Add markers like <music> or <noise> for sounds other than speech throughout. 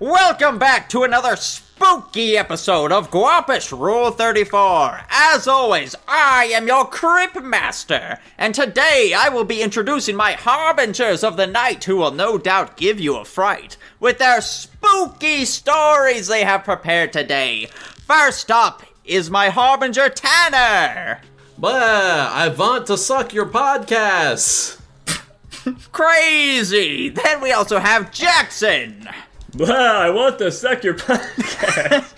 Welcome back to another spooky episode of Guapish Rule 34. As always, I am your Crip Master, and today I will be introducing my Harbingers of the Night who will no doubt give you a fright with their spooky stories they have prepared today. First up is my Harbinger Tanner. Blah, I want to suck your podcast. <laughs> Crazy! Then we also have Jackson. Blah, I want to suck your <laughs> podcast.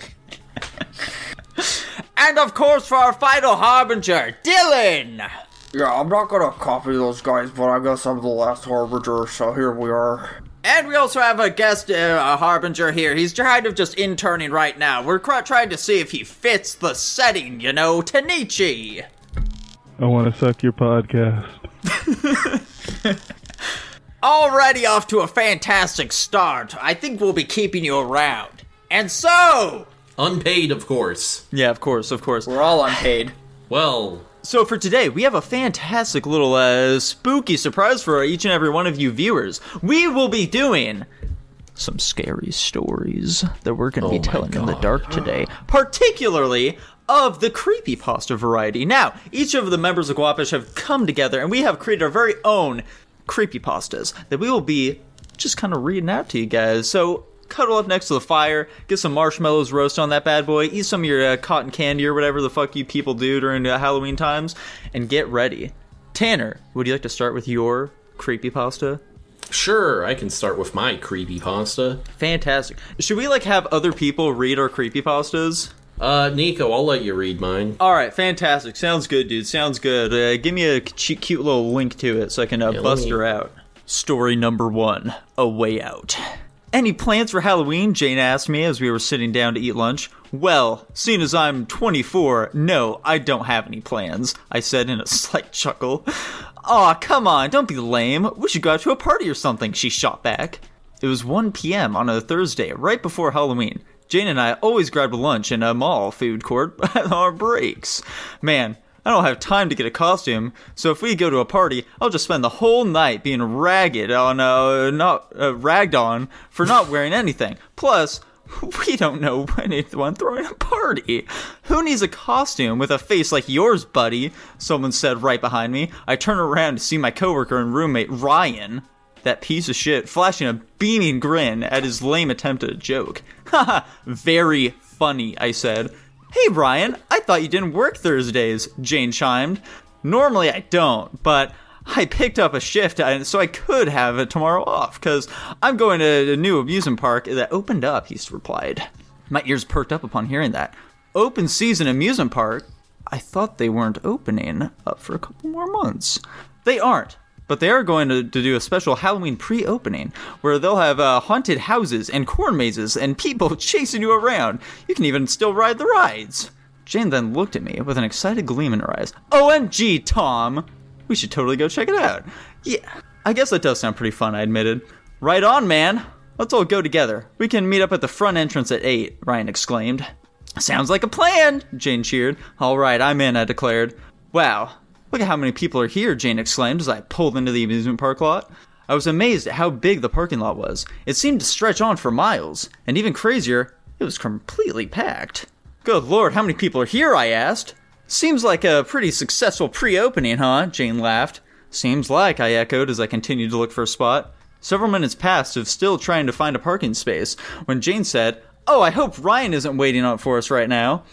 And of course, for our final Harbinger, Dylan. Yeah, I'm not gonna copy those guys, but I guess I'm the last harbinger, so here we are. And we also have a guest uh, a harbinger here. He's kind of just interning right now. We're cr- trying to see if he fits the setting, you know, Tanichi. I want to suck your podcast. <laughs> Already off to a fantastic start. I think we'll be keeping you around. And so. Unpaid, of course. Yeah, of course, of course. We're all unpaid. Well, So for today, we have a fantastic little uh, spooky surprise for each and every one of you viewers. We will be doing some scary stories that we're going to Oh be my telling in the dark today, particularly of the creepy pasta variety. Now, each of the members of Guapish have come together and we have created our very own creepypastas that we will be just kind of reading out to you guys. So cuddle up next to the fire, get some marshmallows roast on that bad boy, eat some of your uh, cotton candy or whatever the fuck you people do during uh, Halloween times, and get ready. Tanner, would you like to start with your creepypasta? sure, I can start with my creepy pasta. Fantastic. Should we like have other people read our creepypastas? Uh, Nico, I'll let you read mine. All right, fantastic. Sounds good, dude. Sounds good. Uh, give me a cute, cute little link to it so I can uh, Yeah, bust me- her out. Story number one: A Way Out. Any plans for Halloween? Jane asked me as we were sitting down to eat lunch. Well, seeing as I'm 24, no, I don't have any plans. I said in a <laughs> slight chuckle. Aw, come on, don't be lame. We should go out to a party or something. She shot back. It was 1 p.m. on a Thursday, right before Halloween. Jane and I always grab lunch in a mall food court <laughs> at our breaks. Man, I don't have time to get a costume, so if we go to a party, I'll just spend the whole night being ragged on, uh, not, uh, ragged on for not <laughs> wearing anything. Plus, we don't know when anyone throwing a party. Who needs a costume with a face like yours, buddy? Someone said right behind me. I turn around to see my coworker and roommate, Ryan. That piece of shit flashing a beaming grin at his lame attempt at a joke. <laughs> Very funny, I said. Hey Brian, I thought you didn't work Thursdays, Jane chimed. Normally I don't, but I picked up a shift so I could have it tomorrow off, because I'm going to a new amusement park that opened up, he replied. My ears perked up upon hearing that. Open season amusement park? I thought they weren't opening up for a couple more months. They aren't. But they are going to, to do a special Halloween pre opening where they'll have uh, haunted houses and corn mazes and people <laughs> chasing you around. You can even still ride the rides. Jane then looked at me with an excited gleam in her eyes. OMG, Tom! We should totally go check it out. Yeah, I guess that does sound pretty fun, I admitted. Right on, man! Let's all go together. We can meet up at the front entrance at 8, Ryan exclaimed. Sounds like a plan, Jane cheered. All right, I'm in, I declared. Wow, look at how many people are here, Jane exclaimed as I pulled into the amusement park lot. I was amazed at how big the parking lot was. It seemed to stretch on for miles, and even crazier, it was completely packed. Good lord, how many people are here? I asked. Seems like a pretty successful pre opening, huh? Jane laughed. Seems like, I echoed as I continued to look for a spot. Several minutes passed of still trying to find a parking space when Jane said, Oh, I hope Ryan isn't waiting up for us right now.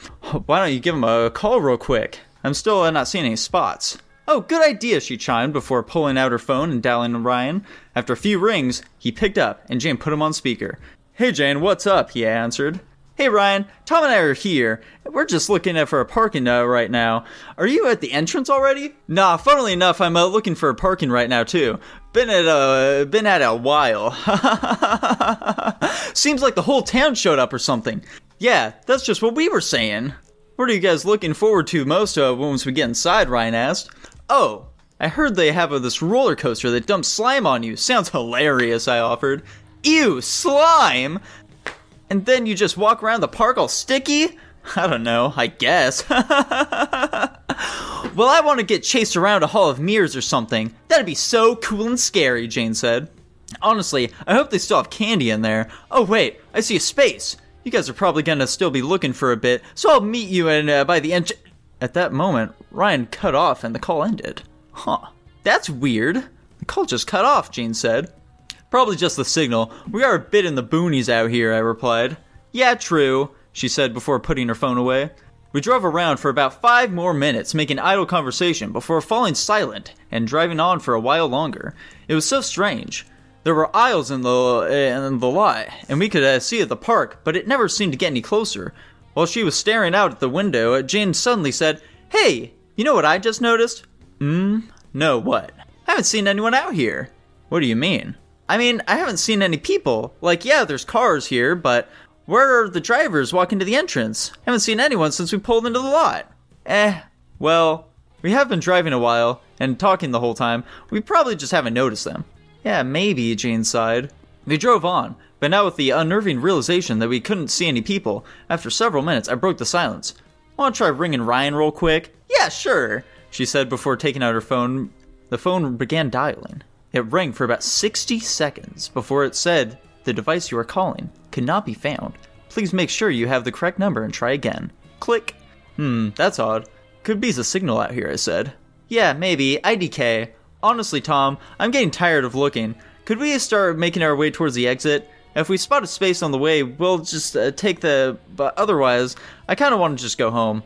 Why don't you give him a call real quick? I'm still uh, not seeing any spots. Oh, good idea, she chimed before pulling out her phone and dialing Ryan. After a few rings, he picked up and Jane put him on speaker. Hey, Jane, what's up? he answered. Hey, Ryan, Tom and I are here. We're just looking for a parking uh, right now. Are you at the entrance already? Nah, funnily enough, I'm uh, looking for a parking right now too. Been at uh, been at a while. <laughs> Seems like the whole town showed up or something. Yeah, that's just what we were saying. What are you guys looking forward to most uh, once we get inside? Ryan asked. Oh, I heard they have this roller coaster that dumps slime on you. Sounds hilarious, I offered. Ew, slime! And then you just walk around the park all sticky? I don't know, I guess. <laughs> well, I want to get chased around a hall of mirrors or something. That'd be so cool and scary, Jane said. Honestly, I hope they still have candy in there. Oh, wait, I see a space. You guys are probably gonna still be looking for a bit, so I'll meet you in uh, by the end. At that moment, Ryan cut off and the call ended. Huh. That's weird. The call just cut off, Jane said. Probably just the signal. We are a bit in the boonies out here, I replied. Yeah, true, she said before putting her phone away. We drove around for about five more minutes, making idle conversation before falling silent and driving on for a while longer. It was so strange. There were aisles in the in the lot, and we could uh, see the park, but it never seemed to get any closer. While she was staring out at the window, Jane suddenly said, "Hey, you know what I just noticed?" Hmm. No, what? I haven't seen anyone out here. What do you mean? I mean, I haven't seen any people. Like, yeah, there's cars here, but where are the drivers walking to the entrance? I haven't seen anyone since we pulled into the lot. Eh, well, we have been driving a while and talking the whole time. We probably just haven't noticed them. Yeah, maybe, Jane sighed. We drove on, but now with the unnerving realization that we couldn't see any people, after several minutes I broke the silence. Want to try ringing Ryan real quick? Yeah, sure, she said before taking out her phone. The phone began dialing. It rang for about 60 seconds before it said the device you are calling could not be found. Please make sure you have the correct number and try again. Click. Hmm, that's odd. Could be the signal out here, I said. Yeah, maybe. IDK. Honestly, Tom, I'm getting tired of looking. Could we start making our way towards the exit? If we spot a space on the way, we'll just uh, take the. But otherwise, I kind of want to just go home.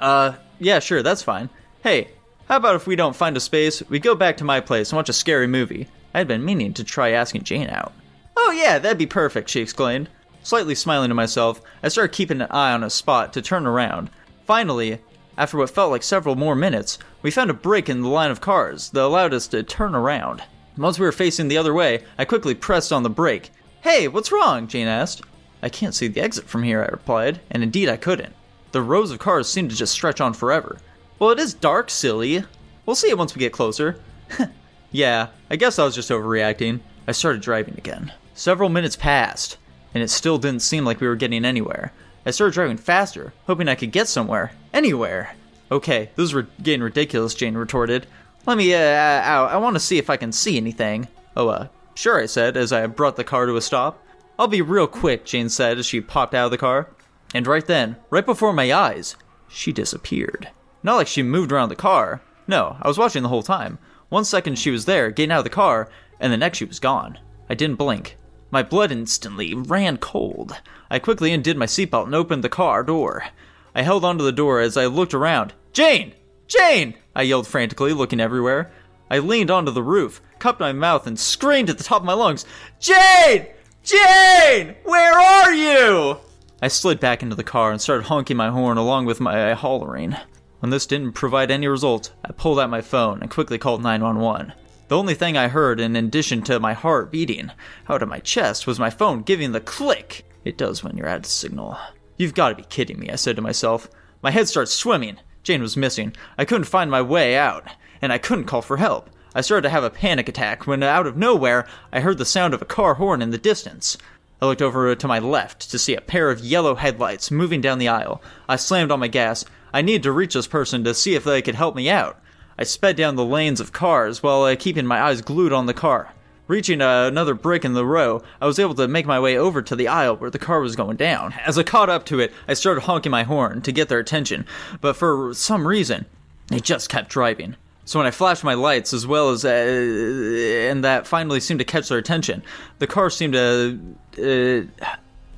Uh, yeah, sure, that's fine. Hey, how about if we don't find a space, we go back to my place and watch a scary movie? I'd been meaning to try asking Jane out. Oh, yeah, that'd be perfect, she exclaimed. Slightly smiling to myself, I started keeping an eye on a spot to turn around. Finally, after what felt like several more minutes, we found a break in the line of cars that allowed us to turn around. Once we were facing the other way, I quickly pressed on the brake. Hey, what's wrong? Jane asked. I can't see the exit from here, I replied, and indeed I couldn't. The rows of cars seemed to just stretch on forever. Well, it is dark, silly. We'll see it once we get closer. <laughs> yeah, I guess I was just overreacting. I started driving again. Several minutes passed, and it still didn't seem like we were getting anywhere. I started driving faster, hoping I could get somewhere. Anywhere! Okay, this is getting ridiculous, Jane retorted. Let me, uh, out. I want to see if I can see anything. Oh, uh, sure, I said as I brought the car to a stop. I'll be real quick, Jane said as she popped out of the car. And right then, right before my eyes, she disappeared. Not like she moved around the car. No, I was watching the whole time. One second she was there, getting out of the car, and the next she was gone. I didn't blink. My blood instantly ran cold. I quickly undid my seatbelt and opened the car door. I held onto the door as I looked around. Jane! Jane! I yelled frantically, looking everywhere. I leaned onto the roof, cupped my mouth, and screamed at the top of my lungs, Jane! Jane! Where are you? I slid back into the car and started honking my horn along with my uh, hollering. When this didn't provide any result, I pulled out my phone and quickly called 911. The only thing I heard, in addition to my heart beating out of my chest, was my phone giving the click it does when you're out of signal. You've got to be kidding me, I said to myself. My head started swimming. Jane was missing. I couldn't find my way out, and I couldn't call for help. I started to have a panic attack when, out of nowhere, I heard the sound of a car horn in the distance. I looked over to my left to see a pair of yellow headlights moving down the aisle. I slammed on my gas. I needed to reach this person to see if they could help me out. I sped down the lanes of cars while uh, keeping my eyes glued on the car. Reaching uh, another brick in the row, I was able to make my way over to the aisle where the car was going down. As I caught up to it, I started honking my horn to get their attention, but for some reason, they just kept driving. So when I flashed my lights, as well as, uh, and that finally seemed to catch their attention, the car seemed to, uh,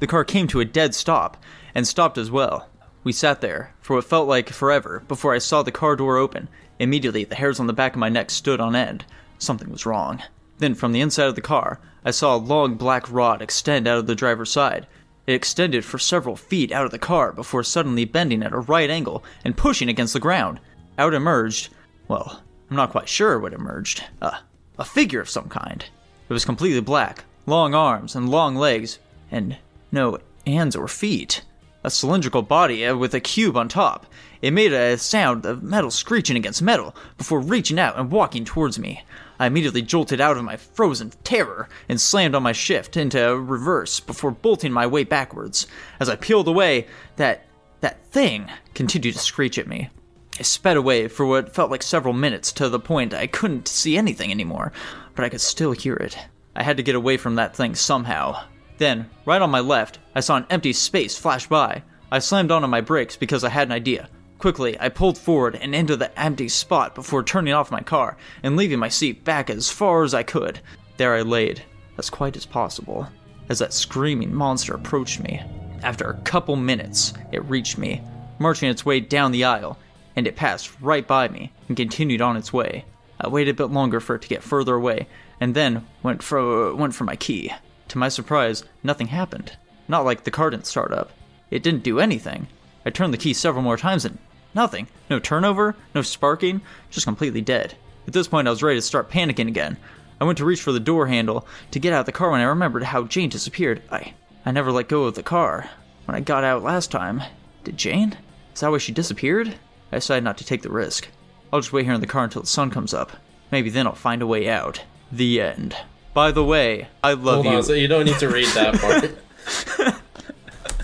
the car came to a dead stop, and stopped as well. We sat there for what felt like forever before I saw the car door open Immediately, the hairs on the back of my neck stood on end. Something was wrong. Then, from the inside of the car, I saw a long black rod extend out of the driver's side. It extended for several feet out of the car before suddenly bending at a right angle and pushing against the ground. Out emerged, well, I'm not quite sure what emerged. Uh, a figure of some kind. It was completely black, long arms and long legs, and no hands or feet. A cylindrical body uh, with a cube on top. It made a sound of metal screeching against metal before reaching out and walking towards me. I immediately jolted out of my frozen terror and slammed on my shift into reverse before bolting my way backwards. As I peeled away, that that thing continued to screech at me. I sped away for what felt like several minutes to the point I couldn't see anything anymore, but I could still hear it. I had to get away from that thing somehow. Then, right on my left, I saw an empty space flash by. I slammed onto my brakes because I had an idea. Quickly, I pulled forward and into the empty spot before turning off my car and leaving my seat back as far as I could. There I laid, as quiet as possible, as that screaming monster approached me. After a couple minutes, it reached me, marching its way down the aisle, and it passed right by me and continued on its way. I waited a bit longer for it to get further away, and then went for went for my key. To my surprise, nothing happened. Not like the car didn't start up. It didn't do anything. I turned the key several more times and nothing. No turnover, no sparking, just completely dead. At this point, I was ready to start panicking again. I went to reach for the door handle to get out of the car when I remembered how Jane disappeared. I I never let go of the car. When I got out last time, did Jane? Is that why she disappeared? I decided not to take the risk. I'll just wait here in the car until the sun comes up. Maybe then I'll find a way out. The end. By the way, I love Hold you. on, so you don't need to read that part.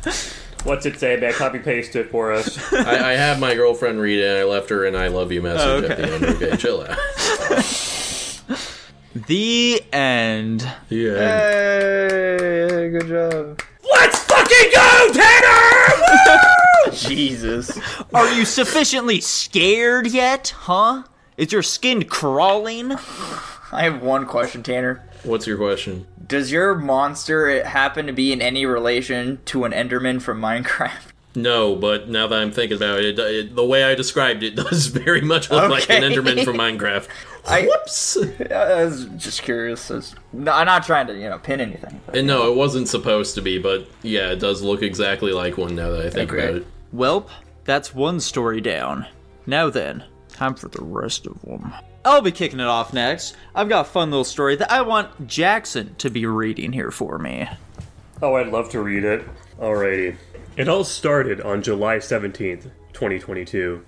<laughs> <laughs> What's it say, man? Copy paste it for us. <laughs> I, I had my girlfriend read it, and I left her an "I love you" oh, message at Okay. the end. Okay, <laughs> chill out. the end. Yeah. Hey, good job. Let's fucking go, Tanner! <laughs> Jesus. Are you sufficiently scared yet, huh? Is your skin crawling? I have one question, Tanner. What's your question? Does your monster happen to be in any relation to an Enderman from Minecraft? <laughs> No, but now that I'm thinking about it, it, it the way I described it <laughs> does very much look like an Enderman from Minecraft. <laughs> I- Whoops! I was just curious. It's- no, I'm not trying to, you know, pin anything. but- And no, it wasn't supposed to be, but yeah, it does look exactly like one now that I think Okay. about it. Welp, that's one story down. Now then, time for the rest of them. I'll be kicking it off next. I've got a fun little story that I want Jackson to be reading here for me. Oh, I'd love to read it. Alrighty. It all started on July 17th, 2022.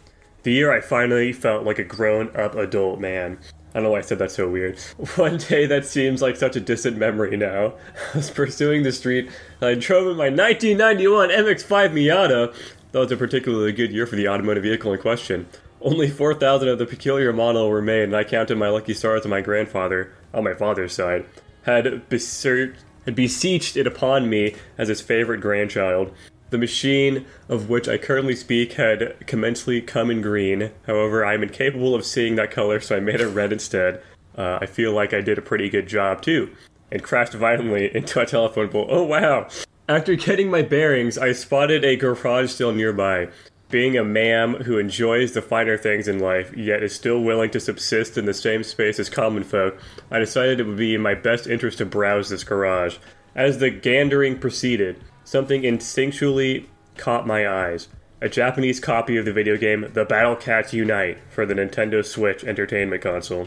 The year I finally felt like a grown up adult man. I don't know why I said that so weird. <laughs> One day that seems like such a distant memory now. <laughs> I was pursuing the street and I drove in my 1991 MX5 Miata. That was a particularly good year for the automotive vehicle in question. Only 4,000 of the peculiar model were made, and I counted my lucky stars on my grandfather, on my father's side, had besearched had beseeched it upon me as his favorite grandchild. The machine of which I currently speak had commensally come in green. However, I am incapable of seeing that color, so I made it red instead. Uh, I feel like I did a pretty good job too, and crashed violently <laughs> into a telephone pole. Oh wow! After getting my bearings, I spotted a garage still nearby. Being a man who enjoys the finer things in life, yet is still willing to subsist in the same space as common folk, I decided it would be in my best interest to browse this garage. As the gandering proceeded, something instinctually caught my eyes. A Japanese copy of the video game The Battle Cats Unite for the Nintendo Switch Entertainment Console.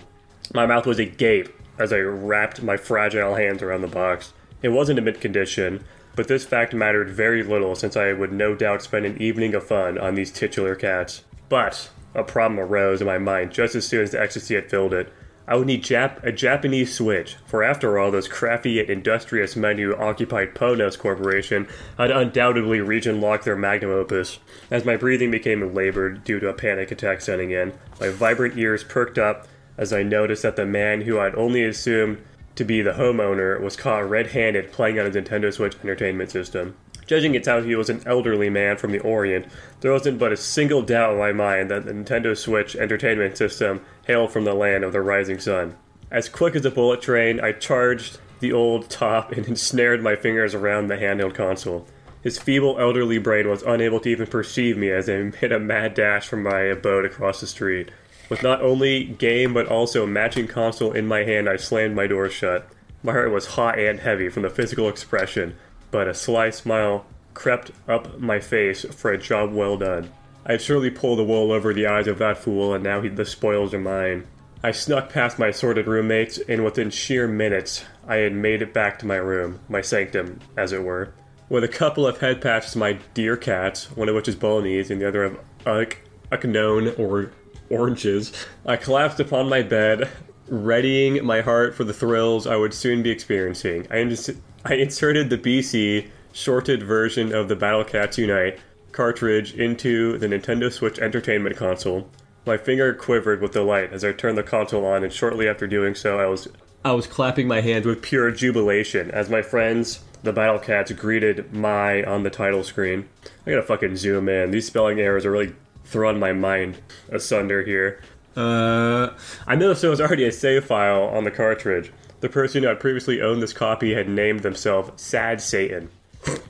My mouth was agape as I wrapped my fragile hands around the box. It wasn't in mint condition, but this fact mattered very little since I would no doubt spend an evening of fun on these titular cats. But a problem arose in my mind just as soon as the ecstasy had filled it. I would need Jap- a Japanese Switch, for after all, those crafty yet industrious men who occupied Ponos Corporation had undoubtedly region locked their magnum opus. As my breathing became labored due to a panic attack setting in, my vibrant ears perked up as I noticed that the man who I'd only assumed to be the homeowner was caught red handed playing on his Nintendo Switch entertainment system. Judging it how he was an elderly man from the Orient, there wasn't but a single doubt in my mind that the Nintendo Switch entertainment system hailed from the land of the rising sun. As quick as a bullet train, I charged the old top and <laughs> ensnared my fingers around the handheld console. His feeble elderly brain was unable to even perceive me as I made a mad dash from my abode across the street. With not only game but also matching console in my hand, I slammed my door shut. My heart was hot and heavy from the physical expression, but a sly smile crept up my face for a job well done. I'd surely pulled the wool over the eyes of that fool, and now he, the spoils are mine. I snuck past my assorted roommates, and within sheer minutes, I had made it back to my room, my sanctum, as it were. With a couple of head to my dear cats, one of which is Bolognese and the other of Uck, unknown or oranges, I collapsed upon my bed, readying my heart for the thrills I would soon be experiencing. I, ins- I inserted the BC shorted version of the Battle Cats Unite cartridge into the Nintendo Switch Entertainment Console. My finger quivered with delight as I turned the console on, and shortly after doing so, I was I was clapping my hands with pure jubilation as my friends, the Battle Cats, greeted my on the title screen. I gotta fucking zoom in. These spelling errors are really throwing my mind asunder here. Uh, I noticed there was already a save file on the cartridge. The person who had previously owned this copy had named themselves Sad Satan.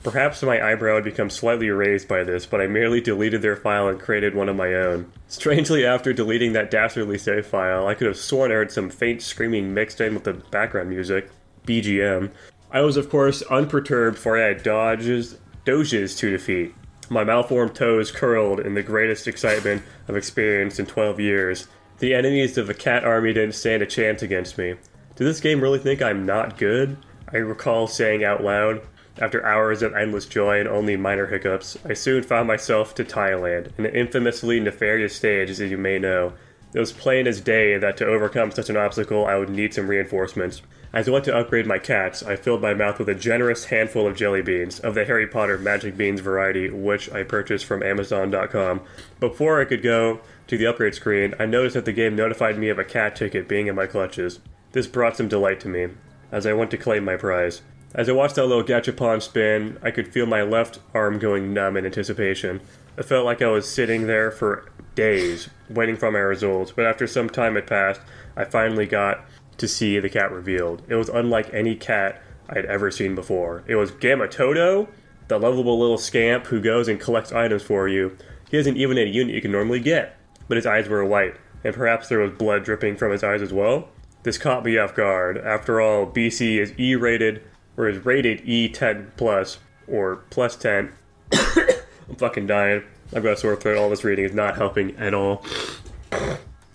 Perhaps my eyebrow had become slightly raised by this, but I merely deleted their file and created one of my own. Strangely, after deleting that dastardly save file, I could have sworn I heard some faint screaming mixed in with the background music, BGM. I was, of course, unperturbed, for I had dodges, doges to defeat. My malformed toes curled in the greatest excitement I've experienced in 12 years. The enemies of the cat army didn't stand a chance against me. Did this game really think I'm not good? I recall saying out loud. After hours of endless joy and only minor hiccups, I soon found myself to Thailand, in an infamously nefarious stage, as you may know. It was plain as day that to overcome such an obstacle, I would need some reinforcements. As I went to upgrade my cats, I filled my mouth with a generous handful of jelly beans, of the Harry Potter magic beans variety, which I purchased from Amazon.com. Before I could go to the upgrade screen, I noticed that the game notified me of a cat ticket being in my clutches. This brought some delight to me, as I went to claim my prize. As I watched that little gachapon spin, I could feel my left arm going numb in anticipation. It felt like I was sitting there for days, waiting for my results, but after some time had passed, I finally got to see the cat revealed. It was unlike any cat I'd ever seen before. It was Gamatoto, the lovable little scamp who goes and collects items for you. He isn't even a unit you can normally get, but his eyes were white, and perhaps there was blood dripping from his eyes as well. This caught me off guard. After all, BC is E rated or is rated E10 plus or plus 10. <coughs> <coughs> I'm fucking dying. I've got a sore throat. All this reading is not helping at all.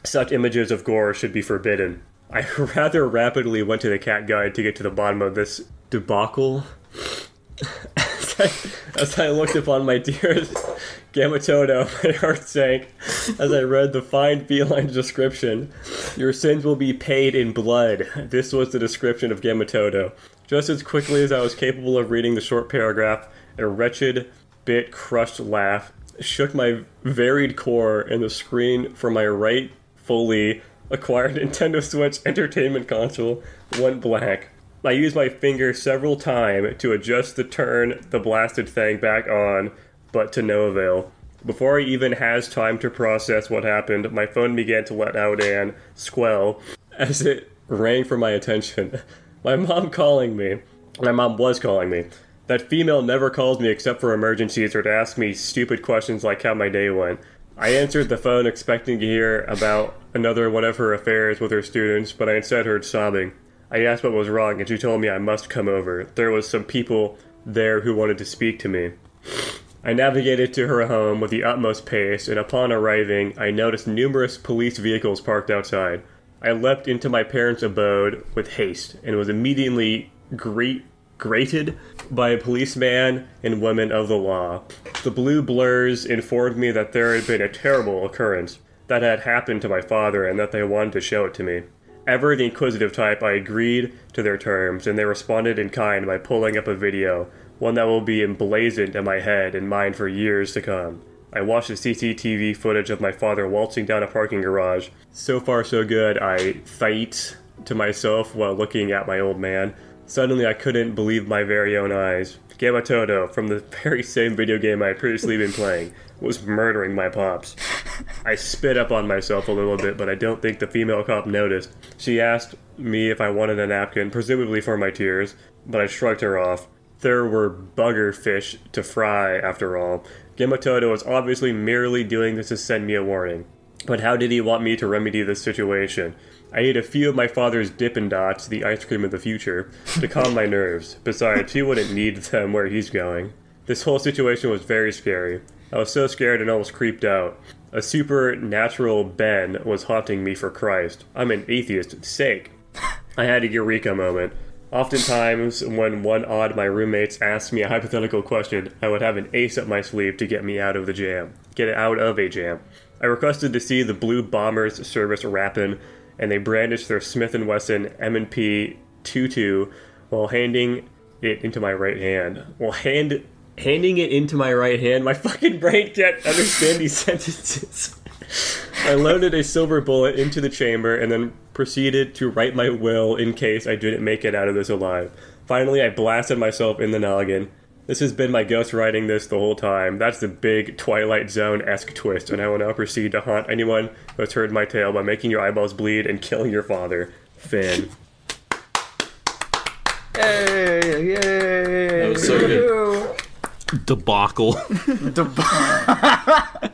Such images of gore should be forbidden. I <laughs> rather rapidly went to the cat guide to get to the bottom of this debacle. as, I, as I looked upon my dearest Gamatoto, <laughs> my heart sank as I read the fine feline description. Your sins will be paid in blood. This was the description of Gamatoto. Just as quickly as I was capable of reading the short paragraph, a wretched, bit crushed laugh shook my varied core, and the screen from my right fully acquired <laughs> Nintendo Switch entertainment console went black. I used my finger several times to adjust the turn the blasted thing back on, but to no avail. Before I even has time to process what happened, my phone began to let out an squell as it rang for my attention. <laughs> My mom calling me. My mom was calling me. That female never calls me except for emergencies or to ask me stupid questions like how my day went. I answered the phone expecting to hear about another one of her affairs with her students, but I instead heard sobbing. I asked what was wrong, and she told me I must come over. There was some people there who wanted to speak to me. I navigated to her home with the utmost pace, and upon arriving, I noticed numerous police vehicles parked outside. I leapt into my parents' abode with haste and was immediately greet, grated by a policeman and women of the law. The blue blurs informed me that there had been a terrible occurrence that had happened to my father and that they wanted to show it to me. Ever the inquisitive type, I agreed to their terms, and they responded in kind by pulling up a video, one that will be emblazoned in my head and mind for years to come. I watched the CCTV footage of my father waltzing down a parking garage. So far, so good. I fight to myself while looking at my old man. Suddenly, I couldn't believe my very own eyes. Gamatoto, from the very same video game I had previously been playing, was murdering my pops. I spit up on myself a little bit, but I don't think the female cop noticed. She asked me if I wanted a napkin, presumably for my tears, but I shrugged her off. There were bugger fish to fry, after all. Gamatoto was obviously merely doing this to send me a warning. But how did he want me to remedy this situation? I ate a few of my father's Dippin' Dots, the ice cream of the future, to calm my nerves. Besides, he wouldn't need them where he's going. This whole situation was very scary. I was so scared and almost creeped out. A supernatural Ben was haunting me for Christ. I'm an atheist's sake. I had a eureka moment. Oftentimes, when one odd my roommates asked me a hypothetical question, I would have an ace up my sleeve to get me out of the jam. Get out of a jam. I requested to see the Blue Bombers service rapping, and they brandished their Smith & Wesson M&P 22 while handing it into my right hand. While hand handing it into my right hand, my <laughs> fucking brain can't understand these <laughs> sentences. I loaded a silver bullet into the chamber and then proceeded to write my will in case I didn't make it out of this alive. Finally, I blasted myself in the noggin. This has been my ghost writing this the whole time. That's the big Twilight Zone esque twist, and I will now proceed to haunt anyone who has heard my tale by making your eyeballs bleed and killing your father, Finn. Yay! Yay! That was so good. Debacle. <laughs> Debacle.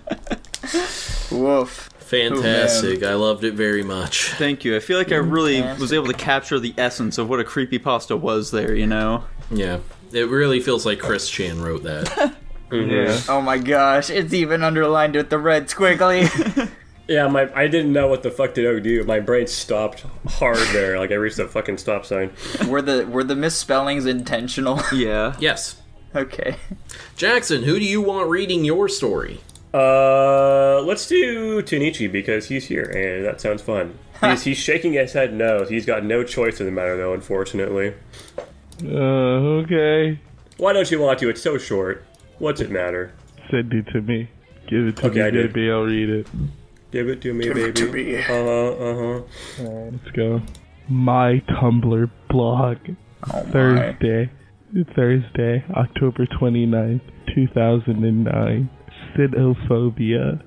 Woof. Fantastic. I loved it very much. Thank you. I feel like I really was able to capture the essence of what a creepypasta was there, you know? Yeah. It really feels like Chris Chan wrote that. <laughs> Yeah. Oh my gosh, it's even underlined with the red squiggly. <laughs> Yeah, my I didn't know what the fuck to do. My brain stopped hard there, like I reached that fucking stop sign. were the were the misspellings intentional? <laughs> Yeah. yes. okay. Jackson, who do you want reading your story? Uh, let's do Tanichi because he's here, and that sounds fun. He's, he's shaking his head no. He's got no choice in the matter, though, unfortunately. Uh, okay. Why don't you want to? It's so short. What's it matter? Send it to me. Give it to Okay, I me, did. baby. I'll read it. Give it to me, Give baby. it to me. Uh huh. Uh huh. Let's go. My Tumblr blog. Oh my. Thursday. Thursday, October 29th, 2009. Cynophobia.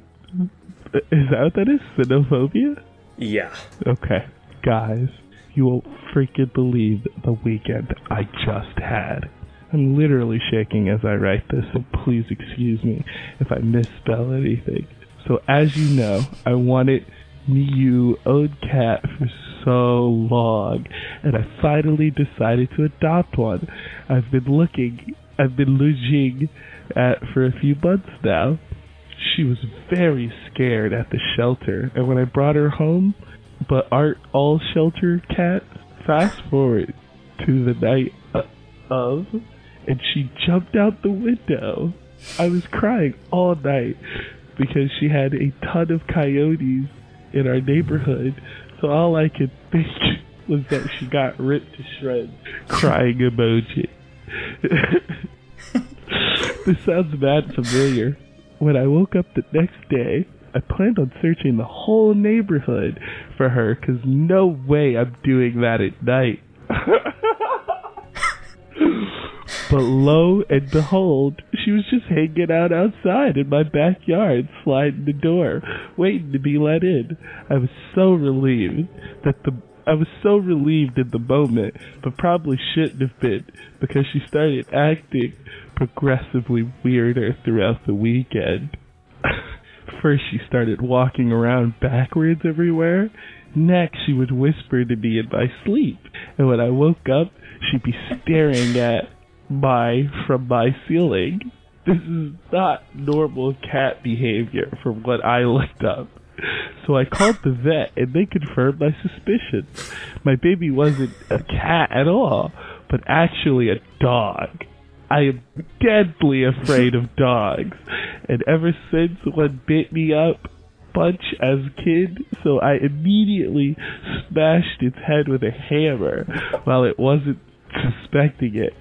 Is that what that is? Cynophobia? Yeah. Okay. Guys, you won't freaking believe the weekend I just had. I'm literally shaking as I write this, so please excuse me if I misspell anything. So, as you know, I wanted me you own cat for so long, and I finally decided to adopt one. I've been looking, I've been looking at for a few months now. She was very scared at the shelter, and when I brought her home, but aren't all shelter cats? Fast forward to the night of, and she jumped out the window. I was crying all night because she had a ton of coyotes in our neighborhood, so all I could think <laughs> was that she got ripped to shreds. Crying emoji. <laughs> this sounds bad familiar. When I woke up the next day, I planned on searching the whole neighborhood for her because no way I'm doing that at night. <laughs> but lo and behold, she was just hanging out outside in my backyard, sliding the door, waiting to be let in. I was so relieved that the I was so relieved in the moment, but probably shouldn't have been because she started acting progressively weirder throughout the weekend. <laughs> First, she started walking around backwards everywhere. Next, she would whisper to me in my sleep. And when I woke up, she'd be staring at my from my ceiling. This is not normal cat behavior from what I looked up. So I called the vet and they confirmed my suspicions. My baby wasn't a cat at all, but actually a dog. I am deadly afraid of dogs, and ever since one bit me up bunch as kid, so I immediately smashed its head with a hammer while it wasn't suspecting it.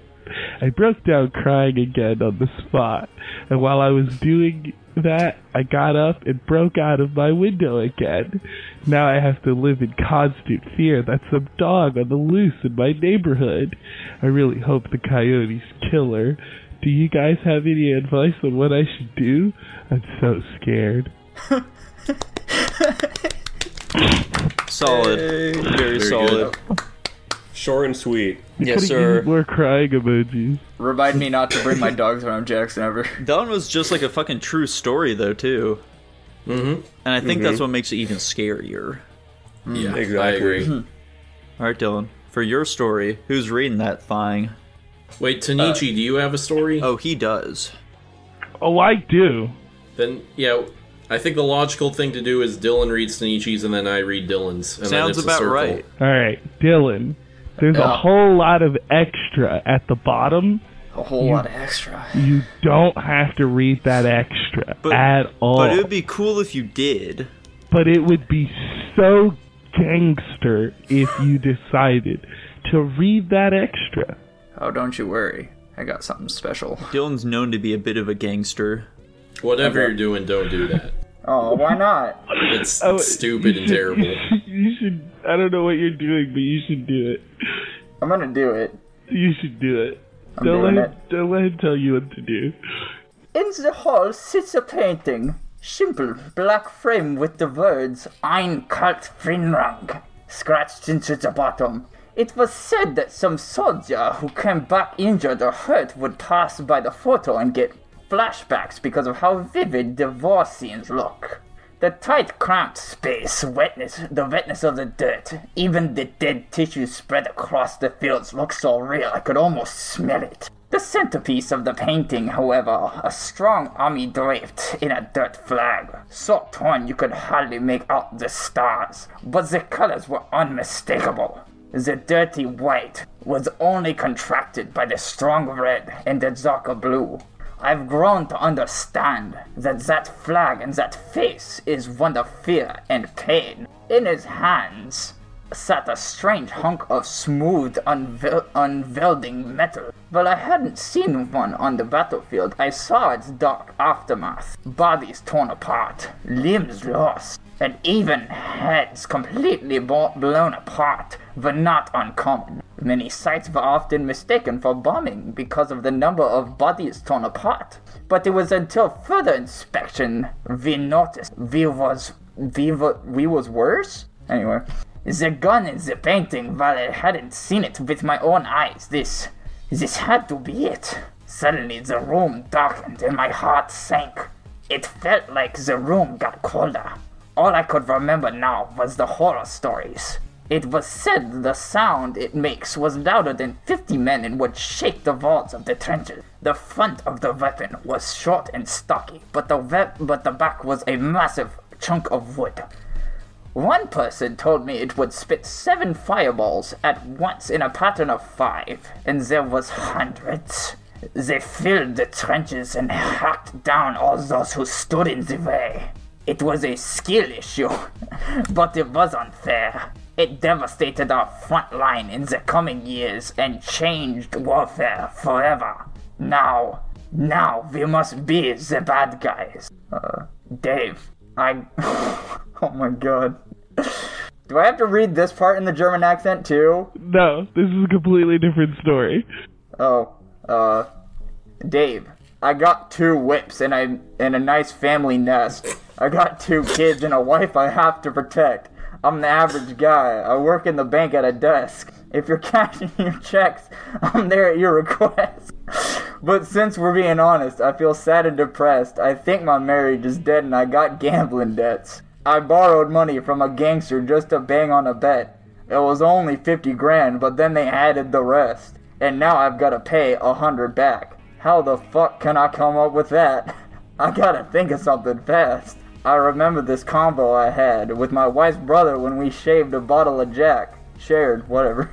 I broke down crying again on the spot, and while I was doing that, I got up and broke out of my window again. Now I have to live in constant fear that some dog on the loose in my neighborhood. I really hope the coyotes kill her. Do you guys have any advice on what I should do? I'm so scared. <laughs> Solid. Very, solid. Short and sweet. Yes, sir. used More crying emojis. Remind me not to bring my dogs around Jackson ever. <laughs> That one was just like a fucking true story, though, too. Mm-hmm. And I think that's mm-hmm. what makes it even scarier. Hmm. Yeah, I Exactly. agree. Mm-hmm. <laughs> All right, Dylan. For your story, who's reading that thing? Wait, Tanichi, uh, do you have a story? Oh, he does. Oh, I do. Then, yeah, I think the logical thing to do is Dylan reads Tanichi's and then I read Dylan's. And then Sounds it's about circle. right. All right, Dylan. There's a whole lot of extra at the bottom. A whole lot of extra. You don't have to read that extra But- at all. But it would be cool if you did. but it would be so gangster if you decided to read that extra. Oh, don't you worry. I got something special. Dylan's known to be a bit of a gangster. Whatever Okay. you're doing, don't do that. Oh, why not? It's Oh, stupid and should- terrible. <laughs> You should. I don't know what you're doing, but you should do it. I'm gonna do it. You should do it. I'm don't let him, it. don't let him tell you what to do. In the hall sits a painting. Simple black frame with the words Ein Kalt Frinrang scratched into the bottom. It was said that some soldier who came back injured or hurt would pass by the photo and get flashbacks because of how vivid the war scenes look. The tight, cramped space, wetness, the wetness of the dirt, even the dead tissue spread across the fields looked so real I could almost smell it. The centerpiece of the painting, however, a strong army draped in a dirt flag, so torn you could hardly make out the stars, but the colors were unmistakable. The dirty white was only contracted by the strong red and the darker blue. I've grown to understand that that flag and that face is one of fear and pain. In his hands sat a strange hunk of smooth, unvel- unwelding metal. But I hadn't seen one on the battlefield. I saw its dark aftermath. Bodies torn apart, limbs lost, and even heads completely blown apart were not uncommon. Many sites were often mistaken for bombing because of the number of bodies torn apart. But it was until further inspection we noticed we was we, wa- we was worse. Anyway, the gun in the painting, while I hadn't seen it with my own eyes, this this had to be it. Suddenly the room darkened and my heart sank. It felt like the room got colder. All I could remember now was the horror stories. It was said the sound it makes was louder than 50 men and would shake the walls of the trenches. The front of the weapon was short and stocky, but the but the back was a massive chunk of wood. One person told me it would spit seven fireballs at once in a pattern of five, and there was hundreds. They filled the trenches and hacked down all those who stood in the way. It was a skill issue, <laughs> but it was unfair. It devastated our front line in the coming years and changed warfare forever. Now, now we must be the bad guys. Uh, Dave, I. <laughs> oh my god. Do I have to read this part in the German accent too? No, this is a completely different story. Oh, uh, Dave, I got two whips and I and a nice family nest. I got two kids and a wife I have to protect. I'm the average guy. I work in the bank at a desk. If you're <laughs> cashing your checks, I'm there at your request. <laughs> But since we're being honest, I feel sad and depressed. I think my marriage is dead and I got gambling debts. I borrowed money from a gangster just to bang on a bet. It was only 50 grand, but then they added the rest. And now I've gotta pay a hundred back. How the fuck can I come up with that? <laughs> I gotta think of something fast. I remember this combo I had with my wife's brother when we shaved a bottle of Jack. Shared, whatever.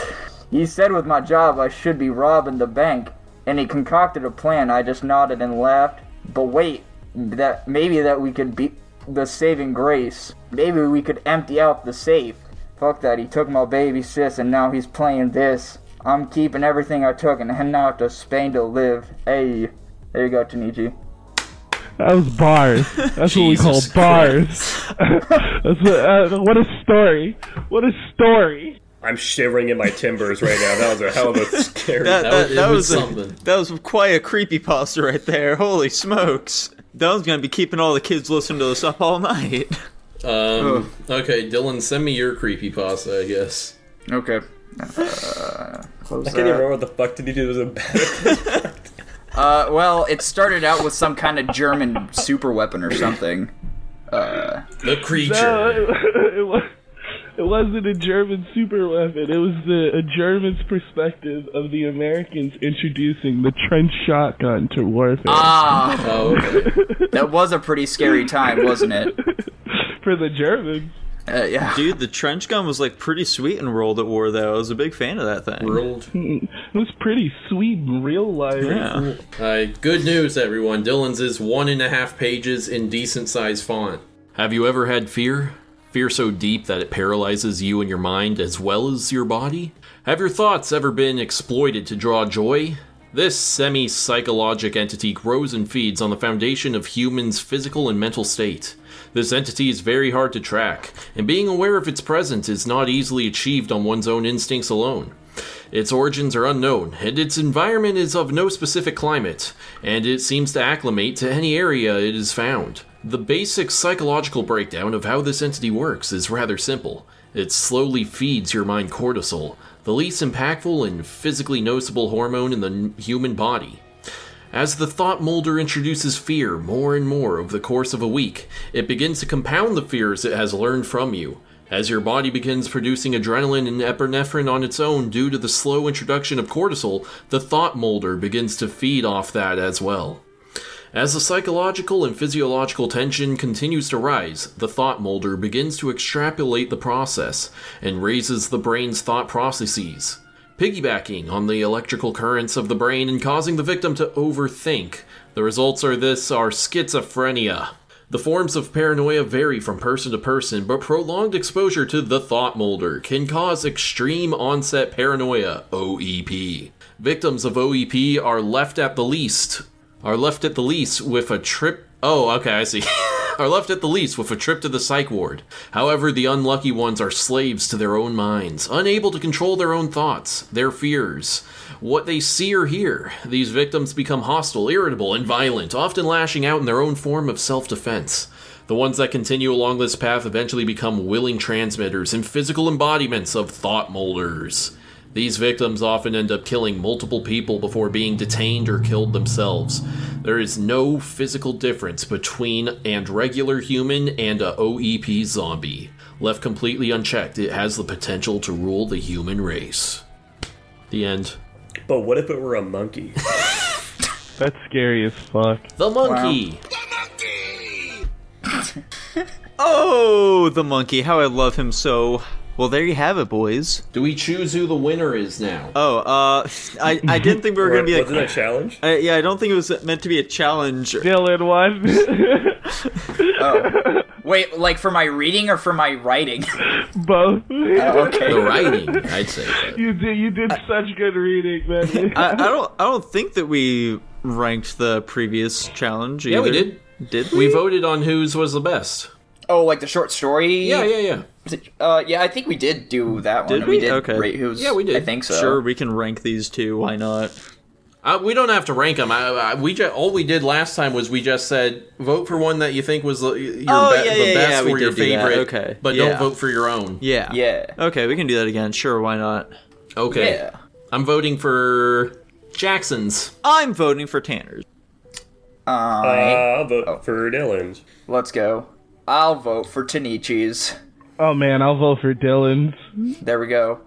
<laughs> he said with my job I should be robbing the bank, and he concocted a plan. I just nodded and laughed. But wait, that maybe that we could beat the saving grace. Maybe we could empty out the safe. Fuck that, he took my baby sis and now he's playing this. I'm keeping everything I took and heading out to Spain to live. Hey, there you go, Tanichi. That was bars. That's what we call Jesus bars. <laughs> That's what, uh, what a story. What a story. I'm shivering in my timbers right now. That was a hell of a <laughs> scary. That, That that, was- that was was, a, something. that was quite a creepy pasta right there. Holy smokes. That was gonna be keeping all the kids listening to us up all night. Um, okay, Dylan, send me your creepy pasta, I guess. Okay. <laughs> Uh, close I can't even remember what the fuck did he do. It was a bad. Uh, well, it started out with some kind of German super weapon or something. Uh, The creature. No, it, <laughs> it, was, it wasn't a German super weapon. It was the, a German's perspective of the Americans introducing the trench shotgun to warfare. ah, Oh, okay. <laughs> that was a pretty scary time, wasn't it? For the Germans. Uh, yeah. Dude, the trench gun was like pretty sweet in World at War though. I was a big fan of that thing. World. <laughs> It was pretty sweet in real life. Yeah. Alright, good news, everyone. Dylan's is one and a half pages in decent sized font. Have you ever had fear? Fear so deep that it paralyzes you and your mind as well as your body? Have your thoughts ever been exploited to draw joy? This semi psychologic entity grows and feeds on the foundation of humans' physical and mental state. This entity is very hard to track, and being aware of its presence is not easily achieved on one's own instincts alone. Its origins are unknown, and its environment is of no specific climate, and it seems to acclimate to any area it is found. The basic psychological breakdown of how this entity works is rather simple. It slowly feeds your mind cortisol, the least impactful and physically noticeable hormone in the human body. As the thought molder introduces fear more and more over the course of a week, it begins to compound the fears it has learned from you. As your body begins producing adrenaline and epinephrine on its own due to the slow introduction of cortisol, the thought molder begins to feed off that as well. As the psychological and physiological tension continues to rise, the thought molder begins to extrapolate the process and raises the brain's thought processes, piggybacking on the electrical currents of the brain and causing the victim to overthink. The results are this are schizophrenia. The forms of paranoia vary from person to person, but prolonged exposure to the thought molder can cause extreme onset paranoia, OEP. Victims of OEP are left at the least are left at the least with a trip. Oh, okay, I see. <laughs> are left at the least with a trip to the psych ward. However, the unlucky ones are slaves to their own minds, unable to control their own thoughts, their fears, what they see or hear. These victims become hostile, irritable, and violent, often lashing out in their own form of self defense. The ones that continue along this path eventually become willing transmitters and physical embodiments of thought molders. These victims often end up killing multiple people before being detained or killed themselves. There is no physical difference between and regular human and a OEP zombie. Left completely unchecked, it has the potential to rule the human race. The end. But what if it were a monkey? <laughs> That's scary as fuck. The monkey. The monkey. <laughs> Oh, the monkey! How I love him so. Well, there you have it, boys. Do we choose who the winner is now? Oh, uh, I, I didn't think we were gonna be wasn't it like. a challenge? I, yeah, I don't think it was meant to be a challenge. Dylan won. <laughs> Oh. Wait, like for my reading or for my writing? <laughs> Both. Oh, okay. The writing, I'd say. but- You did. You did such good reading, man. <laughs> I, I don't. I don't think that we ranked the previous challenge. Yeah, we did. Did We we? voted on whose was the best. Oh, like the short story? Yeah, yeah, yeah. Uh, yeah, I think we did do that one. Did we? we? did Okay. rate who's. Yeah, we did. I think so. Sure, we can rank these two. Why not? Uh, we don't have to rank them. I, I, we just, all we did last time was we just said vote for one that you think was the, your Oh, be- yeah, the yeah, best yeah, we or your did do that. favorite. Okay, but yeah. don't vote for your own. Yeah. Yeah. Okay, we can do that again. Sure, why not? Okay. Yeah. I'm voting for Jackson's. I'm voting for Tanner's. Uh, I. I'll vote for Dylan's. Let's go. I'll vote for Tanichi's. Oh man, I'll vote for Dylan's. There we go.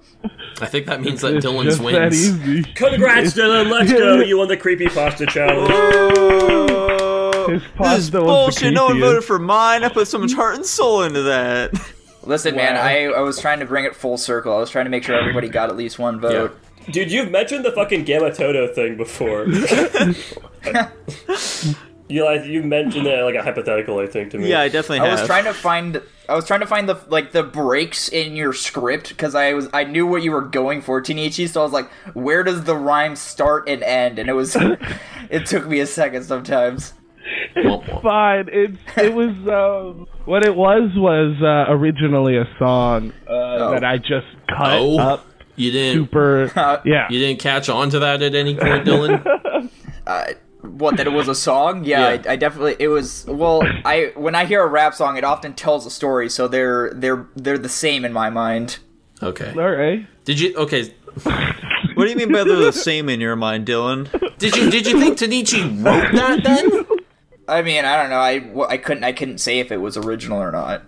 I think that means that It's Dylan's just that wins. easy. Congrats, Dylan. Let's go. <laughs> You won the creepy pasta challenge. Oh, His this is pasta was the bullshit. No one creepiest. voted for mine. I put so much heart and soul into that. <laughs> Listen, man, I, I was trying to bring it full circle. I was trying to make sure everybody got at least one vote. Dude, you've mentioned the fucking Gamatoto thing before. <laughs> you like you mentioned it like a hypothetical, I think, to me. Yeah, I definitely I have. was trying to find I was trying to find the like the breaks in your script because I was I knew what you were going for, Tanichi, so I was like, where does the rhyme start and end? And it was <laughs> it took me a second sometimes. Womp womp. Fine. It it was um, what it was was uh, originally a song uh, that I just cut Oh. up You didn't. super. <laughs> yeah. You didn't catch on to that at any point, Dylan. <laughs> Uh, what that it was a song? Yeah, Yeah. I, I definitely it was. Well, I when I hear a rap song, it often tells a story, so they're they're they're the same in my mind. Okay. All right. Did you? Okay. <laughs> What do you mean by they're the same in your mind, Dylan? Did you? Did you think Tanichi wrote that then? I mean, I don't know. I, I couldn't I couldn't say if it was original or not.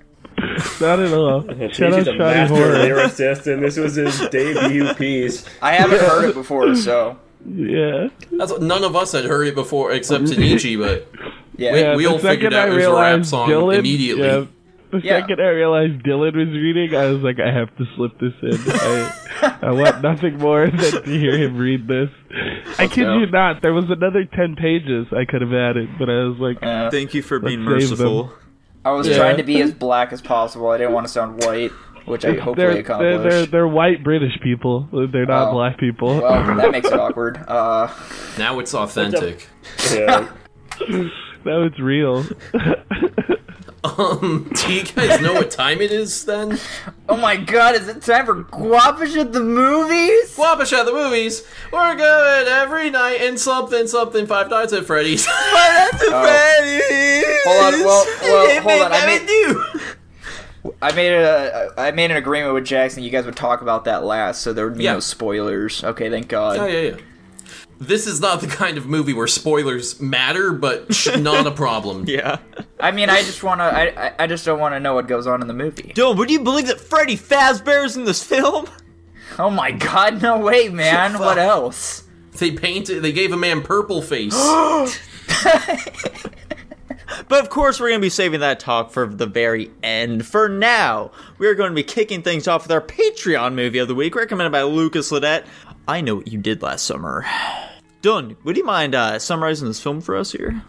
Not at all. <laughs> Shout out He's a Shotty master Horror. lyricist, and this was his debut piece. I haven't heard it before, so Yeah. That's what, none of us had heard it before except Tanichi, but <laughs> yeah. We- yeah we all figured out it was a rap song Dylan, immediately. Yeah, the Yeah. second I realized Dylan was reading, I was like, I have to slip this in. I, I want <laughs> nothing more than to hear him read this. I kid go. you not, there was another 10 pages I could have added, but I was like, Uh, Thank you for being Let's merciful. I was Yeah. trying to be as black as possible. I didn't want to sound white. Which I hopefully They're, they're accomplish. they're they're white British people. They're not Oh. black people. Well, that makes it <laughs> awkward. Uh, Now it's authentic. Yeah. now it's real. <laughs> Um, do you guys know what time it is then? oh my god, is it time for Guapish at the movies? Guapish at the movies. We're going every night and something something Five Nights at Freddy's. Hold on, well, well hold on. I made, I made a, I made an agreement with Jackson. You guys would talk about that last, so there would be Yeah. no spoilers. Okay, thank God. Oh yeah, yeah. This is not the kind of movie where spoilers matter, but <laughs> not a problem. Yeah. I mean, I just wanna, I, I, I just don't want to know what goes on in the movie. Dylan, would you believe that Freddy Fazbear's in this film? Oh my God, no way, man. <laughs> what else? They painted. They gave a man purple face. <gasps> <laughs> But of course, we're going to be saving that talk for the very end. For now, we are going to be kicking things off with our Patreon movie of the week, recommended by Lucas Ledette. I know what you did last summer. Dylan, would you mind uh, summarizing this film for us here?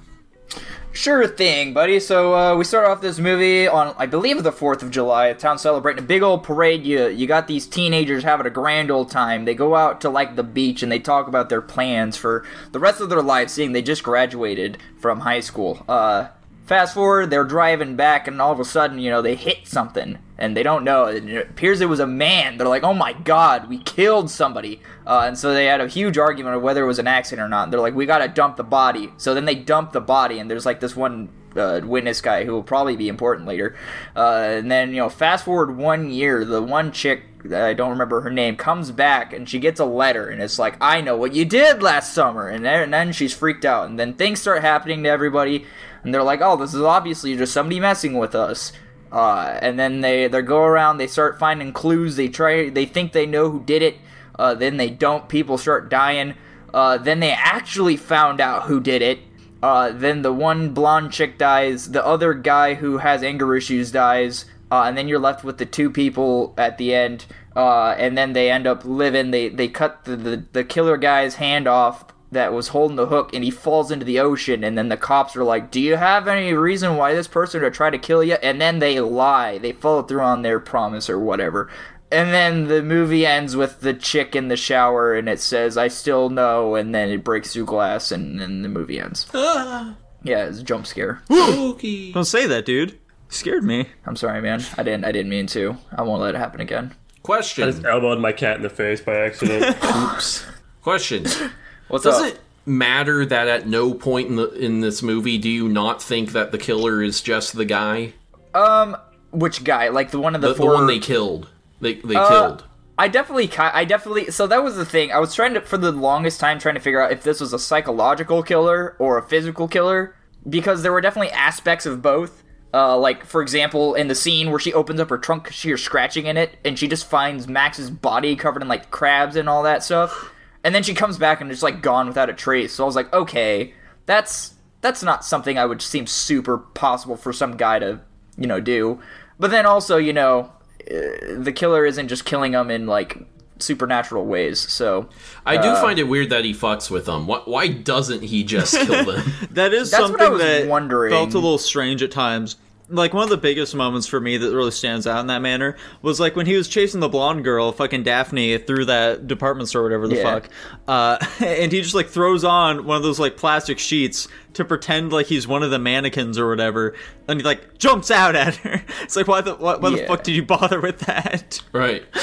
Sure thing, buddy. So uh, we start off this movie on, I believe, the Fourth of July. The town celebrating a big old parade. You you got these teenagers having a grand old time. They go out to like the beach and they talk about their plans for the rest of their lives, seeing they just graduated from high school. Uh, fast forward, they're driving back, and all of a sudden, you know, they hit something, and they don't know. It appears it was a man. They're like, "Oh my God, we killed somebody!" Uh, and so they had a huge argument of whether it was an accident or not. They're like, "We gotta dump the body." So then they dump the body, and there's like this one uh, witness guy who will probably be important later. Uh, and then you know, fast forward one year, the one chick I don't remember her name comes back and she gets a letter and it's like, "I know what you did last summer," and then, and then she's freaked out, and then things start happening to everybody, and they're like, "Oh, this is obviously just somebody messing with us." Uh, and then they they go around, they start finding clues. They try, they think they know who did it. Uh, then they don't. People start dying. Uh, then they actually found out who did it. Uh, then the one blonde chick dies. The other guy who has anger issues dies. Uh, and then you're left with the two people at the end. Uh, and then they end up living. They they cut the, the the killer guy's hand off that was holding the hook, and he falls into the ocean. And then the cops are like, "Do you have any reason why this person would try to kill you?" And then they lie. They follow through on their promise or whatever. And then the movie ends with the chick in the shower, and it says, "I still know," and then it breaks through glass, and then the movie ends. <gasps> Ah. Yeah, it's a jump scare. <gasps> Spooky. Don't say that, dude. You scared me. I'm sorry, man. I didn't. I didn't mean to. I won't let it happen again. Question. i Just elbowed my cat in the face by accident. <laughs> Oops question. What's Does up? it matter that at no point in the in this movie do you not think that the killer is just the guy, Um, which guy? Like the one of the, the, the four. one they killed? They they Uh, killed. I definitely, I definitely. So that was the thing. I was trying to, for the longest time, trying to figure out if this was a psychological killer or a physical killer, because there were definitely aspects of both. Uh, like for example, in the scene where she opens up her trunk, she hears scratching in it, and she just finds Max's body covered in like crabs and all that stuff, and then she comes back and it's like gone without a trace. So I was like, okay, that's that's not something I would seem super possible for some guy to, you know, do. But then also, you know, uh, the killer isn't just killing them in like supernatural ways. So I do uh, find it weird that he fucks with them. Why, why doesn't he just kill them? <laughs> That is That's what something I was that wondering. felt a little strange at times. Like one of the biggest moments for me that really stands out in that manner was like when he was chasing the blonde girl, fucking Daphne, through that department store, whatever the Yeah. fuck, uh, <laughs> and he just like throws on one of those like plastic sheets to pretend like he's one of the mannequins or whatever, and he like jumps out at her. <laughs> It's like why the why, why the fuck did you bother with that? right. <laughs>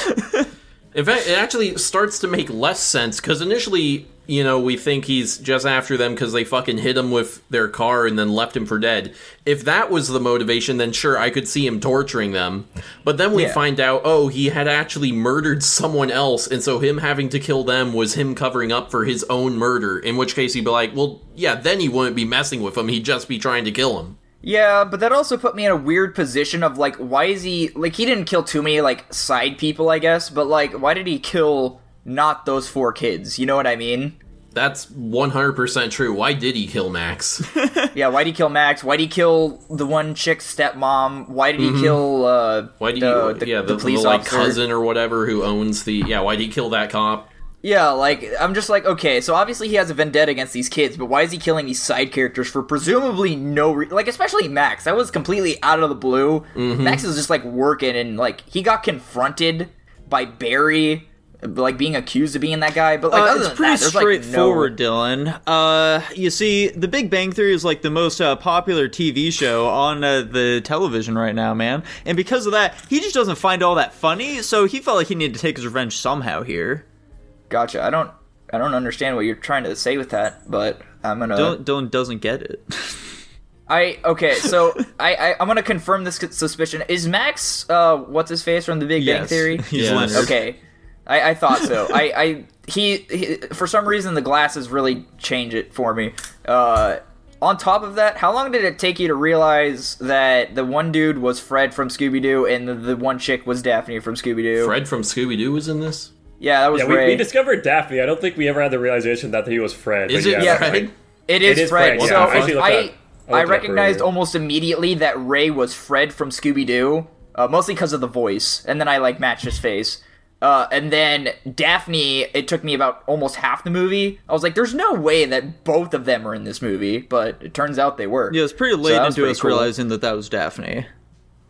In fact, it actually starts to make less sense because initially, you know, we think he's just after them because they fucking hit him with their car and then left him for dead. If that was the motivation, then sure, I could see him torturing them. But then we Yeah. find out, oh, he had actually murdered someone else, and so him having to kill them was him covering up for his own murder. In which case, he'd be like, well, yeah, then he wouldn't be messing with him; he'd just be trying to kill him. yeah, but that also put me in a weird position of like, why is he like he didn't kill too many like side people, I guess, but like, why did he kill not those four kids? You know what I mean? That's 100% true. Why did he kill Max? <laughs> Yeah, why did he kill Max? Why did he kill the one chick's stepmom? Why did he kill uh Why did the, he, the, yeah, the, the police the, like officer? cousin or whatever who owns the, yeah, why did he kill that cop? Yeah, like I'm just like, okay, so obviously he has a vendetta against these kids, but why is he killing these side characters for presumably no re- like especially Max. That was completely out of the blue. Mm-hmm. Max is just like working and like he got confronted by Barry like being accused of being that guy, but like Uh, it's pretty that, there's, like, no- straightforward, Dylan. Uh, you see, The Big Bang Theory is like the most uh, popular TV show on uh, the television right now, man. And because of that, he just doesn't find all that funny. So he felt like he needed to take his revenge somehow here. Gotcha. I don't I don't understand what you're trying to say with that, but I'm gonna Dylan, Dylan doesn't get it. I okay, so <laughs> I, I I'm gonna confirm this suspicion. Is Max uh what's his face from the Big Bang Theory? <laughs> he's Yes. Leonard. Okay, I, I thought so. I, I he, he for some reason the glasses really change it for me. Uh, on top of that, how long did it take you to realize that the one dude was Fred from Scooby Doo and the, the one chick was Daphne from Scooby Doo? Fred from Scooby Doo was in this. Yeah, that was Yeah, we, Ray. we discovered Daphne. I don't think we ever had the realization that he was Fred. Is it yeah, Fred? like- It is, It is Fred. Fred, So yeah. I I, I I recognized almost immediately that Ray was Fred from Scooby Doo, uh, mostly because of the voice, and then I like matched his face. Uh, and then Daphne, it took me about almost half the movie. I was like, "There's no way that both of them are in this movie," but it turns out they were. yeah, it's pretty late was into us cool. realizing that that was Daphne.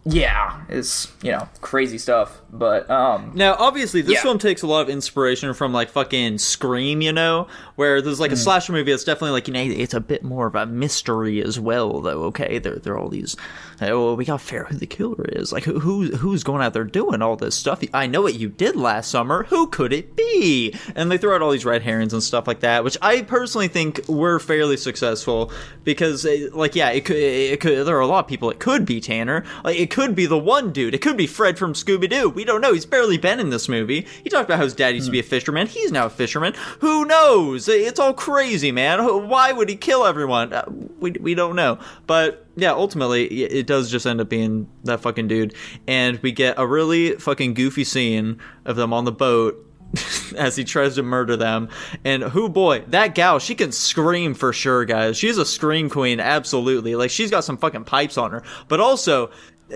Yeah, it's you know crazy stuff, but um, Now, obviously, this Yeah. film takes a lot of inspiration from like fucking Scream, you know, where there's like a slasher movie that's definitely like you know it's a bit more of a mystery as well, though. Okay, there there are all these. Oh, we got to figure who the killer is. Like who who who's going out there doing all this stuff? I know what you did last summer. Who could it be? And they throw out all these red herrings and stuff like that, which I personally think were fairly successful because, eh, like, yeah, it could it could there are a lot of people it could be Tanner. Like it could be the one dude. It could be Fred from Scooby Doo. We don't know. He's barely been in this movie. He talked about how his dad used to be a fisherman. He's now a fisherman. Who knows? It's all crazy, man. Why would he kill everyone? Uh, we we don't know. But yeah, ultimately, it does just end up being that fucking dude, and we get a really fucking goofy scene of them on the boat. <laughs> as he tries to murder them. And who boy, that gal, she can scream for sure, guys. She's a scream queen, absolutely. Like she's got some fucking pipes on her. But also,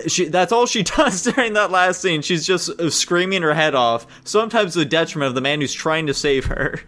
she that's all she <laughs> does during that last scene. She's just screaming her head off, sometimes to the detriment of the man who's trying to save her.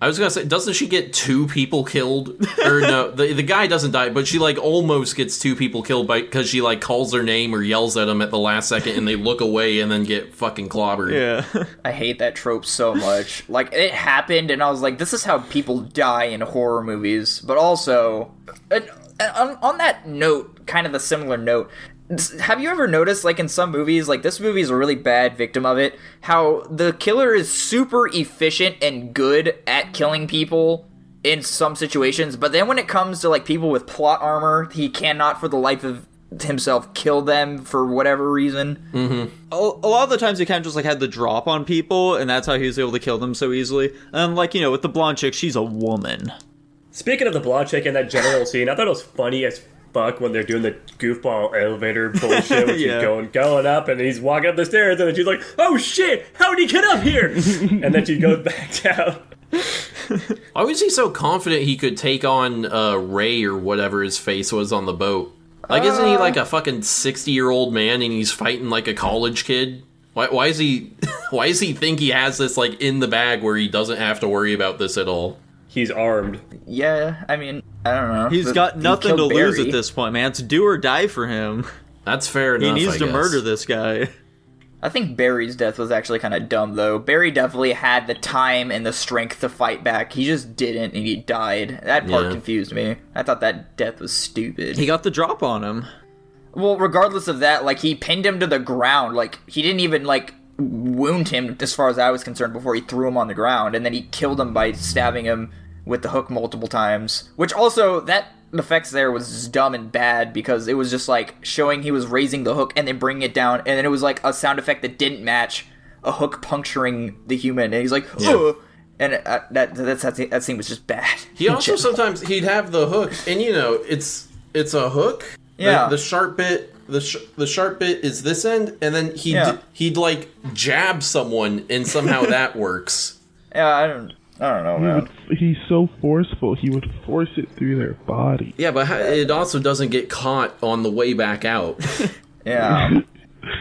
I was gonna say, doesn't she get two people killed? Or no, <laughs> the the guy doesn't die, but she like almost gets two people killed by because she like calls their name or yells at them at the last second, and they <laughs> look away and then get fucking clobbered. Yeah. <laughs> I hate that trope so much. Like it happened, and I was like, "This is how people die in horror movies." But also, and, and on, on that note, kind of a similar note. S- Have you ever noticed, like in some movies, like this movie is a really bad victim of it, how the killer is super efficient and good at killing people in some situations, but then when it comes to like people with plot armor, he cannot for the life of himself kill them for whatever reason. Mm-hmm. a, a lot of the times he kind of just like had the drop on people, and that's how he was able to kill them so easily. And like you know, with the blonde chick, she's a woman. Speaking of the blonde chick in that general scene, I thought it was funny as fuck when they're doing the goofball elevator <laughs> bullshit when Yeah. she's going going up and he's walking up the stairs and then she's like, "Oh shit, how did he get up here?" <laughs> and then she goes back down. <laughs> Why was he so confident he could take on uh, Ray or whatever his face was on the boat? Like, isn't he like a fucking sixty year old man and he's fighting like a college kid? Why, why is he? Why does he think he has this like in the bag where he doesn't have to worry about this at all? He's armed. Yeah, I mean, I don't know. He's But got he nothing to killed lose at this point, man. It's do or die for him. That's fair enough. He needs I to guess. murder this guy. I think Barry's death was actually kind of dumb, though. Barry definitely had the time and the strength to fight back. He just didn't, and he died. That part Yeah. confused me. I thought that death was stupid. He got the drop on him. well, regardless of that, like he pinned him to the ground. Like he didn't even like wound him, as far as I was concerned, before he threw him on the ground, and then he killed him by stabbing him with the hook multiple times. Which also that effects there was just dumb and bad because it was just like showing he was raising the hook and then bringing it down, and then it was like a sound effect that didn't match a hook puncturing the human, and he's like, Ugh! and uh, that that's that, that scene was just bad. He <laughs> also sometimes he'd have the hook, and you know it's it's a hook. Yeah. The, sharp bit, the sh- the sharp bit is this end, and then he Yeah. would he'd like jab someone, and somehow that <laughs> works. yeah, I don't. I don't know, He man. would, he's so forceful. He would force it through their body. Yeah, but it also doesn't get caught on the way back out. <laughs> Yeah. <laughs>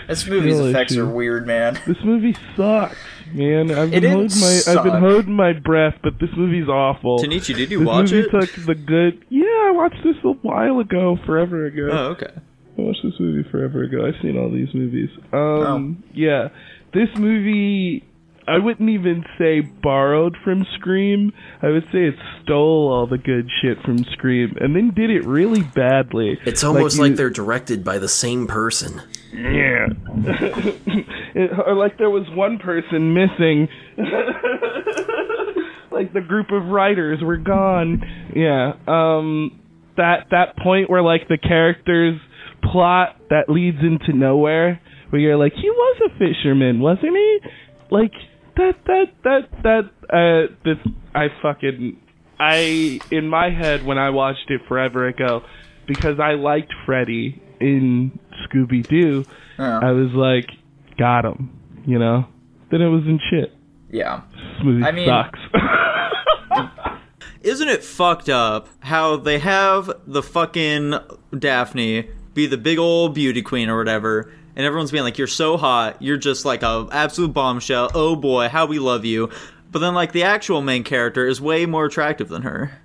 This movie's Real effects issue. are weird, man. <laughs> This movie sucks. man. I've been didn't holding my I've been holding my breath, but this movie's awful. Tanichi, did you this watch movie it? took the good. Yeah, I watched this a while ago, forever ago. Oh, okay. I watched this movie forever ago. I've seen all these movies. Um, Oh. yeah, this movie. I wouldn't even say borrowed from Scream. I would say it stole all the good shit from Scream, and then did it really badly. It's almost like, you- they're directed by the same person. Yeah. <laughs> it, or like there was one person missing. <laughs> like the group of writers were gone. Yeah. Um that that point where like the characters plot that leads into nowhere where you're like he was a fisherman, wasn't he? Like that that that that uh this I fucking I in my head when I watched it forever ago because I liked Freddy in Scooby Doo, Yeah. I was like, got him, you know. Then it was in shit. Yeah. This movie I mean- sucks. <laughs> Isn't it fucked up how they have the fucking Daphne be the big old beauty queen or whatever, and everyone's being like, "You're so hot. You're just like a absolute bombshell. Oh boy, how we love you." But then, like, the actual main character is way more attractive than her.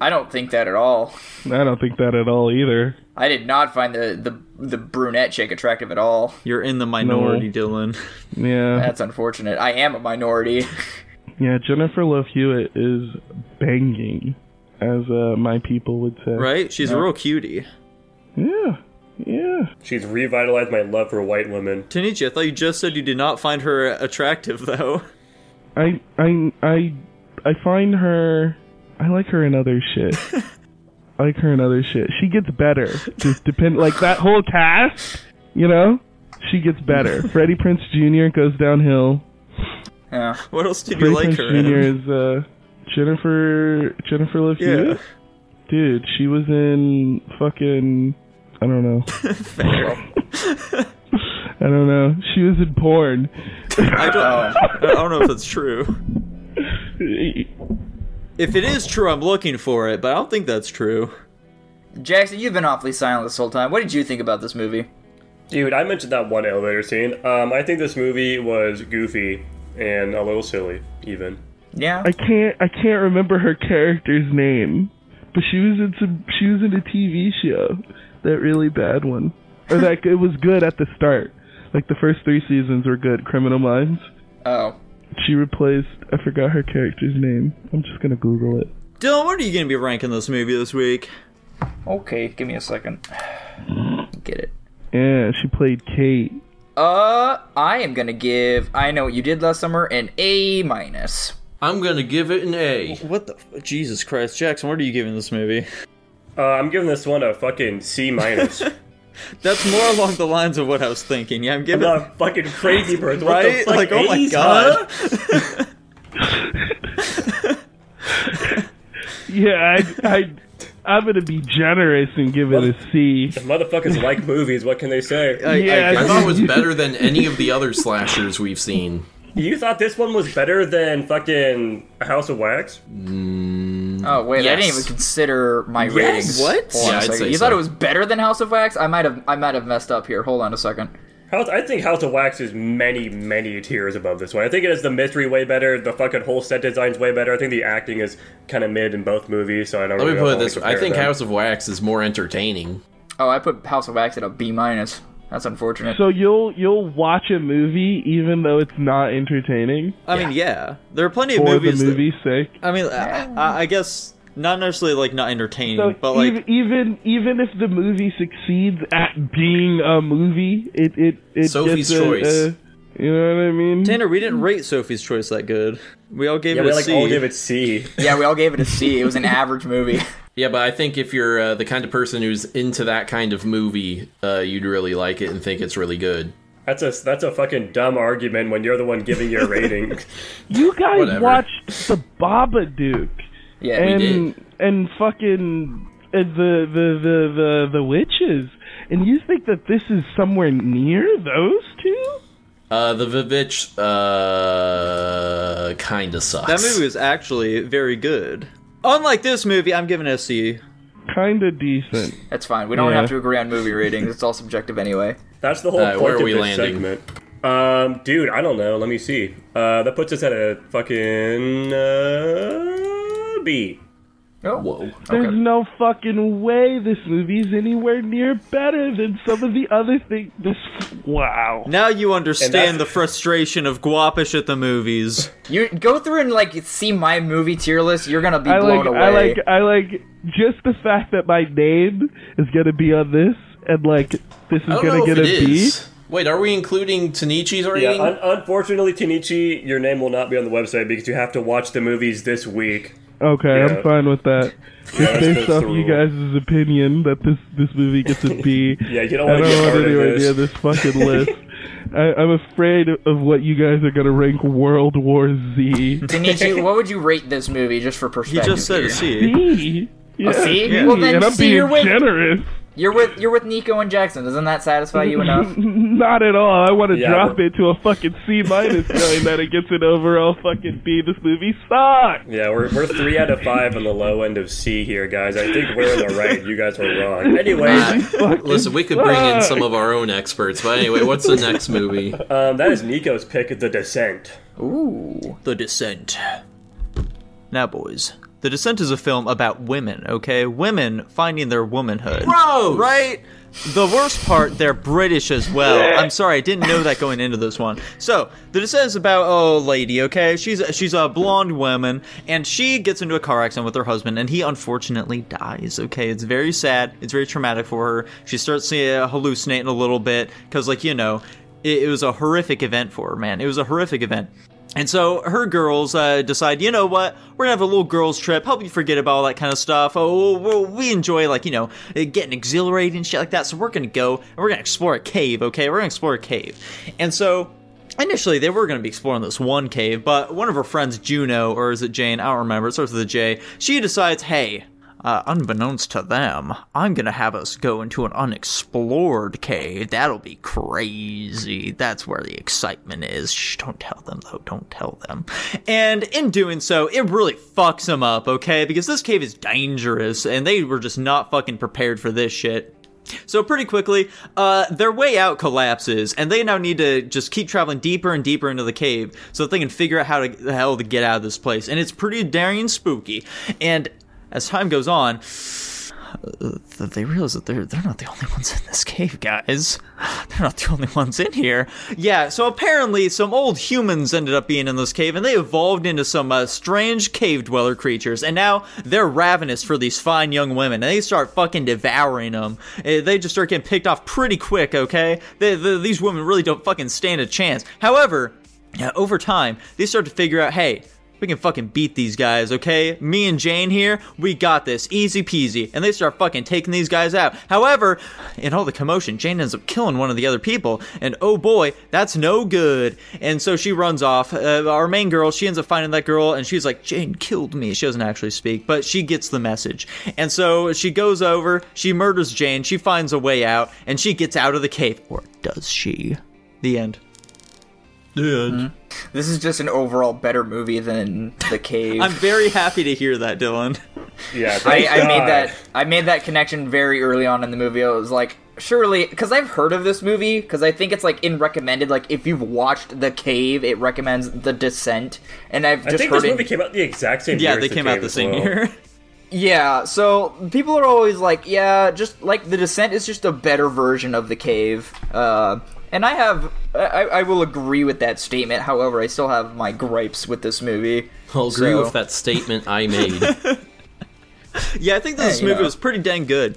I don't think that at all. I don't think that at all either. I did not find the the, the brunette chick attractive at all. You're in the minority, Dylan. <laughs> Yeah, That's unfortunate. I am a minority. <laughs> yeah. Jennifer Love Hewitt is banging, as uh, my people would say. Right? She's a real cutie. Yeah, yeah. She's revitalized my love for white women. Tanichi, I thought you just said you did not find her attractive, though. I I I I find her. I like her in other shit. <laughs> I like her in other shit. She gets better. Just depend like that whole cast. You know, she gets better. <laughs> Freddie Prinze Jr. goes downhill. yeah. What else did you like Prinze her Jr. in? is uh, Jennifer Jennifer Love Yeah. Hewitt. Dude, she was in fucking. I don't know. Fair. I don't know. She was in porn. I don't, Oh. I don't know if that's true. If it is true, I'm looking for it, but I don't think that's true. Jackson, you've been awfully silent this whole time. What did you think about this movie? Dude, I mentioned that one elevator scene. Um, I think this movie was goofy and a little silly, even. Yeah. I can't I can't remember her character's name, but she was in some she was in a TV show, that really bad one, or that it was good at the start. Like the first three seasons were good. Criminal Minds. Oh. She replaced I forgot her character's name. I'm just gonna Google it. Dylan, what are you going to be ranking this movie this week? Okay, give me a second. Get it. Yeah, she played Kate. Uh, I am gonna give I Know What You Did Last Summer an A minus. I'm gonna give it an A. What the? Jesus Christ, Jackson, what are you giving this movie? Uh, I'm giving this one a fucking C minus. <laughs> That's more along the lines of what I was thinking. Yeah, I'm giving. not a fucking crazy person. What right? the fuck? Like, oh my A's, god. huh? <laughs> Yeah, I I I'm gonna be generous and give it a C. The Motherfuckers like movies. What can they say? I, Yeah, I I guess- thought it was better than any of the other slashers we've seen. You thought this one was better than fucking House of Wax? Mm, oh wait, I didn't even consider my Yes. ratings. What? Hold Yeah, a I'd say You so. thought it was better than House of Wax? I might have I might have messed up here. Hold on a second. House, I think House of Wax is many, many tiers above this one. I think it is the mystery way better. The fucking whole set design's way better. I think the acting is kind of mid in both movies. So I don't. Really Let really me put it this way: I think them. House of Wax is more entertaining. Oh, I put House of Wax at a B minus. That's unfortunate. So you'll you'll watch a movie even though it's not entertaining I mean, yeah, there are plenty of for movies. the that- sake. I mean, I, I I guess not necessarily like not entertaining, So but like even, even even if the movie succeeds at being a movie, it it it Sophie's gets a- Choice. a- you know what I mean? Tanner, we didn't rate Sophie's Choice that good. We all gave Yeah, it we a like C. all give it C. <laughs> yeah, we all gave it a C. It was an average movie. <laughs> Yeah, but I think if you're uh, the kind of person who's into that kind of movie, uh, you'd really like it and think it's really good. That's a that's a fucking dumb argument when you're the one giving your rating. <laughs> You guys Whatever. watched the Babadook Yeah, and did. and fucking uh, the, the the the the witches, and you think that this is somewhere near those two? Uh, the Vivitch uh, kind of sucks. That movie was actually very good. Unlike this movie, I'm giving it a C. Kinda decent. that's fine. We don't Yeah. have to agree on movie ratings. It's all subjective anyway. That's the whole Alright, point where are of we this landing? segment. Um, dude, I don't know. Let me see. Uh, that puts us at a fucking uh, B. Oh. Whoa. There's no fucking way this movie's anywhere near better than some of the other things. This wow. Now you understand the frustration of Guapish at the movies. You go through and like see my movie tier list. You're gonna be I blown like away. I like I like just the fact that my name is gonna be on this and like this is gonna get if a it B. is. Wait, are we including Tanichi's Yeah, rating? un- unfortunately, Tanichi, your name will not be on the website because you have to watch the movies this week. Okay, Yeah. I'm fine with that. Just that's- based off you rule. guys' opinion that this this movie gets a B. Yeah, you don't I want don't to get want part of this. near this fucking list. <laughs> I, I'm afraid of what you guys are gonna rank World War Z. Tanichi, <laughs> what would you rate this movie just for perspective? He perspective? just said a here? C. B. Yeah. C? B. Well, then and I'm C, being you're with- generous. You're with you're with Nico and Jackson. Doesn't that satisfy you enough? <laughs> Not at all. I want to Yeah, drop but- it to a fucking C minus, knowing that it gets an overall fucking B. This movie sucks. Yeah, we're, we're three out of five on the low end of C here, guys. I think we're in the right. You guys were wrong. Anyway, Fucking Listen, we could bring in some of our own experts, but anyway, what's the next movie? um, that is Nico's pick, The Descent. Ooh. The Descent. Now, boys, The Descent is a film about women, okay? Women finding their womanhood. Gross! Right? The worst part, they're British as well. I'm sorry, I didn't know that going into this one. So, The Descent is about a lady, okay? She's she's a blonde woman, and she gets into a car accident with her husband, and he unfortunately dies, okay? It's very sad. It's very traumatic for her. She starts uh, hallucinating a little bit, because, like, you know, it, it was a horrific event for her, man. It was a horrific event. And so her girls uh, decide, you know what, we're gonna have a little girls' trip, help you forget about all that kind of stuff. Oh, we enjoy like you know getting exhilarated and shit like that. So we're gonna go and we're gonna explore a cave. Okay, we're gonna explore a cave. And so initially they were gonna be exploring this one cave, but one of her friends, Juno, or is it Jane? I don't remember. It starts with a J. She decides, hey. Uh, unbeknownst to them, I'm gonna have us go into an unexplored cave. That'll be crazy. That's where the excitement is. Shh, don't tell them though. Don't tell them. And in doing so, it really fucks them up, okay? Because this cave is dangerous, and they were just not fucking prepared for this shit. So pretty quickly, uh, their way out collapses, and they now need to just keep traveling deeper and deeper into the cave so that they can figure out how to the hell to get out of this place. And it's pretty daring spooky. And as time goes on, they realize that they're they're not the only ones in this cave, guys. They're not the only ones in here. Yeah, so apparently some old humans ended up being in this cave, and they evolved into some uh, strange cave dweller creatures, and now they're ravenous for these fine young women, and they start fucking devouring them. Uh, They just start getting picked off pretty quick. Okay, they, they, these women really don't fucking stand a chance. However, over time, they start to figure out, hey, we can fucking beat these guys, okay? Me and Jane here, we got this. Easy peasy. And they start fucking taking these guys out. However, in all the commotion, Jane ends up killing one of the other people. And oh boy, that's no good. And so she runs off. Uh, our main girl, she ends up finding that girl and she's like, Jane killed me. She doesn't actually speak, but she gets the message. And so she goes over, she murders Jane, she finds a way out, and she gets out of the cave. Or does she? The end. The end. This is just an overall better movie than The Cave. I'm very happy to hear that, Dylan. Yeah, I, I made that I made that connection very early on in the movie. I was like, surely, because I've heard of this movie, because I think it's like in recommended. Like if you've watched The Cave, it recommends The Descent, and I've I think heard this it. movie came out the exact same year. Yeah, as they The came out the same well. year. <laughs> Yeah, so people are always like, yeah, just like The Descent is just a better version of The Cave. Uh, and I have, I, I will agree with that statement. However, I still have my gripes with this movie. I'll agree So- with that statement I <laughs> made. Yeah, I think this Hey, movie know. was pretty dang good.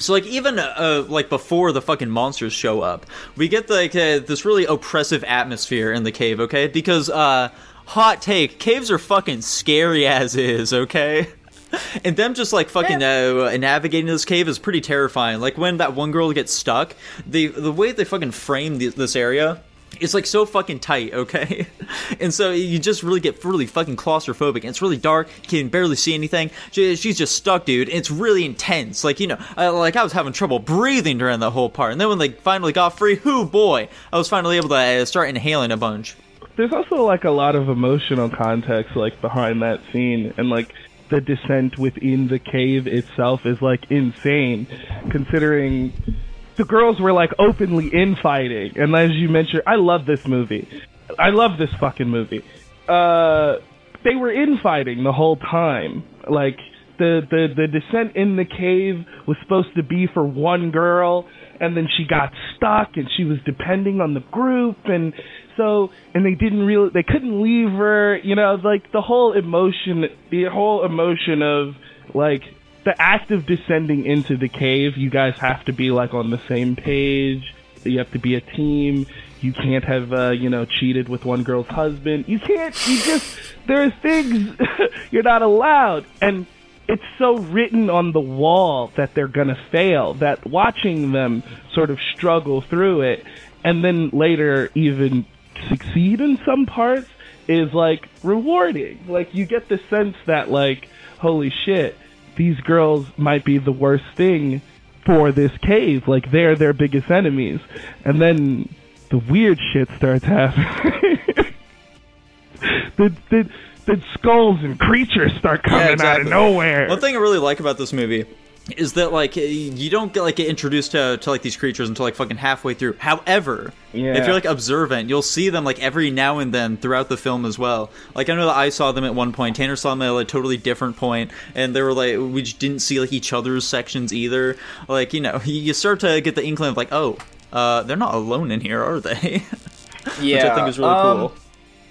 So like even uh, like before the fucking monsters show up, we get like uh, this really oppressive atmosphere in the cave, okay? Because uh hot take, caves are fucking scary <laughs> as is, okay? <laughs> And them just like fucking uh, navigating this cave is pretty terrifying. Like when that one girl gets stuck, the the way they fucking frame the, this area it's like so fucking tight, okay? <laughs> And so you just really get really fucking claustrophobic. And it's really dark. You can barely see anything. She, she's just stuck, dude. It's really intense. Like you know, I, like I was having trouble breathing during that whole part. And then when they finally got free, whoo boy, I was finally able to uh, start inhaling a bunch. There's also like a lot of emotional context like behind that scene and like the descent within the cave itself is like insane considering the girls were like openly infighting, and as you mentioned, I love this movie. I love this fucking movie. Uh, they were infighting the whole time. Like the the the descent in the cave was supposed to be for one girl, and then she got stuck, and she was depending on the group, and so and they didn't really they couldn't leave her. You know, like the whole emotion, the whole emotion of like the act of descending into the cave, you guys have to be like on the same page. You have to be a team. You can't have uh, you know cheated with one girl's husband. You can't. You just there are things <laughs> you're not allowed, and it's so written on the wall that they're gonna fail. That watching them sort of struggle through it, and then later even succeed in some parts is like rewarding. Like you get the sense that like holy shit these girls might be the worst thing for this cave. Like they're their biggest enemies, and then the weird shit starts <laughs> happening. the, the the skulls and creatures start coming out of nowhere. One thing I really like about this movie is that like you don't get like get introduced to, to like these creatures until like fucking halfway through. However, Yeah. if you're like observant, you'll see them like every now and then throughout the film as well. Like I know that I saw them at one point. Tanner saw them at a like, totally different point, and they were like we just didn't see like each other's sections either. Like you know, <laughs> you start to get the inkling of like oh. Uh, they're not alone in here, are they? Yeah, <laughs> Which I think is really um, cool.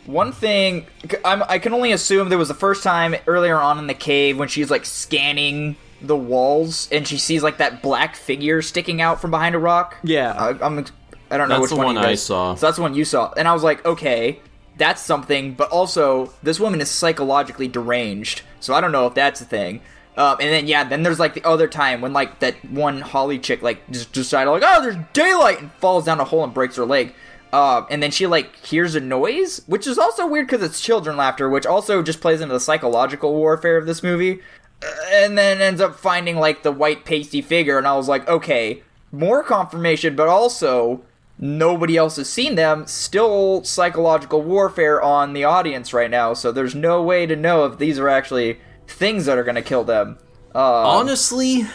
One thing, I'm, I can only assume there was the first time earlier on in the cave when she's like scanning the walls and she sees like that black figure sticking out from behind a rock. Yeah. I, I'm. I don't know That's which the one, one you I saw. So that's the one you saw, and I was like, okay, that's something. But also, this woman is psychologically deranged, so I don't know if that's a thing. Um, and then yeah, then there's like the other time when like that one Holly chick like just decided like oh there's daylight and falls down a hole and breaks her leg. Uh, and then she like hears a noise, which is also weird because it's children laughter, which also just plays into the psychological warfare of this movie. Uh, and then ends up finding like the white pasty figure, and I was like, okay, more confirmation, but also nobody else has seen them. Still psychological warfare on the audience right now, so there's no way to know if these are actually things that are gonna kill them. Uh, Honestly,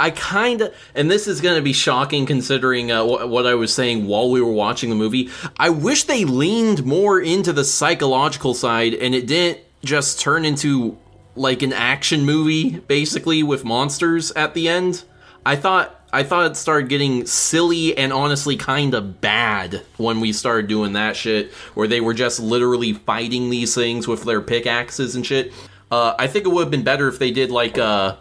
I kind of, and this is going to be shocking considering uh, wh- what I was saying while we were watching the movie. I wish they leaned more into the psychological side and it didn't just turn into like an action movie, basically with monsters at the end. I thought. I thought it started getting silly and honestly kind of bad when we started doing that shit, where they were just literally fighting these things with their pickaxes and shit. Uh, I think it would have been better if they did like uh,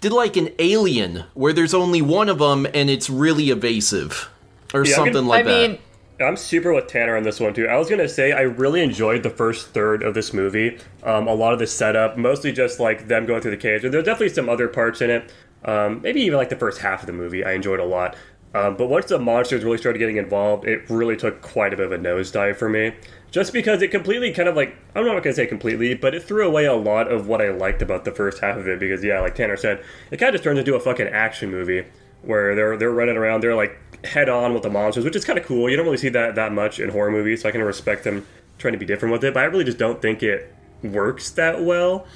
did like an alien where there's only one of them and it's really evasive or Yeah, I something mean- like I mean, that. I'm super with Tanner on this one too. I was gonna say I really enjoyed the first third of this movie. Um, a lot of the setup, mostly just like them going through the cage. And There's definitely some other parts in it. Um, maybe even like the first half of the movie, I enjoyed a lot. Um, but once the monsters really started getting involved, it really took quite a bit of a nosedive for me. Just because it completely kind of like I'm not gonna say completely, but it threw away a lot of what I liked about the first half of it. Because yeah, like Tanner said, it kind of just turns into a fucking action movie where they're they're running around, they're like head on with the monsters, which is kind of cool. You don't really see that that much in horror movies, so I can respect them trying to be different with it. But I really just don't think it works that well,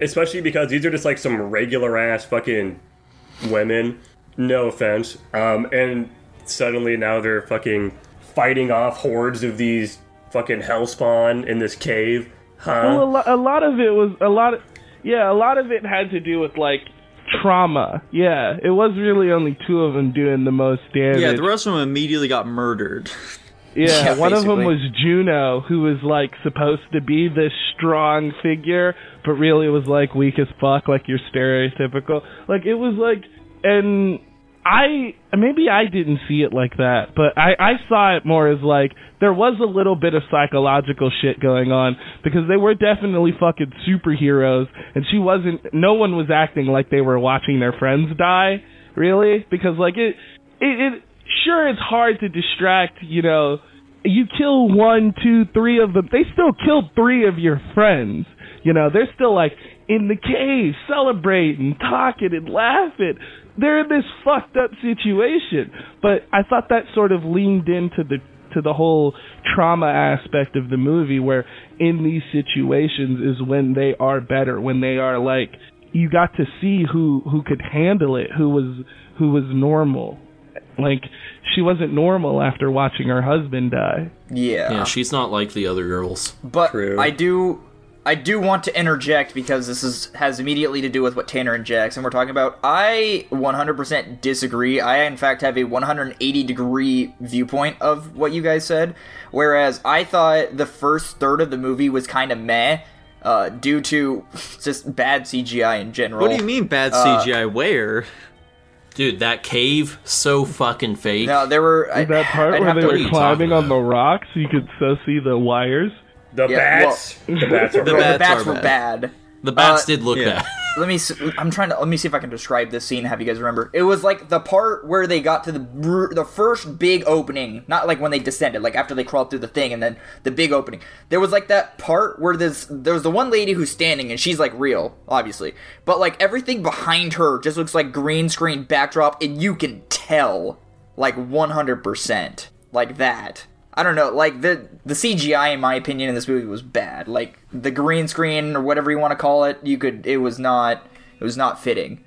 especially because these are just like some regular ass fucking women. No offense, um, and suddenly now they're fucking fighting off hordes of these fucking hellspawn in this cave. Huh? Well, a, lo- a lot of it was a lot. Of, yeah, a lot of it had to do with like trauma. Yeah, it was really only two of them doing the most damage. Yeah, the rest of them immediately got murdered. <laughs> Yeah, Yeah, one of them was Juno, who was like supposed to be this strong figure, but really was like weak as fuck, like your stereotypical. Like it was like, and I maybe I didn't see it like that, but I I saw it more as like there was a little bit of psychological shit going on because they were definitely fucking superheroes, and she wasn't. No one was acting like they were watching their friends die, really, because like it it, it sure it's hard to distract you know. You kill one two three of them they still killed three of your friends you know. They're still like in the cave celebrating talking and laughing they're in this fucked up situation but i thought that sort of leaned into the to the whole trauma aspect of the movie where in these situations is when they are better when they are like you got to see who who could handle it who was who was normal Like she wasn't normal after watching her husband die. Yeah. Yeah, she's not like the other girls. But True. I do I do want to interject because this is has immediately to do with what Tanner and Jackson were talking about. I 100% disagree. I in fact have a 180 degree viewpoint of what you guys said. Whereas I thought the first third of the movie was kind of meh uh, due to <laughs> just bad CGI in general. What do you mean bad Uh, CGI? Where? Dude, that cave, so fucking fake. No, there were I, That part I'd where they to- What are were climbing on the rocks, you could so see the wires. The Yeah, bats. the bats are <laughs> The the bats bats were bad. the bats uh, did look yeah. bad. <laughs> let me. s- I'm trying to. Let me see if I can describe this scene. Have you guys remember? It was like the part where they got to the the first big opening. Not like when they descended, like after they crawled through the thing, and then the big opening. There was like that part where there's there was the one lady who's standing, and she's like real, obviously, but like everything behind her just looks like green screen backdrop, and you can tell like 100 percent like that. I don't know, like the the CGI in my opinion in this movie was bad. Like the green screen or whatever you want to call it, you could it was not it was not fitting.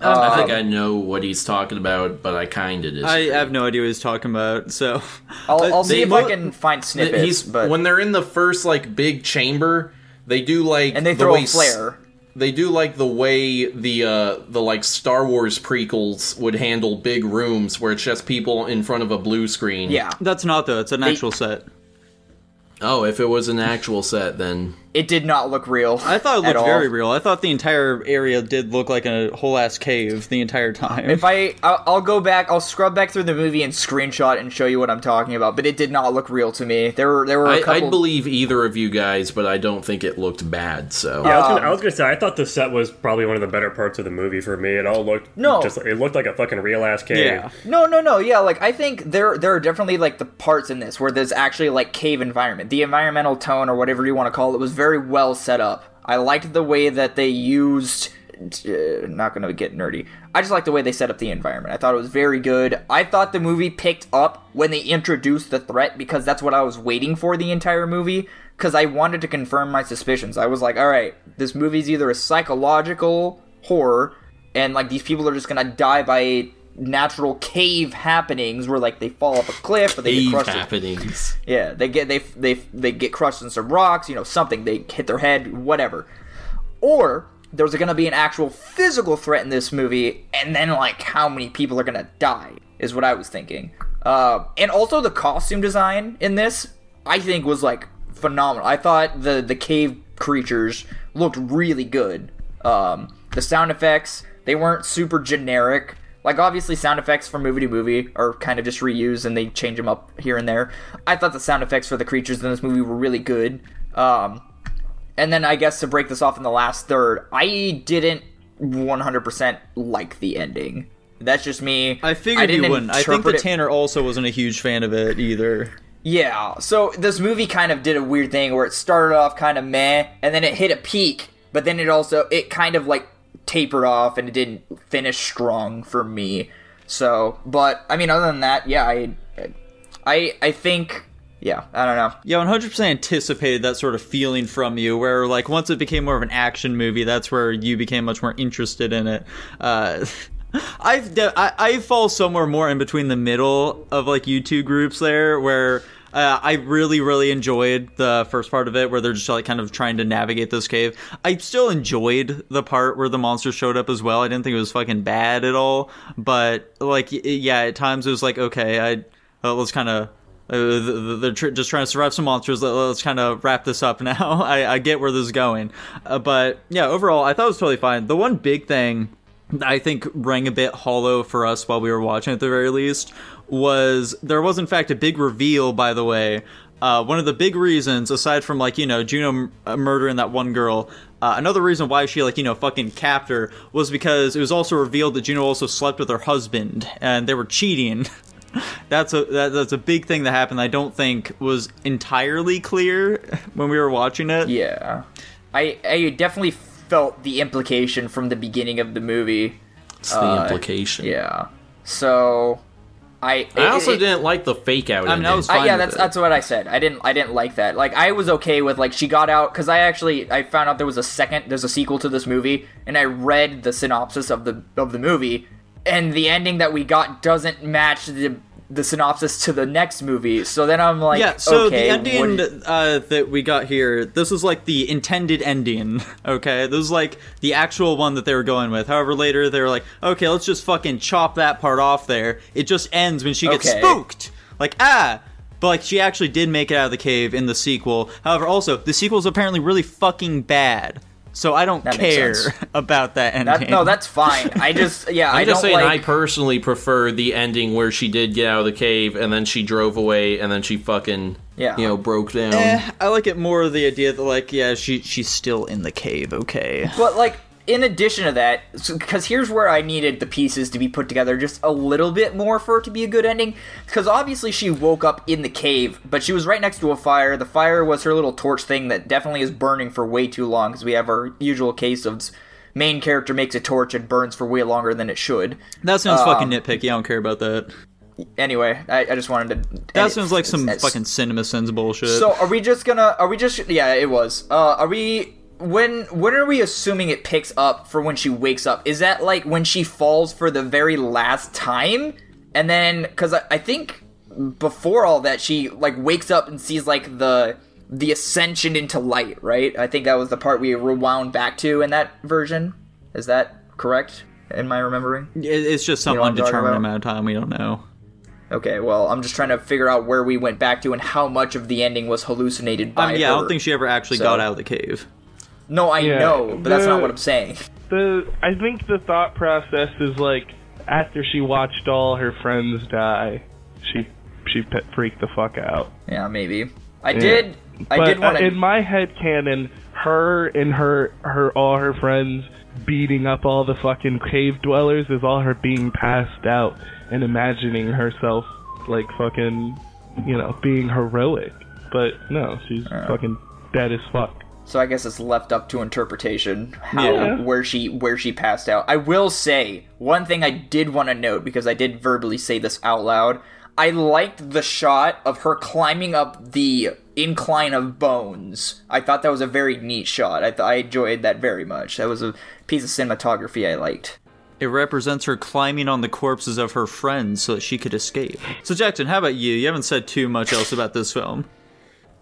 I think um, I know what he's talking about, but I kinda disagree. I have no idea what he's talking about. So I'll, I'll see they if mo- I can find snippets. He's but when they're in the first like big chamber, they do like and they throw way a s- flare. They do like the way the uh the like Star Wars prequels would handle big rooms where it's just people in front of a blue screen. Yeah, that's not though. It's an actual set. Oh, if it was an actual set, then it did not look real. I thought it looked all. very real. I thought the entire area did look like a whole ass cave the entire time. If I, I'll, I'll go back, I'll scrub back through the movie and screenshot and show you what I'm talking about. But it did not look real to me. There were, there were a I, couple. I'd believe either of you guys, but I don't think it looked bad. So Yeah, I was, Um, gonna, I was gonna say I thought the set was probably one of the better parts of the movie for me. It all looked No. just it looked like a fucking real ass cave. yeah. No, no, no. Yeah, like I think there there are definitely like the parts in this where there's actually like cave environment. The environmental tone or whatever you want to call it was very well set up. I liked the way that they used uh, not going to get nerdy. I just like the way they set up the environment. I thought it was very good. I thought the movie picked up when they introduced the threat because that's what I was waiting for the entire movie cuz I wanted to confirm my suspicions. I was like, "All right, this movie's either a psychological horror and like these people are just going to die by natural cave happenings where like they fall off a cliff or they get Eve crushed. in- happenings. yeah, they get they they they get crushed in some rocks, you know, something. They hit their head, whatever. Or there's going to be an actual physical threat in this movie, and then like how many people are going to die is what I was thinking. Uh, and also the costume design in this, I think, was like phenomenal. I thought the the cave creatures looked really good. Um, the sound effects they weren't super generic. Like obviously, sound effects from movie to movie are kind of just reused and they change them up here and there. I thought the sound effects for the creatures in this movie were really good. Um, and then I guess to break this off in the last third, I didn't 100% like the ending. That's just me. I figured you wouldn't. I think that Tanner also wasn't a huge fan of it either. Yeah, so this movie kind of did a weird thing where it started off kind of meh, and then it hit a peak, but then it also it kind of like tapered off and it didn't finish strong for me. So, but I mean, other than that, yeah, I, I, I think, yeah, I don't know. Yeah, 100% anticipated that sort of feeling from you, where like once it became more of an action movie, that's where you became much more interested in it. Uh, <laughs> I've de- I, I fall somewhere more in between the middle of like you two groups there, where uh, I really really enjoyed the first part of it, where they're just like kind of trying to navigate this cave. I still enjoyed the part where the monster showed up as well. I didn't think it was fucking bad at all, but like yeah, at times it was like okay, I uh, let's kind of uh, they're tr- just trying to survive some monsters. Let- Let's kind of wrap this up now. <laughs> I, I get where this is going, uh, but yeah, overall, I thought it was totally fine. The one big thing I think rang a bit hollow for us while we were watching, at the very least, was there was in fact a big reveal. By the way, uh, one of the big reasons, aside from like you know Juno m- uh, murdering that one girl, uh, another reason why she like you know fucking capped her was because it was also revealed that Juno also slept with her husband and they were cheating. <laughs> that's a that, that's a big thing that happened. I don't think was entirely clear <laughs> when we were watching it. Yeah, I, I definitely felt the implication from the beginning of the movie. It's the Uh, implication. Yeah, so I, I also it- it- didn't like the fake out. I mean, was fine yeah, that's it. that's what I said. I didn't I didn't like that. Like I was okay with like she got out because I actually I found out there was a second there's a sequel to this movie and I read the synopsis of the of the movie and the ending that we got doesn't match the the synopsis to the next movie. So then I'm like, yeah, so okay, the ending uh, that we got here, this was like the intended ending, <laughs> okay? This was like the actual one that they were going with. However, later they were like, okay, let's just fucking chop that part off there. It just ends when she gets Okay. spooked. Like, ah! But like, she actually did make it out of the cave in the sequel. However, also, the sequel is apparently really fucking bad. So I don't That care <laughs> about that ending. that, no, that's fine. I just <laughs> yeah, I'm I just don't saying, like. I personally prefer the ending where she did get out of the cave and then she drove away and then she fucking, Yeah. you know, broke down. Eh, I like it more the idea that like, yeah, she she's still in the cave, okay. But like in addition to that, because here's where I needed the pieces to be put together just a little bit more for it to be a good ending. Because obviously she woke up in the cave, but she was right next to a fire. The fire was her little torch thing that definitely is burning for way too long. Because we have our usual case of main character makes a torch and burns for way longer than it should. That sounds Um, fucking nitpicky. I don't care about that. Anyway, I, I just wanted to. That sounds like some it's- fucking CinemaSins bullshit. So are we just gonna? Are we just? Yeah, it was. Uh, are we? When when are we assuming it picks up for when she wakes up? Is that like when she falls for the very last time, and then because I, I think before all that she like wakes up and sees like the the ascension into light, right? I think that was the part we rewound back to in that version. Is that correct? Am I remembering? It's just some know I'm talking undetermined amount of time. We don't know. Okay, well, I'm just trying to figure out where we went back to and how much of the ending was hallucinated um, by I mean, yeah, I don't think she ever actually So- got out of the cave. No, I Yeah, know, but that's not what I'm saying. the I think the thought process is like after she watched all her friends die, she she pe- freaked the fuck out. Yeah, maybe. I did. I but did want uh, to. in my head canon, her and her her all her friends beating up all the fucking cave dwellers is all her being passed out and imagining herself like fucking you know being heroic. But no, she's fucking dead as fuck. So I guess it's left up to interpretation how Yeah. where she where she passed out. I will say one thing I did want to note because I did verbally say this out loud. I liked the shot of her climbing up the incline of bones. I thought that was a very neat shot. I th- I enjoyed that very much. That was a piece of cinematography I liked. It represents her climbing on the corpses of her friends so that she could escape. So, Jackson, how about you? You haven't said too much else about this film.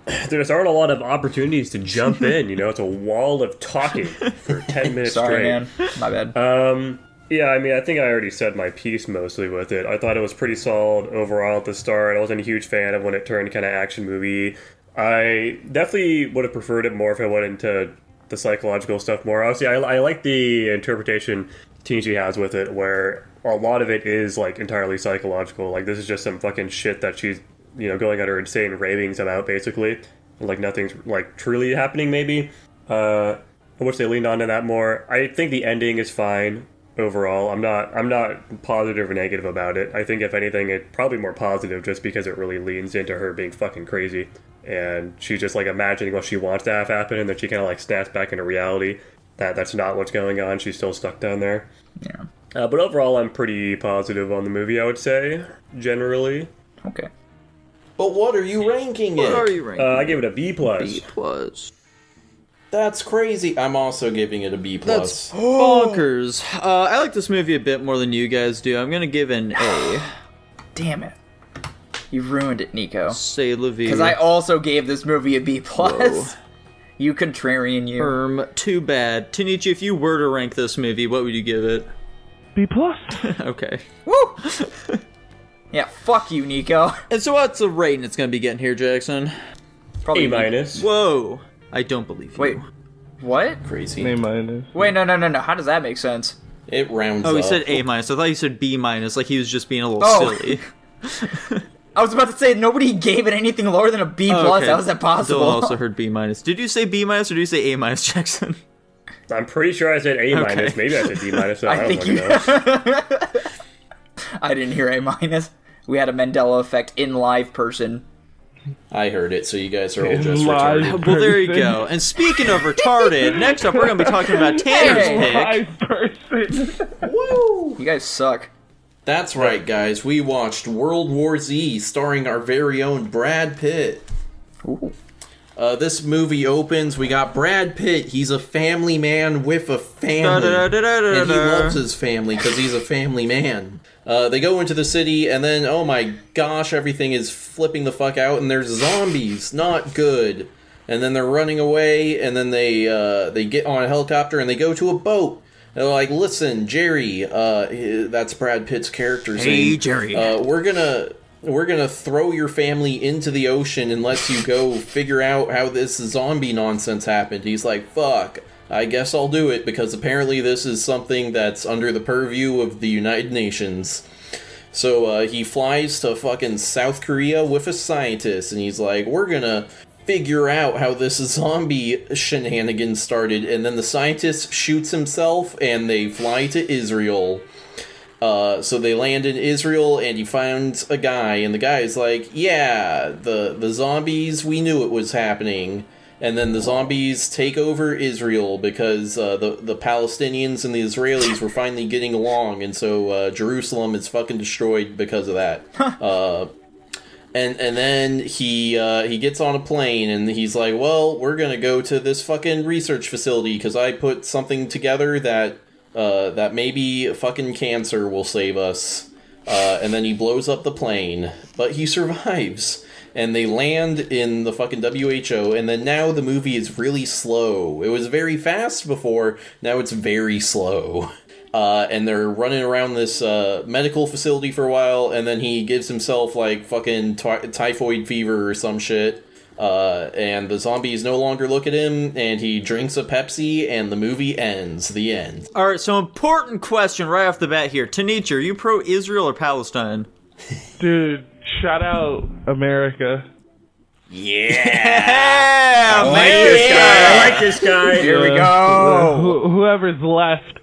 <clears throat> There just aren't a lot of opportunities to jump <laughs> in. You know, it's a wall of talking for <laughs> ten minutes Sorry, straight. man. My bad. Um, yeah, I mean, I think I already said my piece mostly with it. I thought it was pretty solid overall at the start. I wasn't a huge fan of when it turned kind of action movie. I definitely would have preferred it more if I went into the psychological stuff more. Obviously, I, I like the interpretation Tanichi has with it, where a lot of it is like entirely psychological. Like this is just some fucking shit that she's you know going on her insane ravings about, basically. Like nothing's like truly happening, maybe. Uh, I wish they leaned onto that more. I think the ending is fine overall. I'm not I'm not positive or negative about it. I think if anything, it's probably more positive just because it really leans into her being fucking crazy and she's just like imagining what she wants to have happen, and then she kind of like snaps back into reality. That that's not what's going on. She's still stuck down there. Yeah. Uh, but overall, I'm pretty positive on the movie. I would say generally. Okay. But what are you ranking it? What it? are you ranking? Uh, I gave it a B plus. B plus. That's crazy. I'm also giving it a B plus. That's plus. bonkers. Uh, I like this movie a bit more than you guys do. I'm gonna give an A. <sighs> Damn it. You ruined it, Nico. Say la vie. Because I also gave this movie a B plus. You contrarian, you. Erm, too bad. Tanichi, if you were to rank this movie, what would you give it? B plus. <laughs> okay. Woo! <laughs> yeah, fuck you, Nico. <laughs> And so what's the rating it's gonna be getting here, Jackson? Probably A minus. Whoa. I don't believe you. Wait, what? Crazy. A minus. Wait, no, no, no, no. How does that make sense? It rounds Oh, he up. said A minus. I thought he said B minus, like he was just being a little Oh. silly. <laughs> <laughs> I was about to say nobody gave it anything lower than a B Oh, plus. okay. How is that possible? Dylan also heard B minus. Did you say B minus or did you say A minus, Jackson? I'm pretty sure I said A Okay. minus. Maybe I said D minus. So I, I don't think you. know. I didn't hear A minus. We had a Mandela effect in live person. I heard it, so you guys are all just Live. retarded. Well, there you go. And speaking of retarded, <laughs> next up we're going to be talking about Tanner's Hey. pick. Live person. <laughs> You guys suck. That's right, guys. We watched World War Z, starring our very own Brad Pitt. Ooh. Uh, this movie opens. We got Brad Pitt. He's a family man with a family, and he loves his family because he's a family man. Uh, they go into the city, and then oh my gosh, everything is flipping the fuck out, and there's zombies. Not good. And then they're running away, and then they uh, they get on a helicopter and they go to a boat. They're like, "Listen, Jerry, uh, that's Brad Pitt's character's Hey, name. Jerry. Uh, we're gonna we're gonna throw your family into the ocean and let you go figure out how this zombie nonsense happened." He's like, "Fuck." I guess I'll do it because apparently this is something that's under the purview of the United Nations. So uh, he flies to fucking South Korea with a scientist, and he's like, "We're gonna figure out how this zombie shenanigan started." And then the scientist shoots himself, and they fly to Israel. Uh, so they land in Israel, and he finds a guy, and the guy is like, "Yeah, the the zombies. We knew it was happening." And then the zombies take over Israel because uh, the the Palestinians and the Israelis were finally getting along, and so uh, Jerusalem is fucking destroyed because of that. uh, and and then he uh, he gets on a plane and he's like, "Well, we're gonna go to this fucking research facility because I put something together that uh, that maybe fucking cancer will save us." Uh, and then he blows up the plane, but he <laughs> survives. And they land in the fucking WHO, and then now the movie is really slow. It was very fast before, now it's very slow. <laughs> Uh, and they're running around this uh, medical facility for a while, and then he gives himself like fucking ty- typhoid fever or some shit. Uh, and the zombies no longer look at him, and he drinks a Pepsi, and the movie ends. The end. All right, so important question right off the bat here. Tanichi, are you pro Israel or Palestine? Dude, shout out America. Yeah, <laughs> I like this guy. I like this guy. Here we go. Who whoever's left.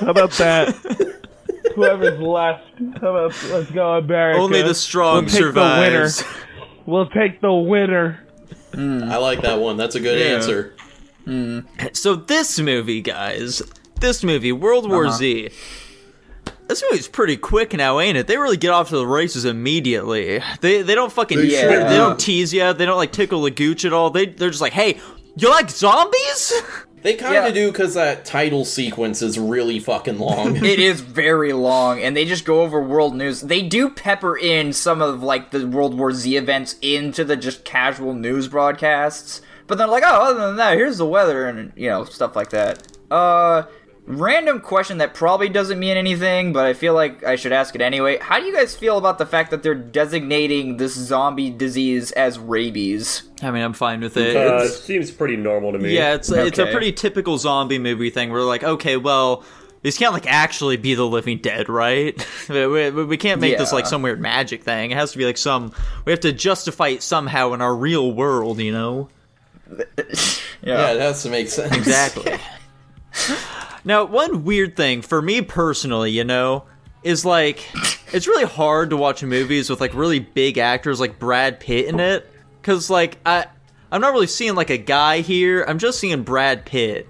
How about that? Whoever's left. How about let's go America? Only the strong we'll take survives. The winner. We'll take the winner. I like that one. That's a good Yeah. answer. So this movie, guys, this movie, World War Uh-huh. Z. This movie's pretty quick now, ain't it? They really get off to the races immediately. They they don't fucking They sure they do. don't tease you. They don't like tickle the gooch at all. They they're just like, hey, you like zombies? They kind of Yeah. of do because that title sequence is really fucking long. <laughs> It is very long, and they just go over world news. They do pepper in some of like the World War Z events into the just casual news broadcasts, but they're like, oh, other than that, here's the weather and you know stuff like that. Uh, random question that probably doesn't mean anything, but I feel like I should ask it anyway. How do you guys feel about the fact that they're designating this zombie disease as rabies? I mean, I'm fine with it. Uh, It's- seems pretty normal to me. yeah, it's it's a pretty typical zombie movie thing. We're like, okay, well. These can't like actually be the living dead, right? <laughs> we, we, we can't make this like some weird magic thing. It has to be like some. We have to justify it somehow in our real world, you know. <laughs> yeah, it has to make sense. Exactly. <laughs> now, one weird thing for me personally, you know, is like it's really hard to watch movies with like really big actors like Brad Pitt in it cuz like I I'm not really seeing like a guy here. I'm just seeing Brad Pitt.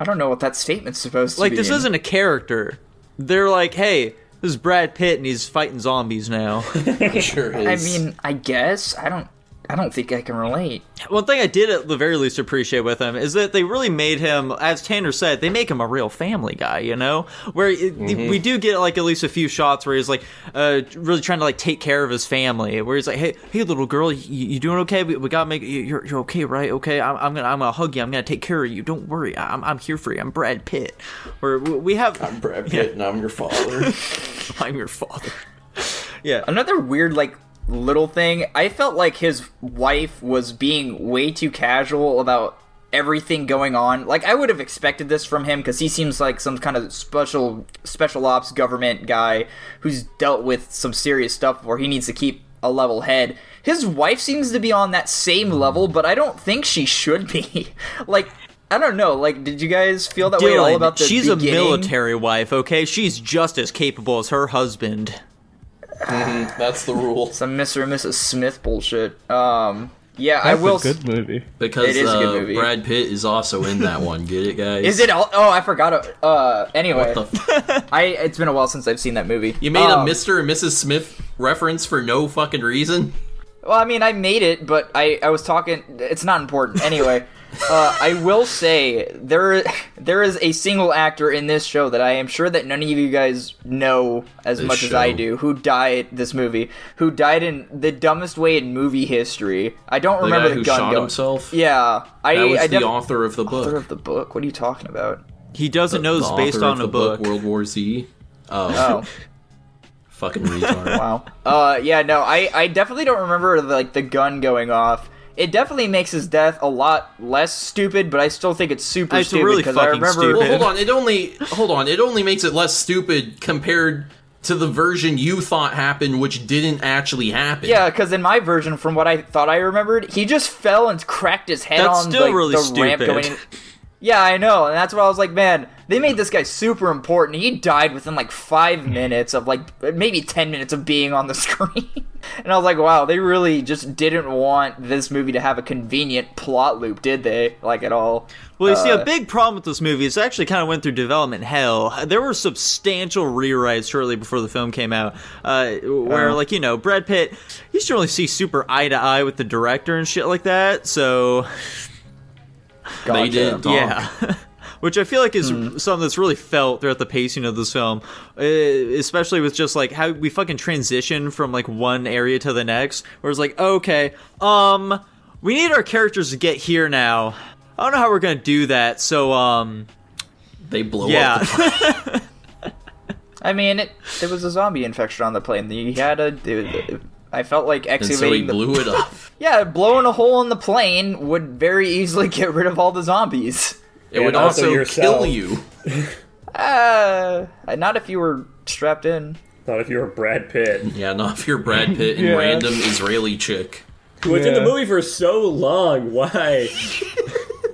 I don't know what that statement's supposed to Like be. Like this isn't a character. They're like, "Hey, this is Brad Pitt and he's fighting zombies now." <laughs> Sure is. I mean, I guess I don't. I don't think I can relate. One thing I did at the very least appreciate with him is that they really made him, as Tanner said, they make him a real family guy, you know? Where it, we do get like at least a few shots where he's like uh, really trying to like take care of his family. Where he's like, "Hey, hey, little girl, you, you doing okay? We, we gotta make you, you're you're okay, right? Okay, I'm, I'm gonna I'm gonna hug you. I'm gonna take care of you. Don't worry. I'm I'm here for you. I'm Brad Pitt. Where we we have I'm Brad Pitt and I'm your father. <laughs> I'm your father. Yeah. Another weird, like, little thing. I felt like his wife was being way too casual about everything going on. Like, I would have expected this from him because he seems like some kind of special special ops government guy who's dealt with some serious stuff where he needs to keep a level head. His wife seems to be on that same level, but I don't think she should be. <laughs> like. I don't know. Like, did you guys feel that way at all about the she's a military wife, okay? She's just as capable as her husband. That's the rule. <laughs> Some Mr. and Mrs. Smith bullshit. Um, yeah, I That's will. a good movie. Because It is a good uh, movie. Brad Pitt is also in that one. Get it, guys? Is it? all- Oh, I forgot. Uh, anyway, What the f- <laughs> I it's been a while since I've seen that movie. you made Um, a Mr. and Mrs. Smith reference for no fucking reason? Well, I mean, I made it, but I, I was talking. It's not important. Anyway, <laughs> uh, I will say there there is a single actor in this show that I am sure that none of you guys know as This much as I do. Who died this movie? Who died in the dumbest way in movie history? I don't The remember guy the who gun shot going- himself. Yeah, I. That was I the author of the book. author of the book. What are you talking about? He doesn't know it's based on of a the book. World War Z. Oh, Oh. <laughs> fucking retard. Wow. Uh, yeah, no, I, I definitely don't remember like the gun going off. It definitely makes his death a lot less stupid, but I still think it's super It's stupid really because I remember. stupid. Well, hold on. It only hold on. It only makes it less stupid compared to the version you thought happened, which didn't actually happen. Yeah, because in my version, from what I thought I remembered, he just fell and cracked his head That's on still like, really the ramp stupid. going. <laughs> Yeah, I know, and that's why I was like, man, they made this guy super important. He died within like five minutes of like maybe ten minutes of being on the <laughs> screen, and I was like, wow, they really just didn't want this movie to have a convenient plot loop, did they? Like at all? Well, you see, Uh, a big problem with this movie is it actually kind of went through development hell. There were substantial rewrites shortly before the film came out, uh, where, Oh. like, you know, Brad Pitt, you used to really see super eye to eye with the director and shit like that, so, they did. Talk. yeah. <laughs> Which I feel like is Hmm. something that's really felt throughout the pacing of this film, uh, especially with just like how we fucking transition from like one area to the next. Where it's like, okay, um, we need our characters to get here now. I don't know how we're gonna do that, so um, They blow yeah. up. The <laughs> I mean, it, there was a zombie infection on the plane. You had a. it- I felt like and so he excavating the blew it <laughs> up. Yeah, blowing a hole in the plane would very easily <laughs> get rid of all the zombies. It And would also also, kill you. <laughs> Uh, not if you were strapped in. Not if you're Brad Pitt, Yeah, not if you're Brad Pitt and Yeah. random Israeli chick. who was in the movie for so long. Why?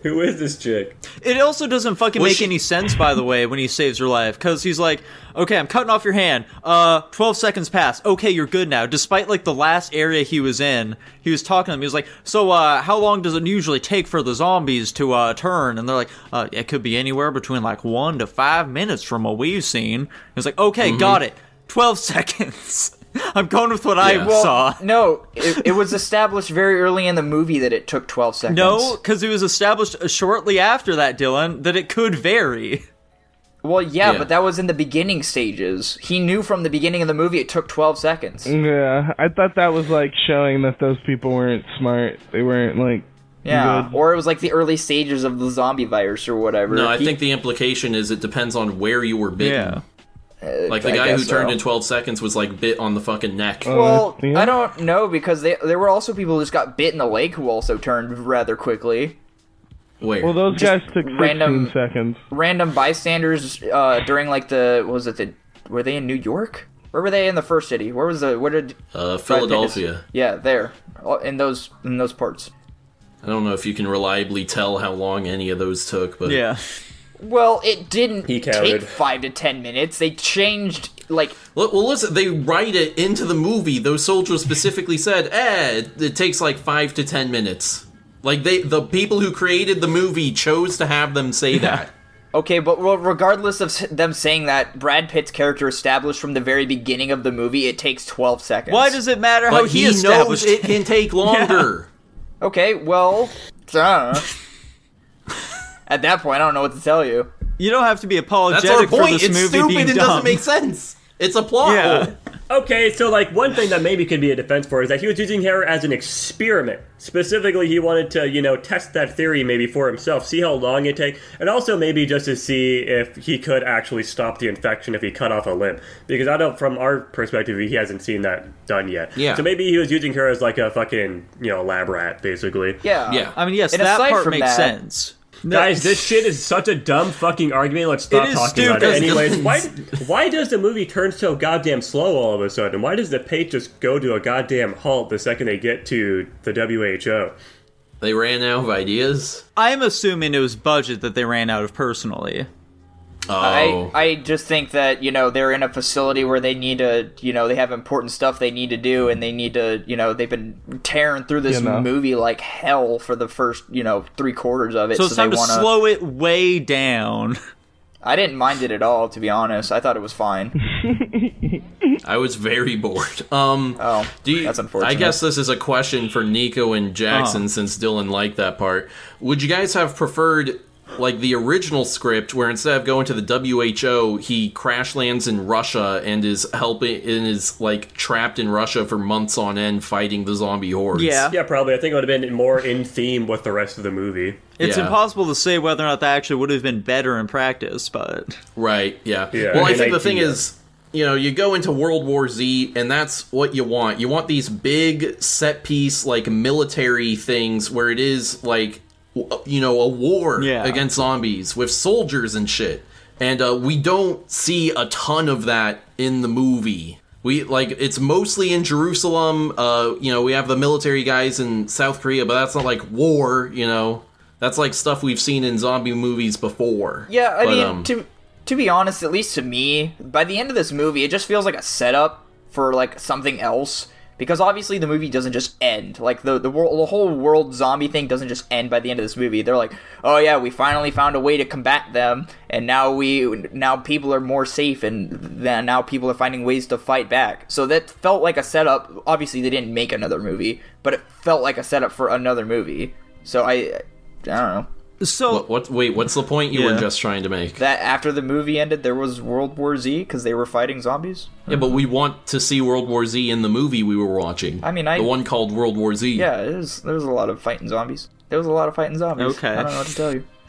<laughs> who is this chick? It also doesn't fucking Was make she- any sense, by the way, when he saves her life, because he's like, "Okay, I'm cutting off your hand. Uh, 12 seconds pass. Okay, you're good now." Despite like the last area he was in, he was talking to them. He was like, "So, uh, how long does it usually take for the zombies to uh turn?" And they're like, "Uh, it could be anywhere between like one to five minutes from what we've seen." He was like, "Okay, got it. 12 <laughs> seconds." <laughs> I'm going with what I Well, saw. no, it, it was established very early in the movie that it took 12 seconds. No, because it was established uh, shortly after that, Dylan, that it could vary. Well, yeah, Yeah. but that was in the beginning stages. He knew from the beginning of the movie it took 12 seconds. Yeah, I thought that was like showing that those people weren't smart. They weren't like. Yeah, Good. or it was like the early stages of the zombie virus or whatever. No, I He- think the implication is it depends on where you were bitten. Yeah. Like the I guy who guess turned so. in 12 seconds was like bit on the fucking neck. Well, Uh, yeah. I don't know because they, there were also people who just got bit in the leg who also turned rather quickly. Where? Well, those guys took 16 random- seconds. Random bystanders uh, during like the what was it the were they in New York? Where were they in the first city? Where was the where did uh, Brad Pitt is- Philadelphia. Yeah, there Uh, in those in those parts. I don't know if you can reliably tell how long any of those took, but Yeah. Well, it didn't He take five to ten minutes. They changed like Well, well, listen, they write it into the movie. Those soldiers specifically said, "Eh, it, it takes like five to ten minutes." Like they, the people who created the movie chose to have them say that. Okay, but well, regardless of them saying that, Brad Pitt's character established from the very beginning of the movie, it takes 12 seconds. Why does it matter how But he, he, knows it can <laughs> take longer. Okay, well, uh, at that point, I don't know what to tell you. You don't have to be That's apologetic our for point. this It's movie stupid. being It dumb. doesn't make sense. It's a <laughs> plot Yeah. hole. Okay, so like one thing that maybe could be a defense for is that he was using her as an experiment. Specifically, he wanted to, you know, test that theory maybe for himself, see how long it take, and also maybe just to see if he could actually stop the infection if he cut off a limb. Because I don't, from our perspective, he hasn't seen that done yet. Yeah. So maybe he was using her as like a fucking, you know, lab rat, basically. Yeah. Yeah. I mean, yes, And that part makes that- sense. No, Guys, this shit is such a dumb fucking argument. Let's stop It is talking about it. Anyways, <laughs> why why does the movie turn so goddamn slow all of a sudden? Why does the pace just go to a goddamn halt the second they get to the WHO? They ran out of ideas. I'm assuming it was budget that they ran out of personally. Oh, I, I just think that, you know, they're in a facility where they need to, you know, they have important stuff they need to do and they need to, you know, they've been tearing through this You know. movie like hell for the first, you know, three quarters of it. So it's time they to wanna, slow it way down. <laughs> I didn't mind it at all, to be honest. I thought it was fine. <laughs> I was very bored. Um, Oh, do you, that's unfortunate. I guess this is a question for Nico and Jackson Oh. since Dylan liked that part. Would you guys have preferred like the original script where instead of going to the WHO, he crash lands in Russia and is helping and is like trapped in Russia for months on end fighting the zombie hordes? Yeah. Yeah, probably. I think it would have been more in theme with the rest of the movie. It's Yeah. impossible to say whether or not that actually would have been better in practice, but Right, yeah. Yeah, well, I think the thing is, you know, you go into World War Z, and that's what you want. You want these big set piece, like military things where it is like, w- you know, a war Yeah. against zombies with soldiers and shit. And uh, we don't see a ton of that in the movie. We like it's mostly in Jerusalem. Uh, you know, we have the military guys in South Korea, but that's not like war. You know, that's like stuff we've seen in zombie movies before. Yeah, I But, mean, um, to to be honest, at least to me, by the end of this movie, it just feels like a setup for like something else. Because obviously the movie doesn't just end. Like the the world, the whole world zombie thing doesn't just end by the end of this movie. They're like, oh yeah, we finally found a way to combat them, and now we now people are more safe, and then now people are finding ways to fight back. So that felt like a setup. Obviously, they didn't make another movie, but it felt like a setup for another movie. So I, I don't know. So What, what? Wait, what's the point you were just trying to make? that after the movie ended, there was World War Z because they were fighting zombies. yeah, but we want to see World War Z in the movie we were watching. I mean, I- the one called World War Z. Yeah, it was, there was a lot of fighting zombies. There was a lot of fighting zombies. Okay. I don't know what to tell you. <laughs>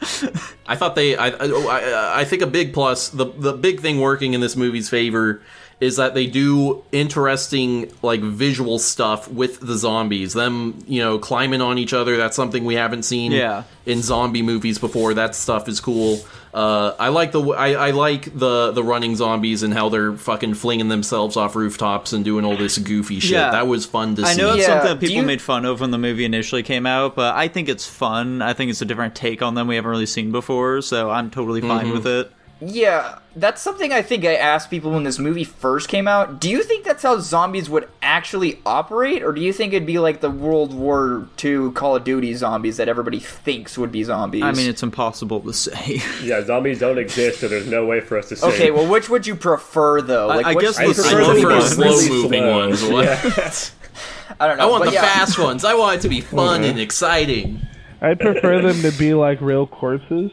I thought they. I, oh, I. I think a big plus, the the big thing working in this movie's favor, is that they do interesting like visual stuff with the zombies. Them, you know, climbing on each other. That's something we haven't seen. Yeah. In zombie movies before, that stuff is cool. Uh, I like the I, I like the the running zombies and how they're fucking flinging themselves off rooftops and doing all this goofy shit. Yeah. That was fun to I see. know it's Yeah, something that people you- made fun of when the movie initially came out, but I think it's fun. I think it's a different take on them we haven't really seen before, so I'm totally fine with it. Yeah, that's something I think I asked people when this movie first came out. Do you think that's how zombies would actually operate, or do you think it'd be like the World War II Call of Duty zombies that everybody thinks would be zombies? I mean, it's impossible to say. <laughs> Yeah, zombies don't exist, so there's no way for us to say. okay. Well, which would you prefer though? I- Like, I which- guess I the prefer I slow them to be prefer ones. really slow moving slow. ones. <laughs> What? Yeah. <laughs> I don't know. I want but the yeah. fast ones. I want it to be fun and exciting. I prefer them to be like real corpses.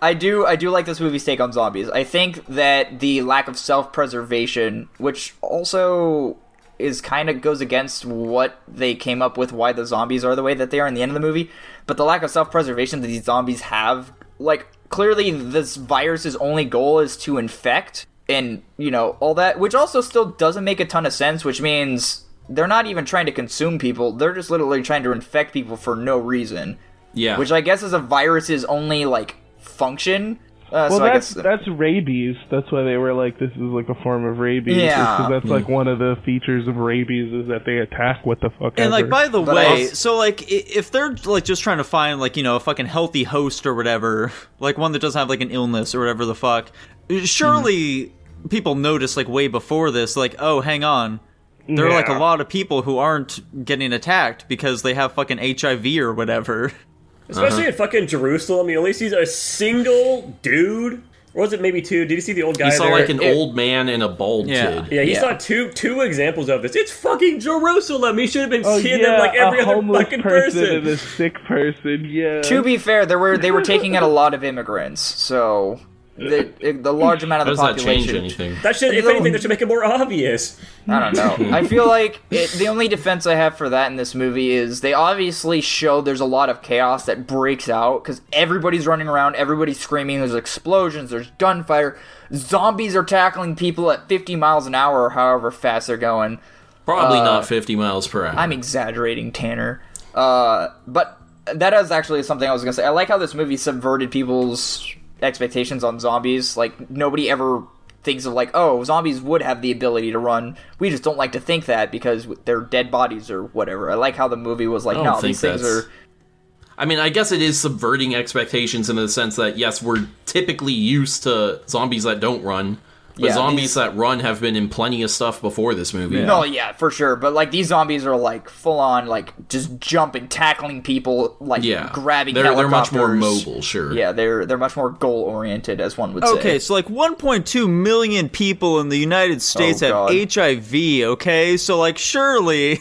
I do I do like this movie's take on zombies. I think that the lack of self-preservation, which also is kind of goes against what they came up with why the zombies are the way that they are in the end of the movie, but the lack of self-preservation that these zombies have, like clearly this virus's only goal is to infect and, you know, all that, which also still doesn't make a ton of sense, which means they're not even trying to consume people. They're just literally trying to infect people for no reason Yeah. which I guess is a virus's only like function. Uh, Well, so I that's guess uh, that's rabies. That's why they were like, this is like a form of rabies. Yeah. because that's hmm. like one of the features of rabies is that they attack what the fuck. And like, by the But way, also- so like, if they're like just trying to find like you know a fucking healthy host or whatever, <laughs> like one that doesn't have like an illness or whatever the fuck, surely hmm. people notice like way before this, like, oh, hang on, there are like a lot of people who aren't getting attacked because they have fucking HIV or whatever. <laughs> Especially uh-huh. in fucking Jerusalem, you only see a single dude. Or was it maybe two? Did you see the old guy You saw there? like an It- old man and a bald Yeah. kid. yeah, he Yeah. saw two two examples of this. It's fucking Jerusalem. He should have been oh seeing yeah, them like every other homeless fucking person, person. and a sick person. Yeah. to be fair, there were they were taking in a lot of immigrants, so the the large amount of How the does that change population. anything? That should, if anything, that should make it more obvious. I don't know. I <laughs> feel like it, the only defense I have for that in this movie is they obviously show there's a lot of chaos that breaks out because everybody's running around, everybody's screaming, there's explosions, there's gunfire, zombies are tackling people at 50 miles an hour or however fast they're going. Probably Uh, not 50 miles per hour. I'm exaggerating, Tanner. Uh, but that is actually something I was gonna say. I like how this movie subverted people's expectations on zombies. Like nobody ever thinks of like, oh, zombies would have the ability to run. We just don't like to think that because they're dead bodies or whatever. I like how the movie was like, no, these things that's- are. I mean, I guess it is subverting expectations in the sense that yes, we're typically used to zombies that don't run, But Yeah, zombies these- that run have been in plenty of stuff before this movie. No, oh, yeah, for sure. But like these zombies are like full on, like just jumping, tackling people, like Yeah, grabbing. They're they're much more mobile. Sure. Yeah, they're they're much more goal oriented, as one would say. Okay, so like 1.2 million people in the United States Oh, have God. HIV, okay? So like surely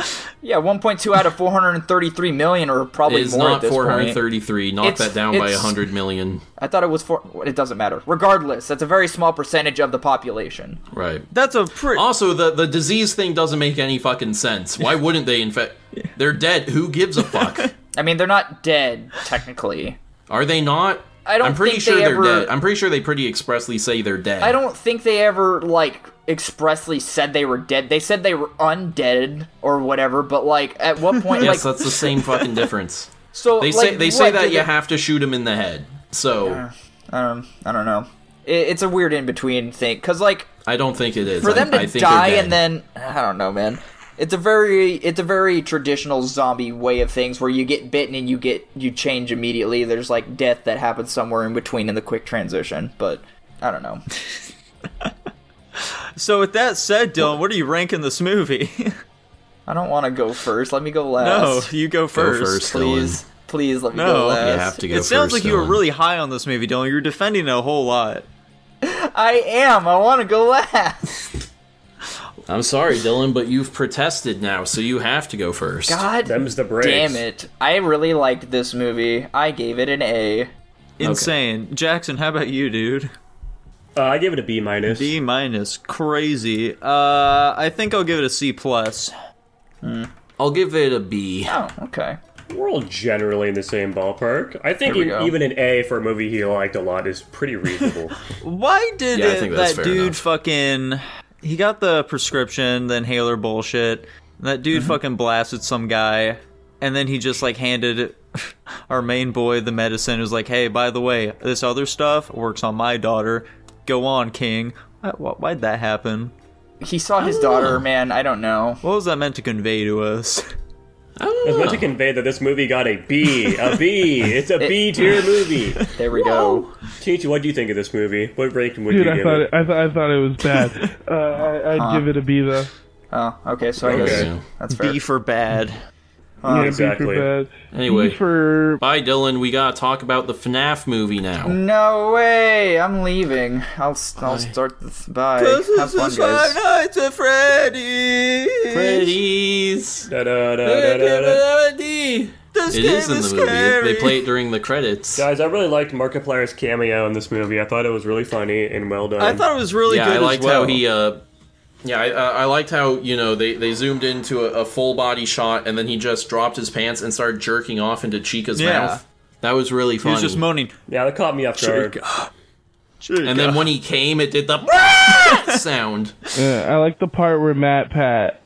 <laughs> Yeah, 1.2 out of 433 million, or probably It's more at not this point. 433. Knock It's- that down by it's- 100 million. I thought it was four. It doesn't matter. Regardless, that's a very small percentage of the population. Right. that's a pretty Also, the the disease thing doesn't make any fucking sense. Why <laughs> wouldn't they infect? They're dead. Who gives a fuck? <laughs> I mean, they're not dead technically. Are they not? I don't I'm pretty think sure they are ever- dead. I'm pretty sure they pretty expressly say they're dead. I don't think they ever like expressly said they were dead. They said they were undead or whatever. But like, at what <laughs> point? Yes, like, that's the same fucking difference. <laughs> so They say like, they say that did you they- have to shoot him in the head. So Um, I don't know. It, it's a weird in between thing because like I don't think it is. for I- them to I die and then I don't know, man. It's a very it's a very traditional zombie way of things where you get bitten and you get you change immediately. There's like death that happens somewhere in between in the quick transition, but I don't know. <laughs> So with that said, Dylan, what are you ranking this movie? <laughs> I don't want to go first. Let me go last. no, last. you go Go first. first, please, please let me No. go You last. You have to go It sounds first, like you were really high on this movie, Dylan. You're defending it a whole lot. <laughs> I am. I want to go last. I'm sorry, Dylan, but you've protested now, so you have to go first. God Them's the breaks. damn it! I really liked this movie. I gave it an A. Insane. Jackson, how about you, dude? Uh, I gave it a B minus. B minus. Crazy. Uh, I think I'll give it a C plus. I'll give it a B. Oh, okay. We're all generally in the same ballpark. I think There we go. even an A for a movie he liked a lot is pretty reasonable. <laughs> Why did Yeah, I it, think that's that fair dude enough. fucking? He got the prescription, the inhaler bullshit. That dude Mm-hmm. fucking blasted some guy, and then he just like handed <laughs> our main boy the medicine. It was like, hey, by the way, this other stuff works on my daughter. Go on, King. Why, why- why'd that happen? He saw his daughter, man. I don't know. What was that meant to convey to us? <laughs> I don't I was meant to convey that this movie got a B. A B. <laughs> It's a B tier movie. There we go. Teach, what do you think of this movie? What ranking would Dude, you I give thought it? it, I thought I thought it was bad. <laughs> uh, I, I'd give it a B though. Oh, okay. So I Okay. guess Yeah. that's fair. B for bad. Yeah, exactly. B for bad. Anyway. B for Bye, Dylan. We gotta talk about the FNAF movie now. No way! I'm leaving. I'll I'll start this. Bye. Have fun, guys. Nights at Freddy's. Freddy's. Da, da, da, da, da, da. This It game is in the movie. scary. They play it during the credits. Guys, I really liked Markiplier's cameo in this movie. I thought it was really funny and well done. I thought it was really yeah, good I liked as well. how he. Uh, yeah, I, uh, I liked how you know they, they zoomed into a, a full body shot and then he just dropped his pants and started jerking off into Chica's Yeah. mouth. That was really funny. He was just moaning. yeah, that caught me off guard. <gasps> and then when he came, it did the <laughs> <laughs> sound. Yeah, I like the part where MatPat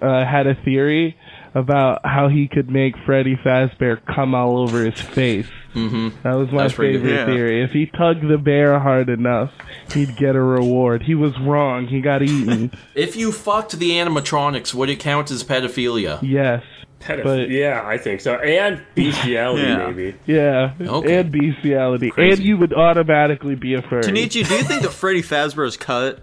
uh, had a theory about how he could make Freddy Fazbear come all over his face. Mm-hmm. That was my That's favorite. Yeah. theory. If he tugged the bear hard enough, he'd get a reward. He was wrong. He got eaten. <laughs> If you fucked the animatronics, would it count as pedophilia? yes. Pedoph- But- yeah, I think so. And bestiality, Yeah. maybe. Yeah. Okay. And bestiality. Crazy. And you would automatically be a furry. Tanichi, do you think that Freddy Fazbear is cut?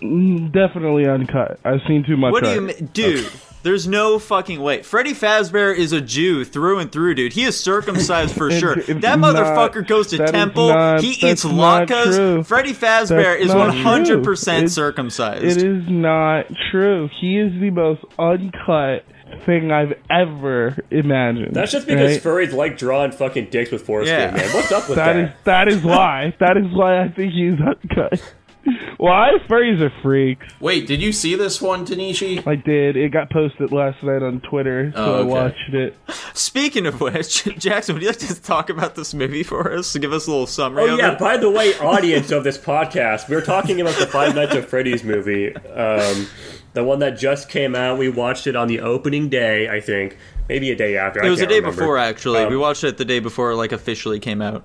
Definitely uncut. I've seen too much. What do art. you mean? Dude, there's no fucking way. Freddy Fazbear is a Jew through and through, dude. He is circumcised for <laughs> sure. It's That not- motherfucker goes to temple. not- he eats that's latkes. true. Freddy Fazbear That's is 100% true. It- circumcised. It is not true. He is the most uncut thing I've ever imagined. That's just because right? furries like drawing fucking dicks with foreskin, Yeah. man. What's up with <laughs> that that? is that is why. That is why I think he's uncut. <laughs> Why furries are freaks. Wait, did you see this one, Tanichi? I did. It got posted last night on Twitter, so Oh, I watched it. <laughs> Speaking of which, <laughs> Jackson, would you like to talk about this movie for us? Give us a little summary Oh of yeah, it. by the way, audience of this podcast, we're talking about the Five Nights at Freddy's movie, um, the one that just came out. We watched it on the opening day, I think, maybe a day after. It was a day before, actually. we watched it the day before it like officially came out.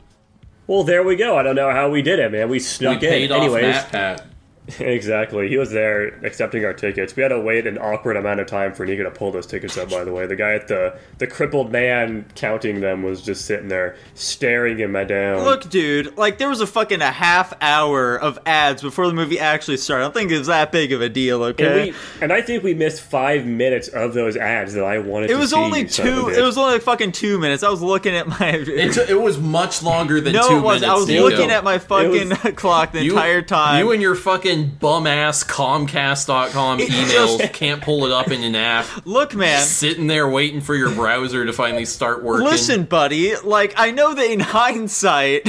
Well, there we go. I don't know how we did it, man. We snuck we in. Anyways, MatPat. <laughs> Exactly. He was there accepting our tickets. We had to wait an awkward amount of time for Nico to pull those tickets up, by the way. The guy at the the crippled man counting them was just sitting there staring him down. Look, dude, like there was a fucking a half hour of ads before the movie actually started. I don't think it was that big of a deal, and, okay? we, and I think we missed five minutes of those ads that I wanted it to was see, only you son of two. It was only like fucking two minutes. I was looking at my. <laughs> It, t- it was much longer than no, two it was. minutes. I was Nico. looking at my fucking <laughs> clock the You- entire time. You and your fucking bum ass Comcast.com emails just- can't pull it up in an app. <laughs> Look, man. Sitting there waiting for your browser to finally start working. Listen, buddy, like I know that in <laughs> hindsight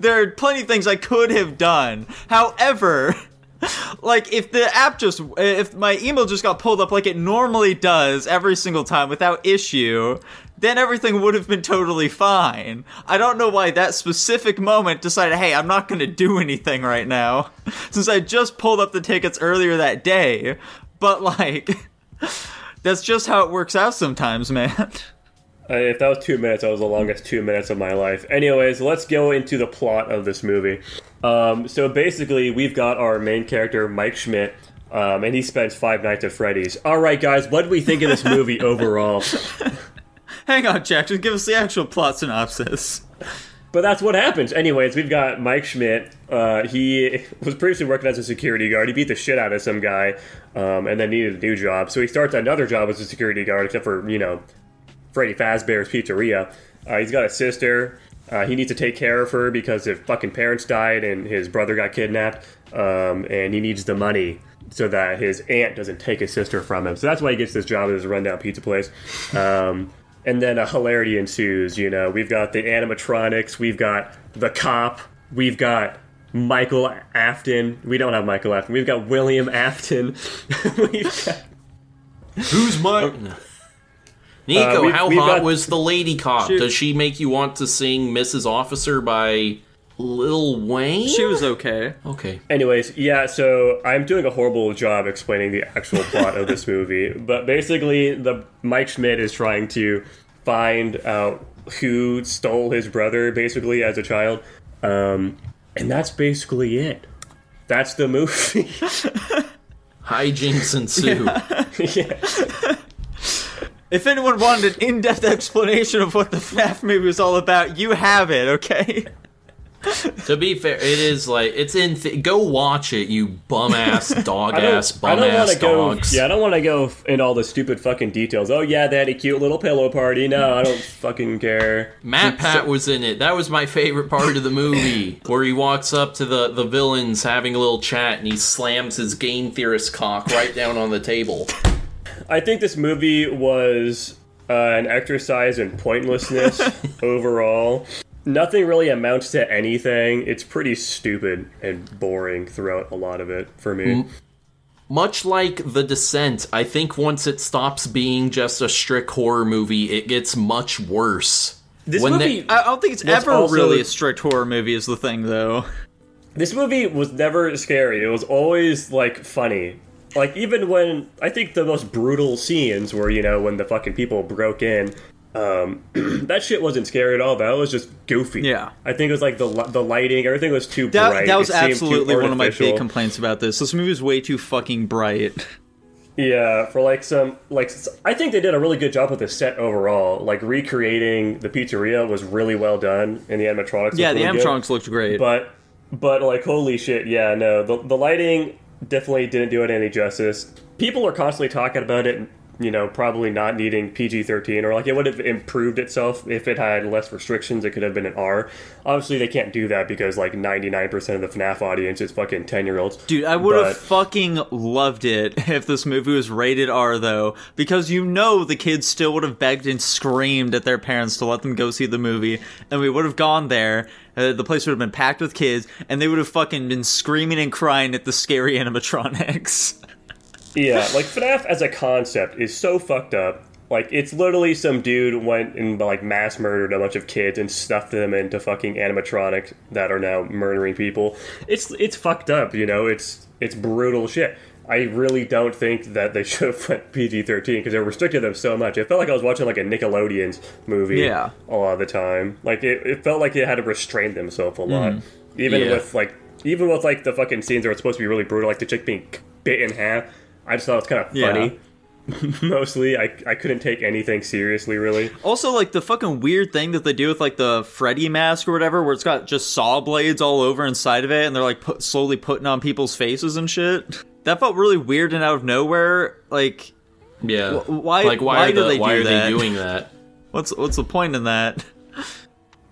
there are plenty of things I could have done. However, <laughs> like if the app just if my email just got pulled up like it normally does every single time without issue, then everything would have been totally fine. I don't know why that specific moment decided, "Hey, I'm not going to do anything right now." <laughs> Since I just pulled up the tickets earlier that day. But like <laughs> that's just how it works out sometimes, man. <laughs> Uh, if that was two minutes, that was the longest two minutes of my life. Anyways, let's go into the plot of this movie. Um, so basically, we've got our main character, Mike Schmidt, um, and he spends five nights at Freddy's. All right, guys, what do we think of this movie overall? Hang on, Jack. Just give us the actual plot synopsis. But that's what happens. Anyways, we've got Mike Schmidt. Uh, he was previously working as a security guard. He beat the shit out of some guy, um, and then needed a new job. So he starts another job as a security guard, except for you know, Freddy Fazbear's Pizzeria. Uh, he's got a sister. Uh, he needs to take care of her because his fucking parents died and his brother got kidnapped, um, and he needs the money so that his aunt doesn't take his sister from him. So that's why he gets this job at this rundown pizza place. Um, and then a hilarity ensues. You know, we've got the animatronics, we've got the cop, we've got Michael Afton. We don't have Michael Afton. We've got William Afton. <laughs> we've got, Who's my. <laughs> Nico, Uh, we- how we've hot got- was the lady cop? She- Does she make you want to sing Mrs. Officer by Lil Wayne? She was okay. Okay. Anyways, yeah, so I'm doing a horrible job explaining the actual plot of this <laughs> movie, but basically, the Mike Schmidt is trying to find out who stole his brother, basically as a child, um, and that's basically it. That's the movie. <laughs> Hijinks ensue. <laughs> yeah. If anyone wanted an in-depth explanation of what the FNAF movie was all about, you have it, okay? To be fair, it is like it's in. Th- go watch it, you bum ass <laughs> dog ass bum ass to go. dogs. Yeah, I don't want to go in all the stupid fucking details. Oh yeah, they had a cute little pillow party. No, I don't fucking care. MatPat was in it. That was my favorite part of the movie, where he walks up to the the villains having a little chat, and he slams his game theorist cock right down on the table. I think this movie was uh, an exercise in pointlessness <laughs> overall. Nothing really amounts to anything. It's pretty stupid and boring throughout a lot of it for me. Much like The Descent, I think once it stops being just a strict horror movie, it gets much worse. This When movie, they- I don't think it's ever also- really a strict horror movie is the thing, though. this movie was never scary. It was always like funny. Like even when I think the most brutal scenes were, you know, when the fucking people broke in. Um, <clears throat> that shit wasn't scary at all. That was just goofy. Yeah. I think it was like the the lighting, everything was too That, bright. that was It absolutely one of my big complaints about this. This movie was way too fucking bright. <laughs> Yeah, for like some like I think they did a really good job with the set overall. Like recreating the pizzeria was really well done, and the animatronics. Yeah, the really good. animatronics looked great. But but like holy shit, yeah, no, the the lighting definitely didn't do it any justice. People are constantly talking about it. You know, probably not needing PG thirteen, or like it would have improved itself if it had less restrictions. It could have been an R. Obviously, they can't do that because like ninety nine percent of the FNAF audience is fucking ten year olds. Dude, I would have fucking loved it <laughs> if this movie was rated R, though, because you know the kids still would have begged and screamed at their parents to let them go see the movie, and we would have gone there. Uh, the place would have been packed with kids, and they would have fucking been screaming and crying at the scary <laughs> animatronics. Yeah, like FNAF as a concept is so fucked up. Like it's literally some dude went and like mass murdered a bunch of kids and stuffed them into fucking animatronics that are now murdering people. It's it's fucked up, you know. It's it's brutal shit. I really don't think that they <laughs> should have went PG thirteen because they restricted them so much. It felt like I was watching like a Nickelodeon's movie Yeah. a lot of the time. Like it, it felt like it had to restrain themselves a lot, mm. even Yeah. with like even with like the fucking scenes where it's supposed to be really brutal, like the chick being bit in half, I just thought it was kind of Yeah. funny. <laughs> Mostly, I I couldn't take anything seriously, really. Also, like the fucking weird thing that they do with like the Freddy mask or whatever, where it's got just saw blades all over inside of it, and they're like put, slowly putting on people's faces and shit. That felt really weird and out of nowhere. Like, Yeah. Wh- why- Like why, why are do the, they why do are that? they doing <laughs> that? what's what's the point in that?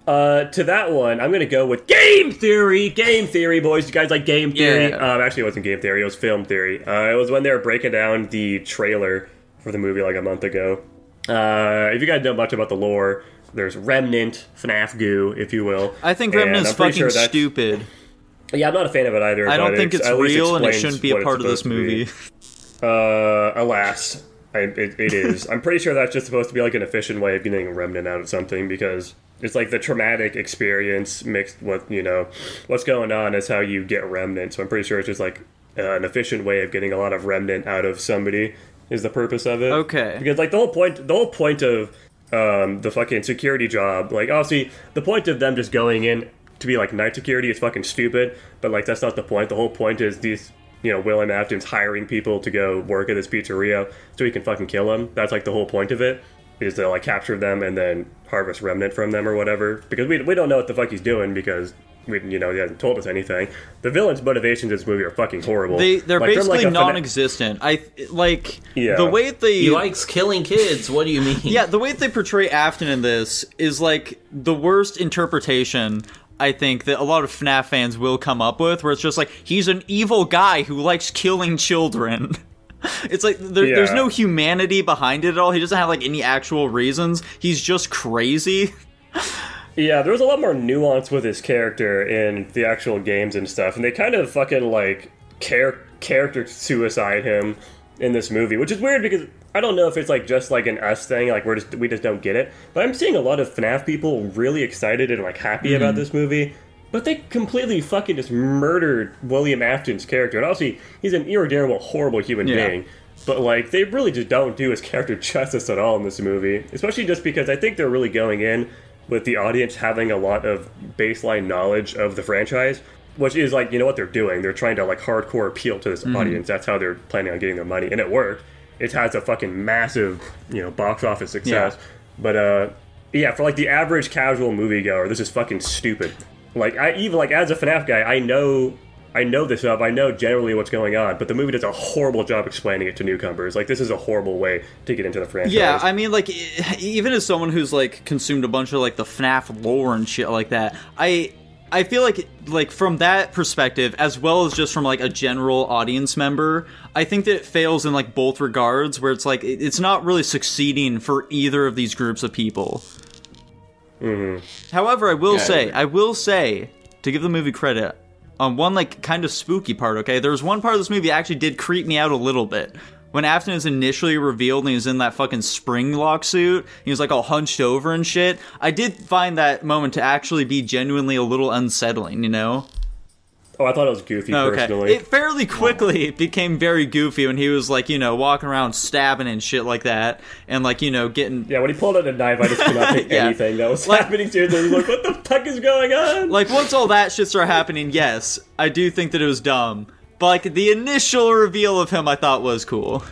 Uh, to that one, I'm gonna go with game theory. Game theory, boys. You guys like game theory? Yeah. Um, actually, it wasn't game theory. It was film theory. Uh, it was when they were breaking down the trailer for the movie like a month ago. Uh, if you guys know much about the lore, there's Remnant, FNAF goo, if you will. I think Remnant is fucking sure stupid. Yeah, I'm not a fan of it either. I don't think it's least real and it shouldn't be a part of this to movie. Uh, alas, I, it, it is. I'm pretty sure that's just supposed to be like an efficient way of getting a remnant out of something because it's like the traumatic experience mixed with you know what's going on is how you get remnant. So I'm pretty sure it's just like uh, an efficient way of getting a lot of remnant out of somebody is the purpose of it. Okay. Because like the whole point, the whole point of um, the fucking security job, like obviously the point of them just going in to be like night security is fucking stupid. But like that's not the point. The whole point is these, you know, William Afton's hiring people to go work at this pizzeria so he can fucking kill them. That's like the whole point of it. Is to like capture them and then harvest remnant from them or whatever. Because we, we don't know what the fuck he's doing because we you know he hasn't told us anything. The villain's motivations in this movie are fucking horrible. They they're Like, basically like, a fana- non-existent. I like Yeah. the way they He likes killing kids. What do you mean? Yeah, the way they portray Afton in this is like the worst interpretation I think that a lot of FNAF fans will come up with, where it's just like he's an evil guy who likes killing children. <laughs> <laughs> It's like there, there's no humanity behind it at all. He doesn't have like any actual reasons. He's just crazy. <laughs> Yeah, there was a lot more nuance with his character in the actual games and stuff, and they kind of fucking like char- character suicide him in this movie, which is weird because I don't know if it's like just like an us thing, like we're just we just don't get it. But I'm seeing a lot of FNAF people really excited and like happy about mm. this movie. But they completely fucking just murdered William Afton's character. And obviously, he's an irredeemable, horrible human Yeah. being. But like, they really just don't do his character <laughs> justice at all in this movie. Especially just because I think they're really going in with the audience having a lot of baseline knowledge of the franchise, which is like, you know what they're doing? They're trying to like hardcore appeal to this audience. That's how they're planning on getting their money, and it worked. It has a fucking massive, you know, box office success. But uh, yeah, for like the average casual moviegoer, this is fucking stupid. Like I even like as a FNAF guy, I know I know this stuff. I know generally what's going on, but the movie does a horrible job explaining it to newcomers. Like this is a horrible way to get into the franchise. Yeah, I mean, like, even as someone who's like consumed a bunch of like the FNAF lore and shit like that, I I feel like like from that perspective, as well as just from like a general audience member, I think that it fails in like both regards, where it's like it's not really succeeding for either of these groups of people. Mm-hmm. However, I will Yeah, say, agree. I will say, to give the movie credit, on one like kind of spooky part. Okay, there was one part of this movie that actually did creep me out a little bit. When Afton is initially revealed and he's in that fucking spring lock suit, he was like all hunched over and shit. I did find that moment to actually be genuinely a little unsettling, you know? Oh, I thought it was goofy Okay. personally. It fairly quickly <laughs> became very goofy when he was like, you know, walking around stabbing and shit like that, and like, you know, getting yeah, when he pulled out a knife, I just could not <laughs> take Yeah. anything that was Like- happening to him. I was like, what the fuck is going on? like once all that shit started happening, yes, I do think that it was dumb. But like the initial reveal of him, I thought was cool.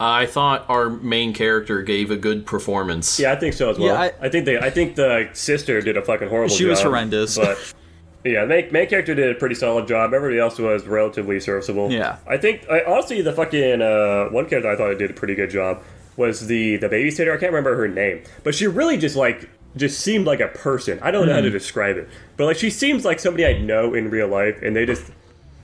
I thought our main character gave a good performance. Yeah, I think so as well. Yeah, I, I- think the I think the sister did a fucking horrible job. She job. was horrendous. But yeah, the main, main character did a pretty solid job. Everybody else was relatively serviceable. Yeah. I think I, honestly the fucking uh, one character I thought did a pretty good job was the the babysitter. I can't remember her name, but she really just like just seemed like a person. I don't know how Hmm. to describe it, but like she seems like somebody I know in real life, and they just.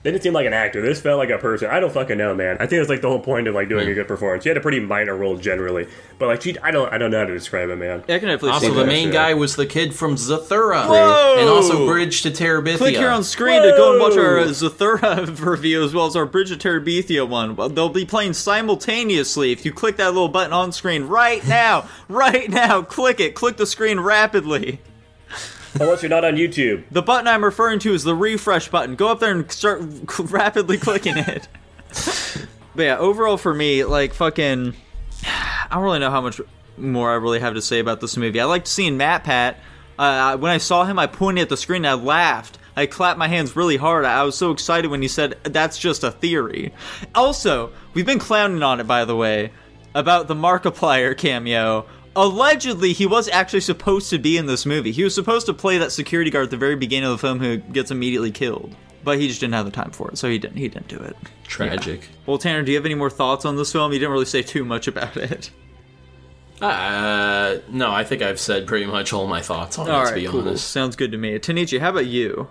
They didn't seem like an actor. This felt like a person. I don't fucking know, man. I think it's like the whole point of like doing a hmm. good performance. She had a pretty minor role generally, but like she, I don't, I don't know how to describe it, man. I can definitely Also, see the main shit. guy was the kid from Zathura, Whoa! and also Bridge to Terabithia. Click here on screen to go and watch our uh, Whoa! Zathura <laughs> review as well as our Bridge to Terabithia one. They'll be playing simultaneously if you click that little button on screen right now. right now, click it. Click the screen rapidly. Unless you're not on YouTube. The button I'm referring to is the refresh button. Go up there and start <laughs> rapidly clicking it. but yeah, overall for me, like fucking, <sighs> I don't really know how much more I really have to say about this movie. I liked seeing MatPat. Uh, when I saw him, I pointed at the screen and I laughed. I clapped my hands really hard. I was so excited when he said, That's just a theory. Also, we've been clowning on it, by the way, about the Markiplier cameo. Allegedly, he was actually supposed to be in this movie. He was supposed to play that security guard at the very beginning of the film who gets immediately killed. But he just didn't have the time for it, so he didn't. He didn't do it. Tragic. Well, Tanner, do you have any more thoughts on this film? You didn't really say too much about it. Uh, no, I think I've said pretty much all my thoughts on it, All to be cool. honest. Sounds good to me. Tanichi, how about you?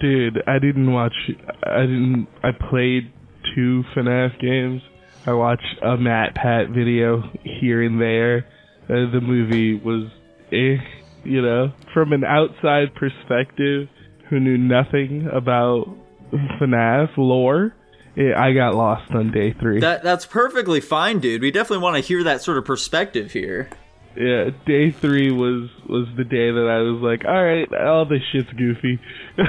Dude, I didn't watch. I didn't. I played two FNAF games. I watched a MatPat video here and there. Uh, the movie was, eh, you know, from an outside perspective, who knew nothing about FNAF lore. eh, I got lost on day three. That that's perfectly fine, dude. We definitely want to hear that sort of perspective here. yeah, day three was was the day that I was like, all right, all this shit's goofy. <laughs>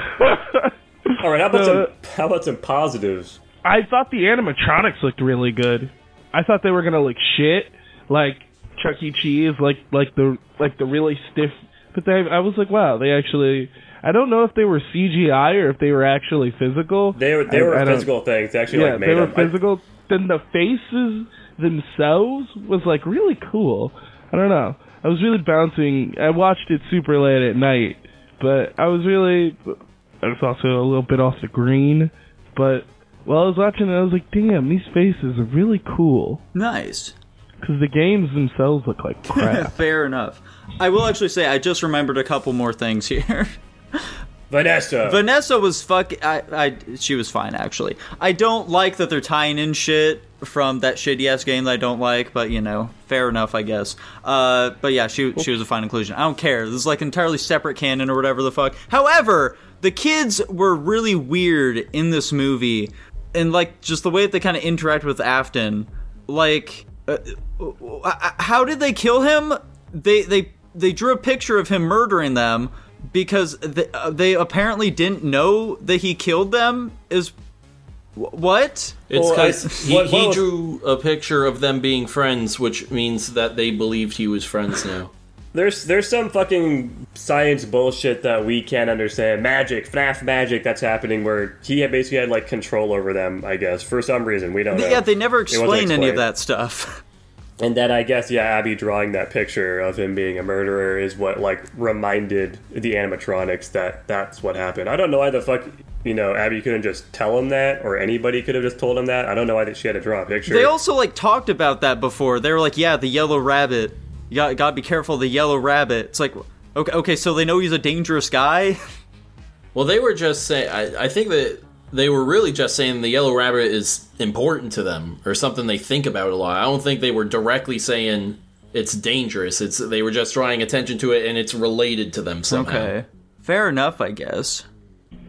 All right, how about Uh, some how about some positives? I thought the animatronics looked really good. I thought they were gonna look shit, like Chuck E. Cheese, like like the like the really stiff. But they, I was like, wow, they actually. I don't know if they were CGI or if they were actually physical. They were they I- were I physical things. They actually Yeah, like made they were them. I- physical. Then the faces themselves was like really cool. I don't know. I was really bouncing. I watched it super late at night, but I was really. I was also a little bit off the green, but while I was watching it, I was like, "Damn, these faces are really cool." Nice. Because the games themselves look like <laughs> crap. Fair enough. I will actually say I just remembered a couple more things here. <laughs> Vanessa. Vanessa was fuck. I, I she was fine actually. I don't like that they're tying in shit from that shitty ass game that I don't like, but you know, fair enough, I guess. Uh, but yeah, she she was a fine inclusion. I don't care. This is like entirely separate canon or whatever the fuck. However, the kids were really weird in this movie, and like just the way that they kind of interact with Afton. Like, uh, uh, how did they kill him? They they they drew a picture of him murdering them because they, uh, they apparently didn't know that he killed them. Is what? It's because I- he, what- he was- drew a picture of them being friends, which means that they believed he was friends now. There's there's some fucking science bullshit that we can't understand. Magic, FNAF magic that's happening where he had basically had like control over them, I guess, for some reason. We don't know. Yeah, they never wasn't explain any of that stuff. <laughs> And then I guess yeah, Abby drawing that picture of him being a murderer is what like reminded the animatronics that that's what happened. I don't know why the fuck you know Abby couldn't just tell him that, or anybody could have just told him that. I don't know why that she had to draw a picture. They also like talked about that before. They were like, "Yeah, the yellow rabbit. You got got to be careful. The yellow rabbit." It's like, okay, okay, so they know he's a dangerous guy. <laughs> Well, they were just saying. I, I think that they were really just saying the yellow rabbit is important to them or something they think about a lot. I don't think they were directly saying it's dangerous. It's they were just drawing attention to it and it's related to them somehow. Okay. fair enough, I guess.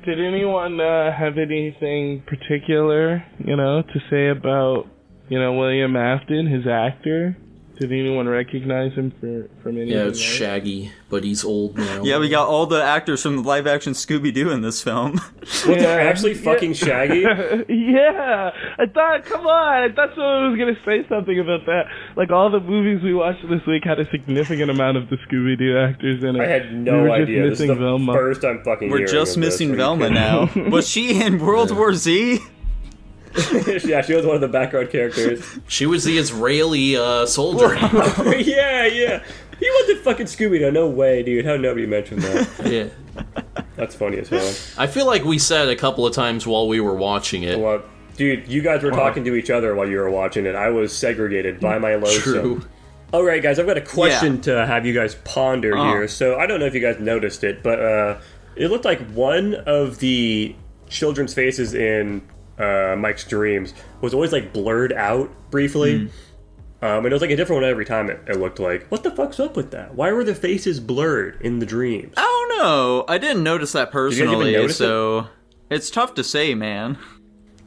Did anyone uh, have anything particular, you know, to say about, you know, William Afton, his actor? Did anyone recognize him for, from anything? Yeah, it's else? Shaggy, but he's old now. Yeah, we got all the actors from the live action Scooby Doo in this film. <laughs> They're actually fucking Shaggy. <laughs> yeah, I thought, come on, I thought someone was gonna say something about that. Like all the movies we watched this week had a significant amount of the Scooby Doo actors in it. I had we no were just idea. This is missing the Velma. first I'm fucking. We're just of this. missing Velma now. <laughs> Was she in World War Z? <laughs> yeah, she was one of the background characters. She was the Israeli uh, soldier. <laughs> yeah, yeah. He wasn't fucking Scooby Doo. No way, dude. How nobody mentioned that? yeah. That's funny as hell. I feel like we said a couple of times while we were watching it. Well, dude, you guys were talking to each other while you were watching it. I was segregated by my lonesome. True. All right, guys, I've got a question Yeah. to have you guys ponder Uh-huh. here. So I don't know if you guys noticed it, but uh, it looked like one of the children's faces in uh, Mike's dreams was always like blurred out briefly. Hmm. Um, and it was like a different one every time. It, it looked like. What the fuck's up with that? Why were the faces blurred in the dreams? I don't know. I didn't notice that personally, notice it? so it's tough to say, man.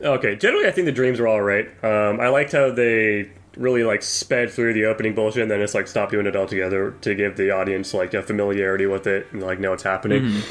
Okay, generally I think the dreams were all right. Um, I liked how they really like sped through the opening bullshit and then just like stopped doing it altogether to give the audience like a familiarity with it and like know what's happening.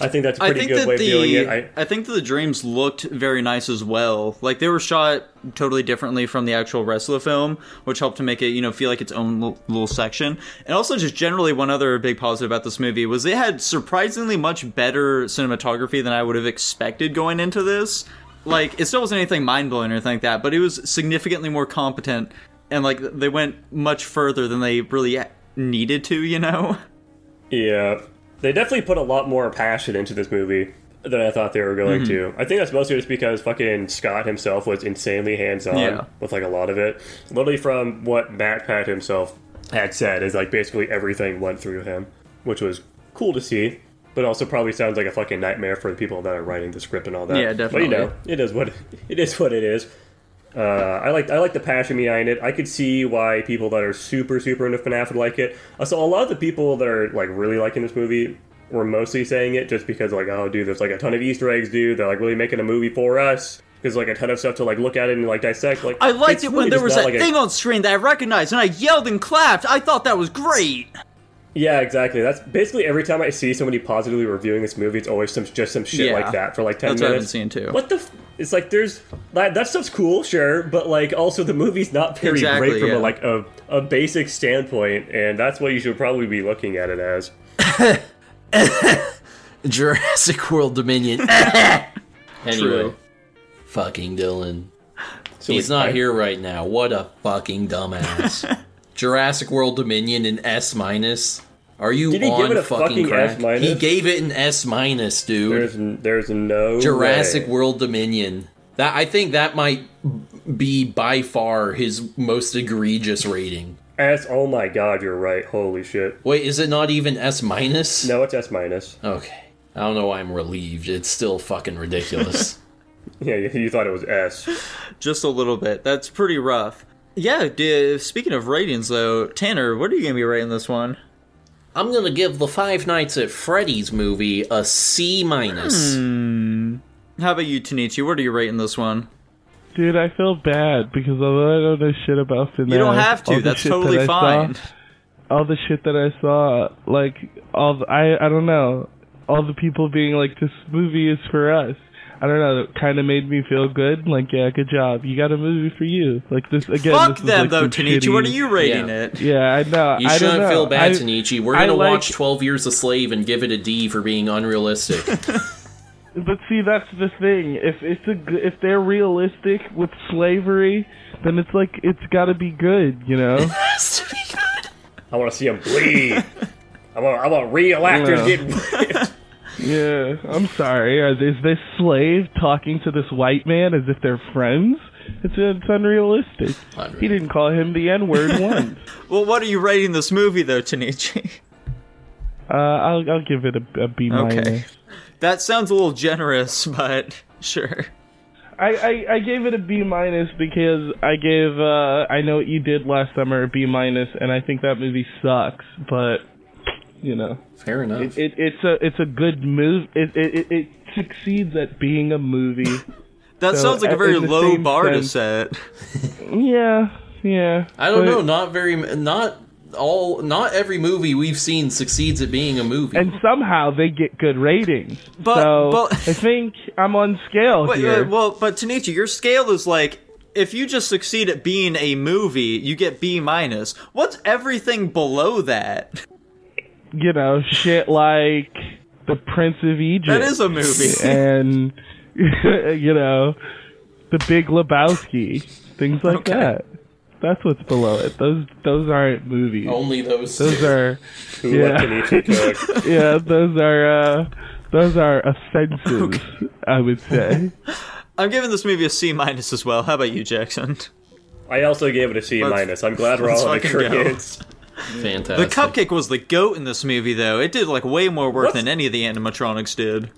I think that's a pretty good way of doing the it. I, I, think that the dreams looked very nice as well. Like they were shot totally differently from the actual the film, which helped to make it you know feel like its own little, little section. And also, just generally, one other big positive about this movie was it had surprisingly much better cinematography than I would have expected going into this. Like it still wasn't anything mind blowing or anything like that, but it was significantly more competent, and like they went much further than they really needed to. You know. Yeah, they definitely put a lot more passion into this movie than I thought they were going mm-hmm. to. I think that's mostly just because fucking Scott himself was insanely hands on Yeah. with like a lot of it. Literally from what MatPat himself had said is like basically everything went through him, which was cool to see. But also probably sounds like a fucking nightmare for the people that are writing the script and all that. Yeah, definitely. But you know, <laughs> it is what it is. What it is. Uh, I like I like the passion behind it. I could see why people that are super super into FNAF would like it. Uh, So a lot of the people that are like really liking this movie were mostly saying it just because like oh dude, there's like a ton of Easter eggs, dude. They're like really making a movie for us. There's like a ton of stuff to like look at it and like dissect. Like I liked it really when there was that like a- thing on screen that I recognized, and I yelled and clapped. I thought that was great. Yeah, exactly. That's basically every time I see somebody positively reviewing this movie, it's always some just some shit Yeah. like that for like ten That's what I've minutes. been seeing, too. What the? F- it's like there's that, that stuff's cool, sure, but like also the movie's not very Exactly, great from yeah. a, like a a basic standpoint, and that's what you should probably be looking at it as. <laughs> Jurassic World Dominion. <laughs> anyway, True. fucking Dylan. So He's like, not I- here right now. What a fucking dumbass. <laughs> Jurassic World Dominion an S minus. Are you Did he on give it a fucking, fucking crack? S? He gave it an S minus, dude. There's there's no Jurassic way. World Dominion. That I think that might be by far his most egregious rating. S. Oh my god, you're right. Holy shit. Wait, is it not even S minus? No, it's S minus. Okay. I don't know why I'm relieved. It's still fucking ridiculous. <laughs> <laughs> Yeah, you, you thought it was S. Just a little bit. That's pretty rough. Yeah, d- speaking of ratings, though, Tanner, what are you going to be rating this one? I'm gonna give the Five Nights at Freddy's movie a C minus. Hmm. How about you, Tanichi? What are you rating this one? Dude, I feel bad because although I don't know shit about FNAF, You don't have to. That's totally that fine. Saw, all the shit that I saw, like all the, I I don't know, all the people being like, "This movie is for us." I don't know. It kind of made me feel good. Like, yeah, good job. You got a movie for you. Like this again. Fuck this is, them, like, though, some Tanichi. What are you rating Yeah. it? Yeah, I know. You I don't shouldn't know. feel bad, I- Tanichi. We're gonna like- watch Twelve Years a Slave and give it a D for being unrealistic. <laughs> <laughs> But see, that's the thing. If it's a g- if they're realistic with slavery, then it's like it's got to be good, you know. <laughs> It has to be good. I want to see them bleed. I want I want real actors Yeah. getting whipped. Yeah, I'm sorry. Is this slave talking to this white man as if they're friends? It's it's unrealistic. Unreal. He didn't call him the N word <laughs> once. Well, what are you rating this movie, though, Tanichi? Uh, I'll I'll give it a, a B minus. Okay. That sounds a little generous, <laughs> but sure. I, I, I gave it a B minus because I gave uh I know what you did last summer a B minus and I think that movie sucks but you know Fair enough. it, it it's a it's a good move it, it it it succeeds at being a movie <laughs> That So, sounds like a very low same bar to set. <laughs> yeah yeah I don't but- know. Not very. Not all. Not every movie we've seen succeeds at being a movie. and somehow they get good ratings But- so but- I think I'm on scale Wait, here wait, well, but Tanichi, your scale is like if you just succeed at being a movie, you get B minus. What's everything below that? <laughs> you know shit like the Prince of Egypt That is a movie. and <laughs> you know the Big Lebowski, things like Okay. that. That's what's below it. Those those aren't movies. Only those. Those are <laughs> Who Yeah. let <laughs> yeah. Those are uh, those are offenses. I would say. I'm giving this movie a C minus as well. How about you, Jackson? I also gave it a C minus. I'm glad we're all in fucking go. Agreement. The cupcake was the goat in this movie, though. It did like way more work What's- than any of the animatronics did.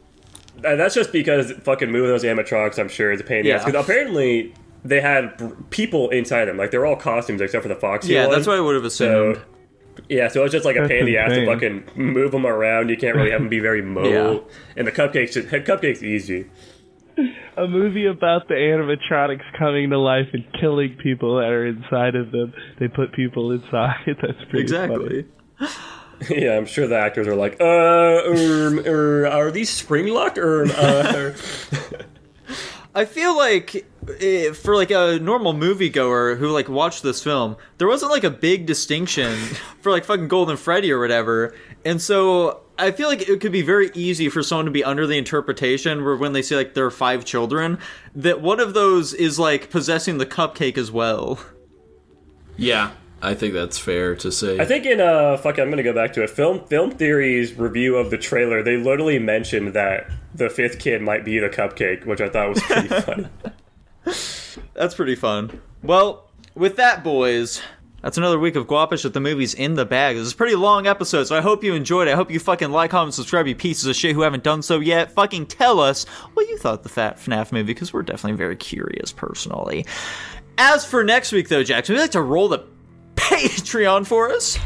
And that's just because fucking moving those animatronics, I'm sure, is a pain in the Yeah. ass. Because apparently they had people inside them. Like, they're all costumes except for the Foxy Yeah, one. that's what I would have assumed. So, yeah, so it's just like a pain in the ass to <laughs> fucking move them around. You can't really have them be very <laughs> mobile. Yeah. And the cupcakes, just, cupcakes easy. <laughs> A movie about the animatronics coming to life and killing people that are inside of them. They put people inside. <laughs> That's pretty funny. exactly. <laughs> Yeah, I'm sure the actors are like, uh, um, er, are these spring locked or uh, I feel like eh, for like a normal moviegoer who like watched this film, there wasn't like a big distinction for like fucking Golden Freddy or whatever, and so I feel like it could be very easy for someone to be under the interpretation where when they say like there are five children, that one of those is like possessing the cupcake as well. Yeah, I think that's fair to say. I think in uh fuck it, I'm gonna go back to it. Film Film Theory's review of the trailer, they literally mentioned that the fifth kid might be the cupcake, which I thought was pretty <laughs> funny. That's pretty fun. Well, with that, boys, that's another week of Guapish at the movies in the bag. This is a pretty long episode, so I hope you enjoyed it. I hope you fucking like, comment, subscribe, you pieces of shit who haven't done so yet. Fucking tell us what you thought of the Fat FNAF movie, because we're definitely very curious, personally. As for next week, though, Jackson, would you like to roll the <laughs> Patreon for us?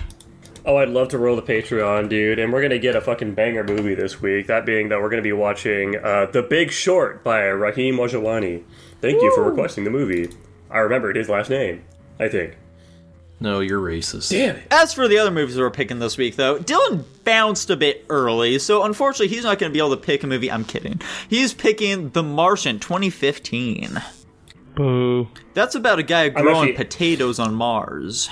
Oh, I'd love to roll the Patreon, dude. And we're gonna get a fucking banger movie this week. That being that we're gonna be watching uh, The Big Short by Raheem Mojawani. Thank you for requesting the movie. I remembered his last name. I think. No, you're racist. Damn it. As for the other movies we're picking this week, though, Dylan bounced a bit early, so unfortunately he's not going to be able to pick a movie. I'm kidding. He's picking The Martian 2015. Boo. That's about a guy growing actually- potatoes on Mars.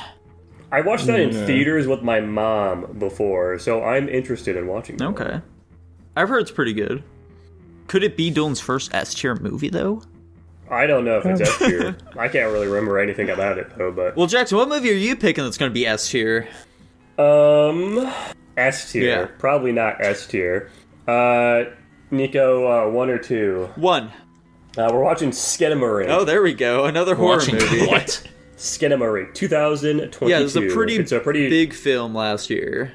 I watched that in theaters with my mom before, so I'm interested in watching. that. Okay. I've heard it's pretty good. Could it be Dylan's first S tier movie, though? I don't know if it's S tier. I can't really remember anything about it though, but Well, Jackson, what movie are you picking that's going to be S tier? um, S tier. Yeah. Probably not S tier. Uh, Nico, uh, one or two. One. Uh, we're watching Skinamarink. Oh, there we go. Another horror Watching movie. <laughs> what? <laughs> Skinamarink, 2022. Yeah, it was a pretty, It's a pretty big film last year.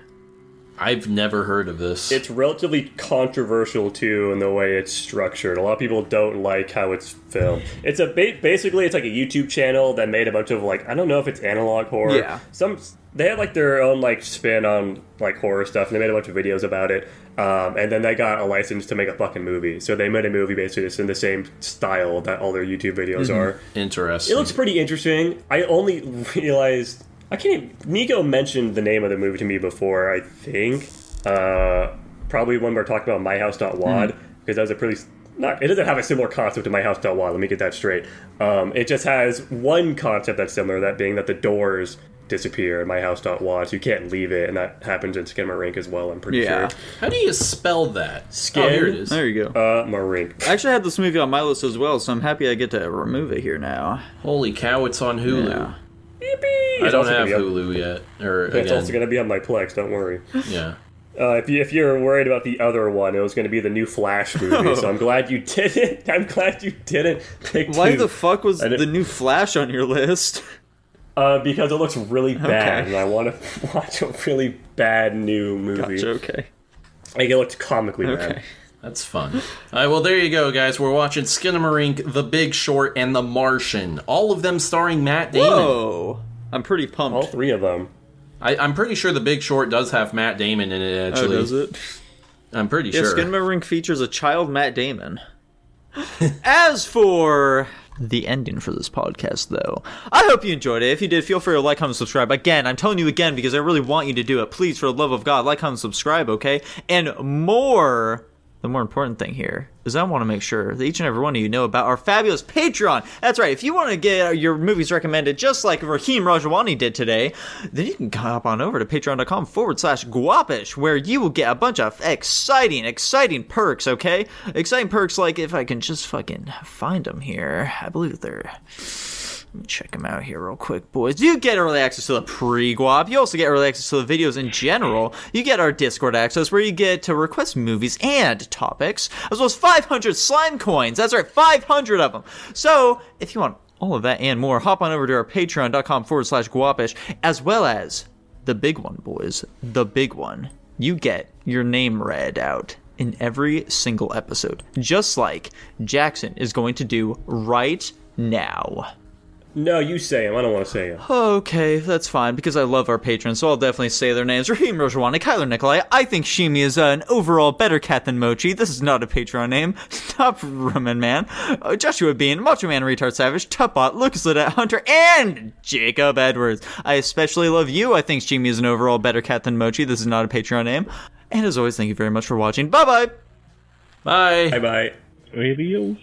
I've never heard of this. It's relatively controversial too in the way it's structured. A lot of people don't like how it's filmed. It's a ba- basically it's like a YouTube channel that made a bunch of like I don't know if it's analog horror. Yeah. Some they had like their own like spin on like horror stuff and they made a bunch of videos about it. Um, and then they got a license to make a fucking movie. So they made a movie basically just in the same style that all their YouTube videos are. Interesting. It looks pretty interesting. I only <laughs> realized I can't. Even, Nico mentioned the name of the movie to me before. I think uh, probably when we are talking about MyHouse.wad because that was a pretty. Not, it doesn't have a similar concept to MyHouse.wad. Let me get that straight. Um, it just has one concept that's similar. That being that the doors disappear in MyHouse.wad, so you can't leave it, and that happens in Skinamarink as well. I'm pretty Yeah. sure. How do you spell that? Skin. Oh, here it is. There you go. Uh, Marink. I actually had this movie on my list as well, so I'm happy I get to remove it here now. Holy cow, it's on Hulu. Yeah. I don't also have gonna be on- Hulu yet. Or It's again, also going to be on my Plex. Don't worry. yeah. <laughs> Uh, if, you, if you're worried about the other one, it was going to be the new Flash <laughs> movie. So I'm glad you didn't. <laughs> I'm glad you didn't pick Why two. the fuck was the new Flash on your list? uh, because it looks really bad, Okay. and I want to watch a really bad new movie. Gotcha, okay. Like it looks comically Okay. bad. That's fun. All right, well, there you go, guys. We're watching Skinamarink, The Big Short, and The Martian. All of them starring Matt Damon. Whoa. I'm pretty pumped. All three of them. I, I'm pretty sure The Big Short does have Matt Damon in it, Oh, actually. does it? I'm pretty Yeah, sure. Skinamarink features a child Matt Damon. <laughs> As for the ending for this podcast, though, I hope you enjoyed it. If you did, feel free to like, comment, subscribe. Again, I'm telling you again because I really want you to do it. Please, for the love of God, like, comment, subscribe, okay? And more, the more important thing here is I want to make sure that each and every one of you know about our fabulous Patreon. That's right. If you want to get your movies recommended just like Raheem Rajawani did today, then you can hop on over to patreon.com forward slash guapish, where you will get a bunch of exciting, exciting perks, okay? Exciting perks like if I can just fucking find them here. I believe they're. Let me check them out here real quick, boys. You get early access to the pre-guap. You also get early access to the videos in general. You get our Discord access where you get to request movies and topics, as well as 500 slime coins. That's right, 500 of them. So, if you want all of that and more, hop on over to our patreon.com forward slash guapish, as well as the big one, boys. The big one. You get your name read out in every single episode, just like Jackson is going to do right now. No, you say them. I don't want to say them. Okay, that's fine because I love our patrons, so I'll definitely say their names. Raheem Rojawani, Kyler Nikolai. I think Shimi is uh, an overall better cat than Mochi. This is not a Patreon name. <laughs> Stop, Roman Man. Uh, Joshua Bean, Macho Man Retard Savage, Tupbot, Lucas Lidet Hunter, and Jacob Edwards. I especially love you. I think Shimi is an overall better cat than Mochi. This is not a Patreon name. And as always, thank you very much for watching. Bye bye. Bye. Bye bye. Adios.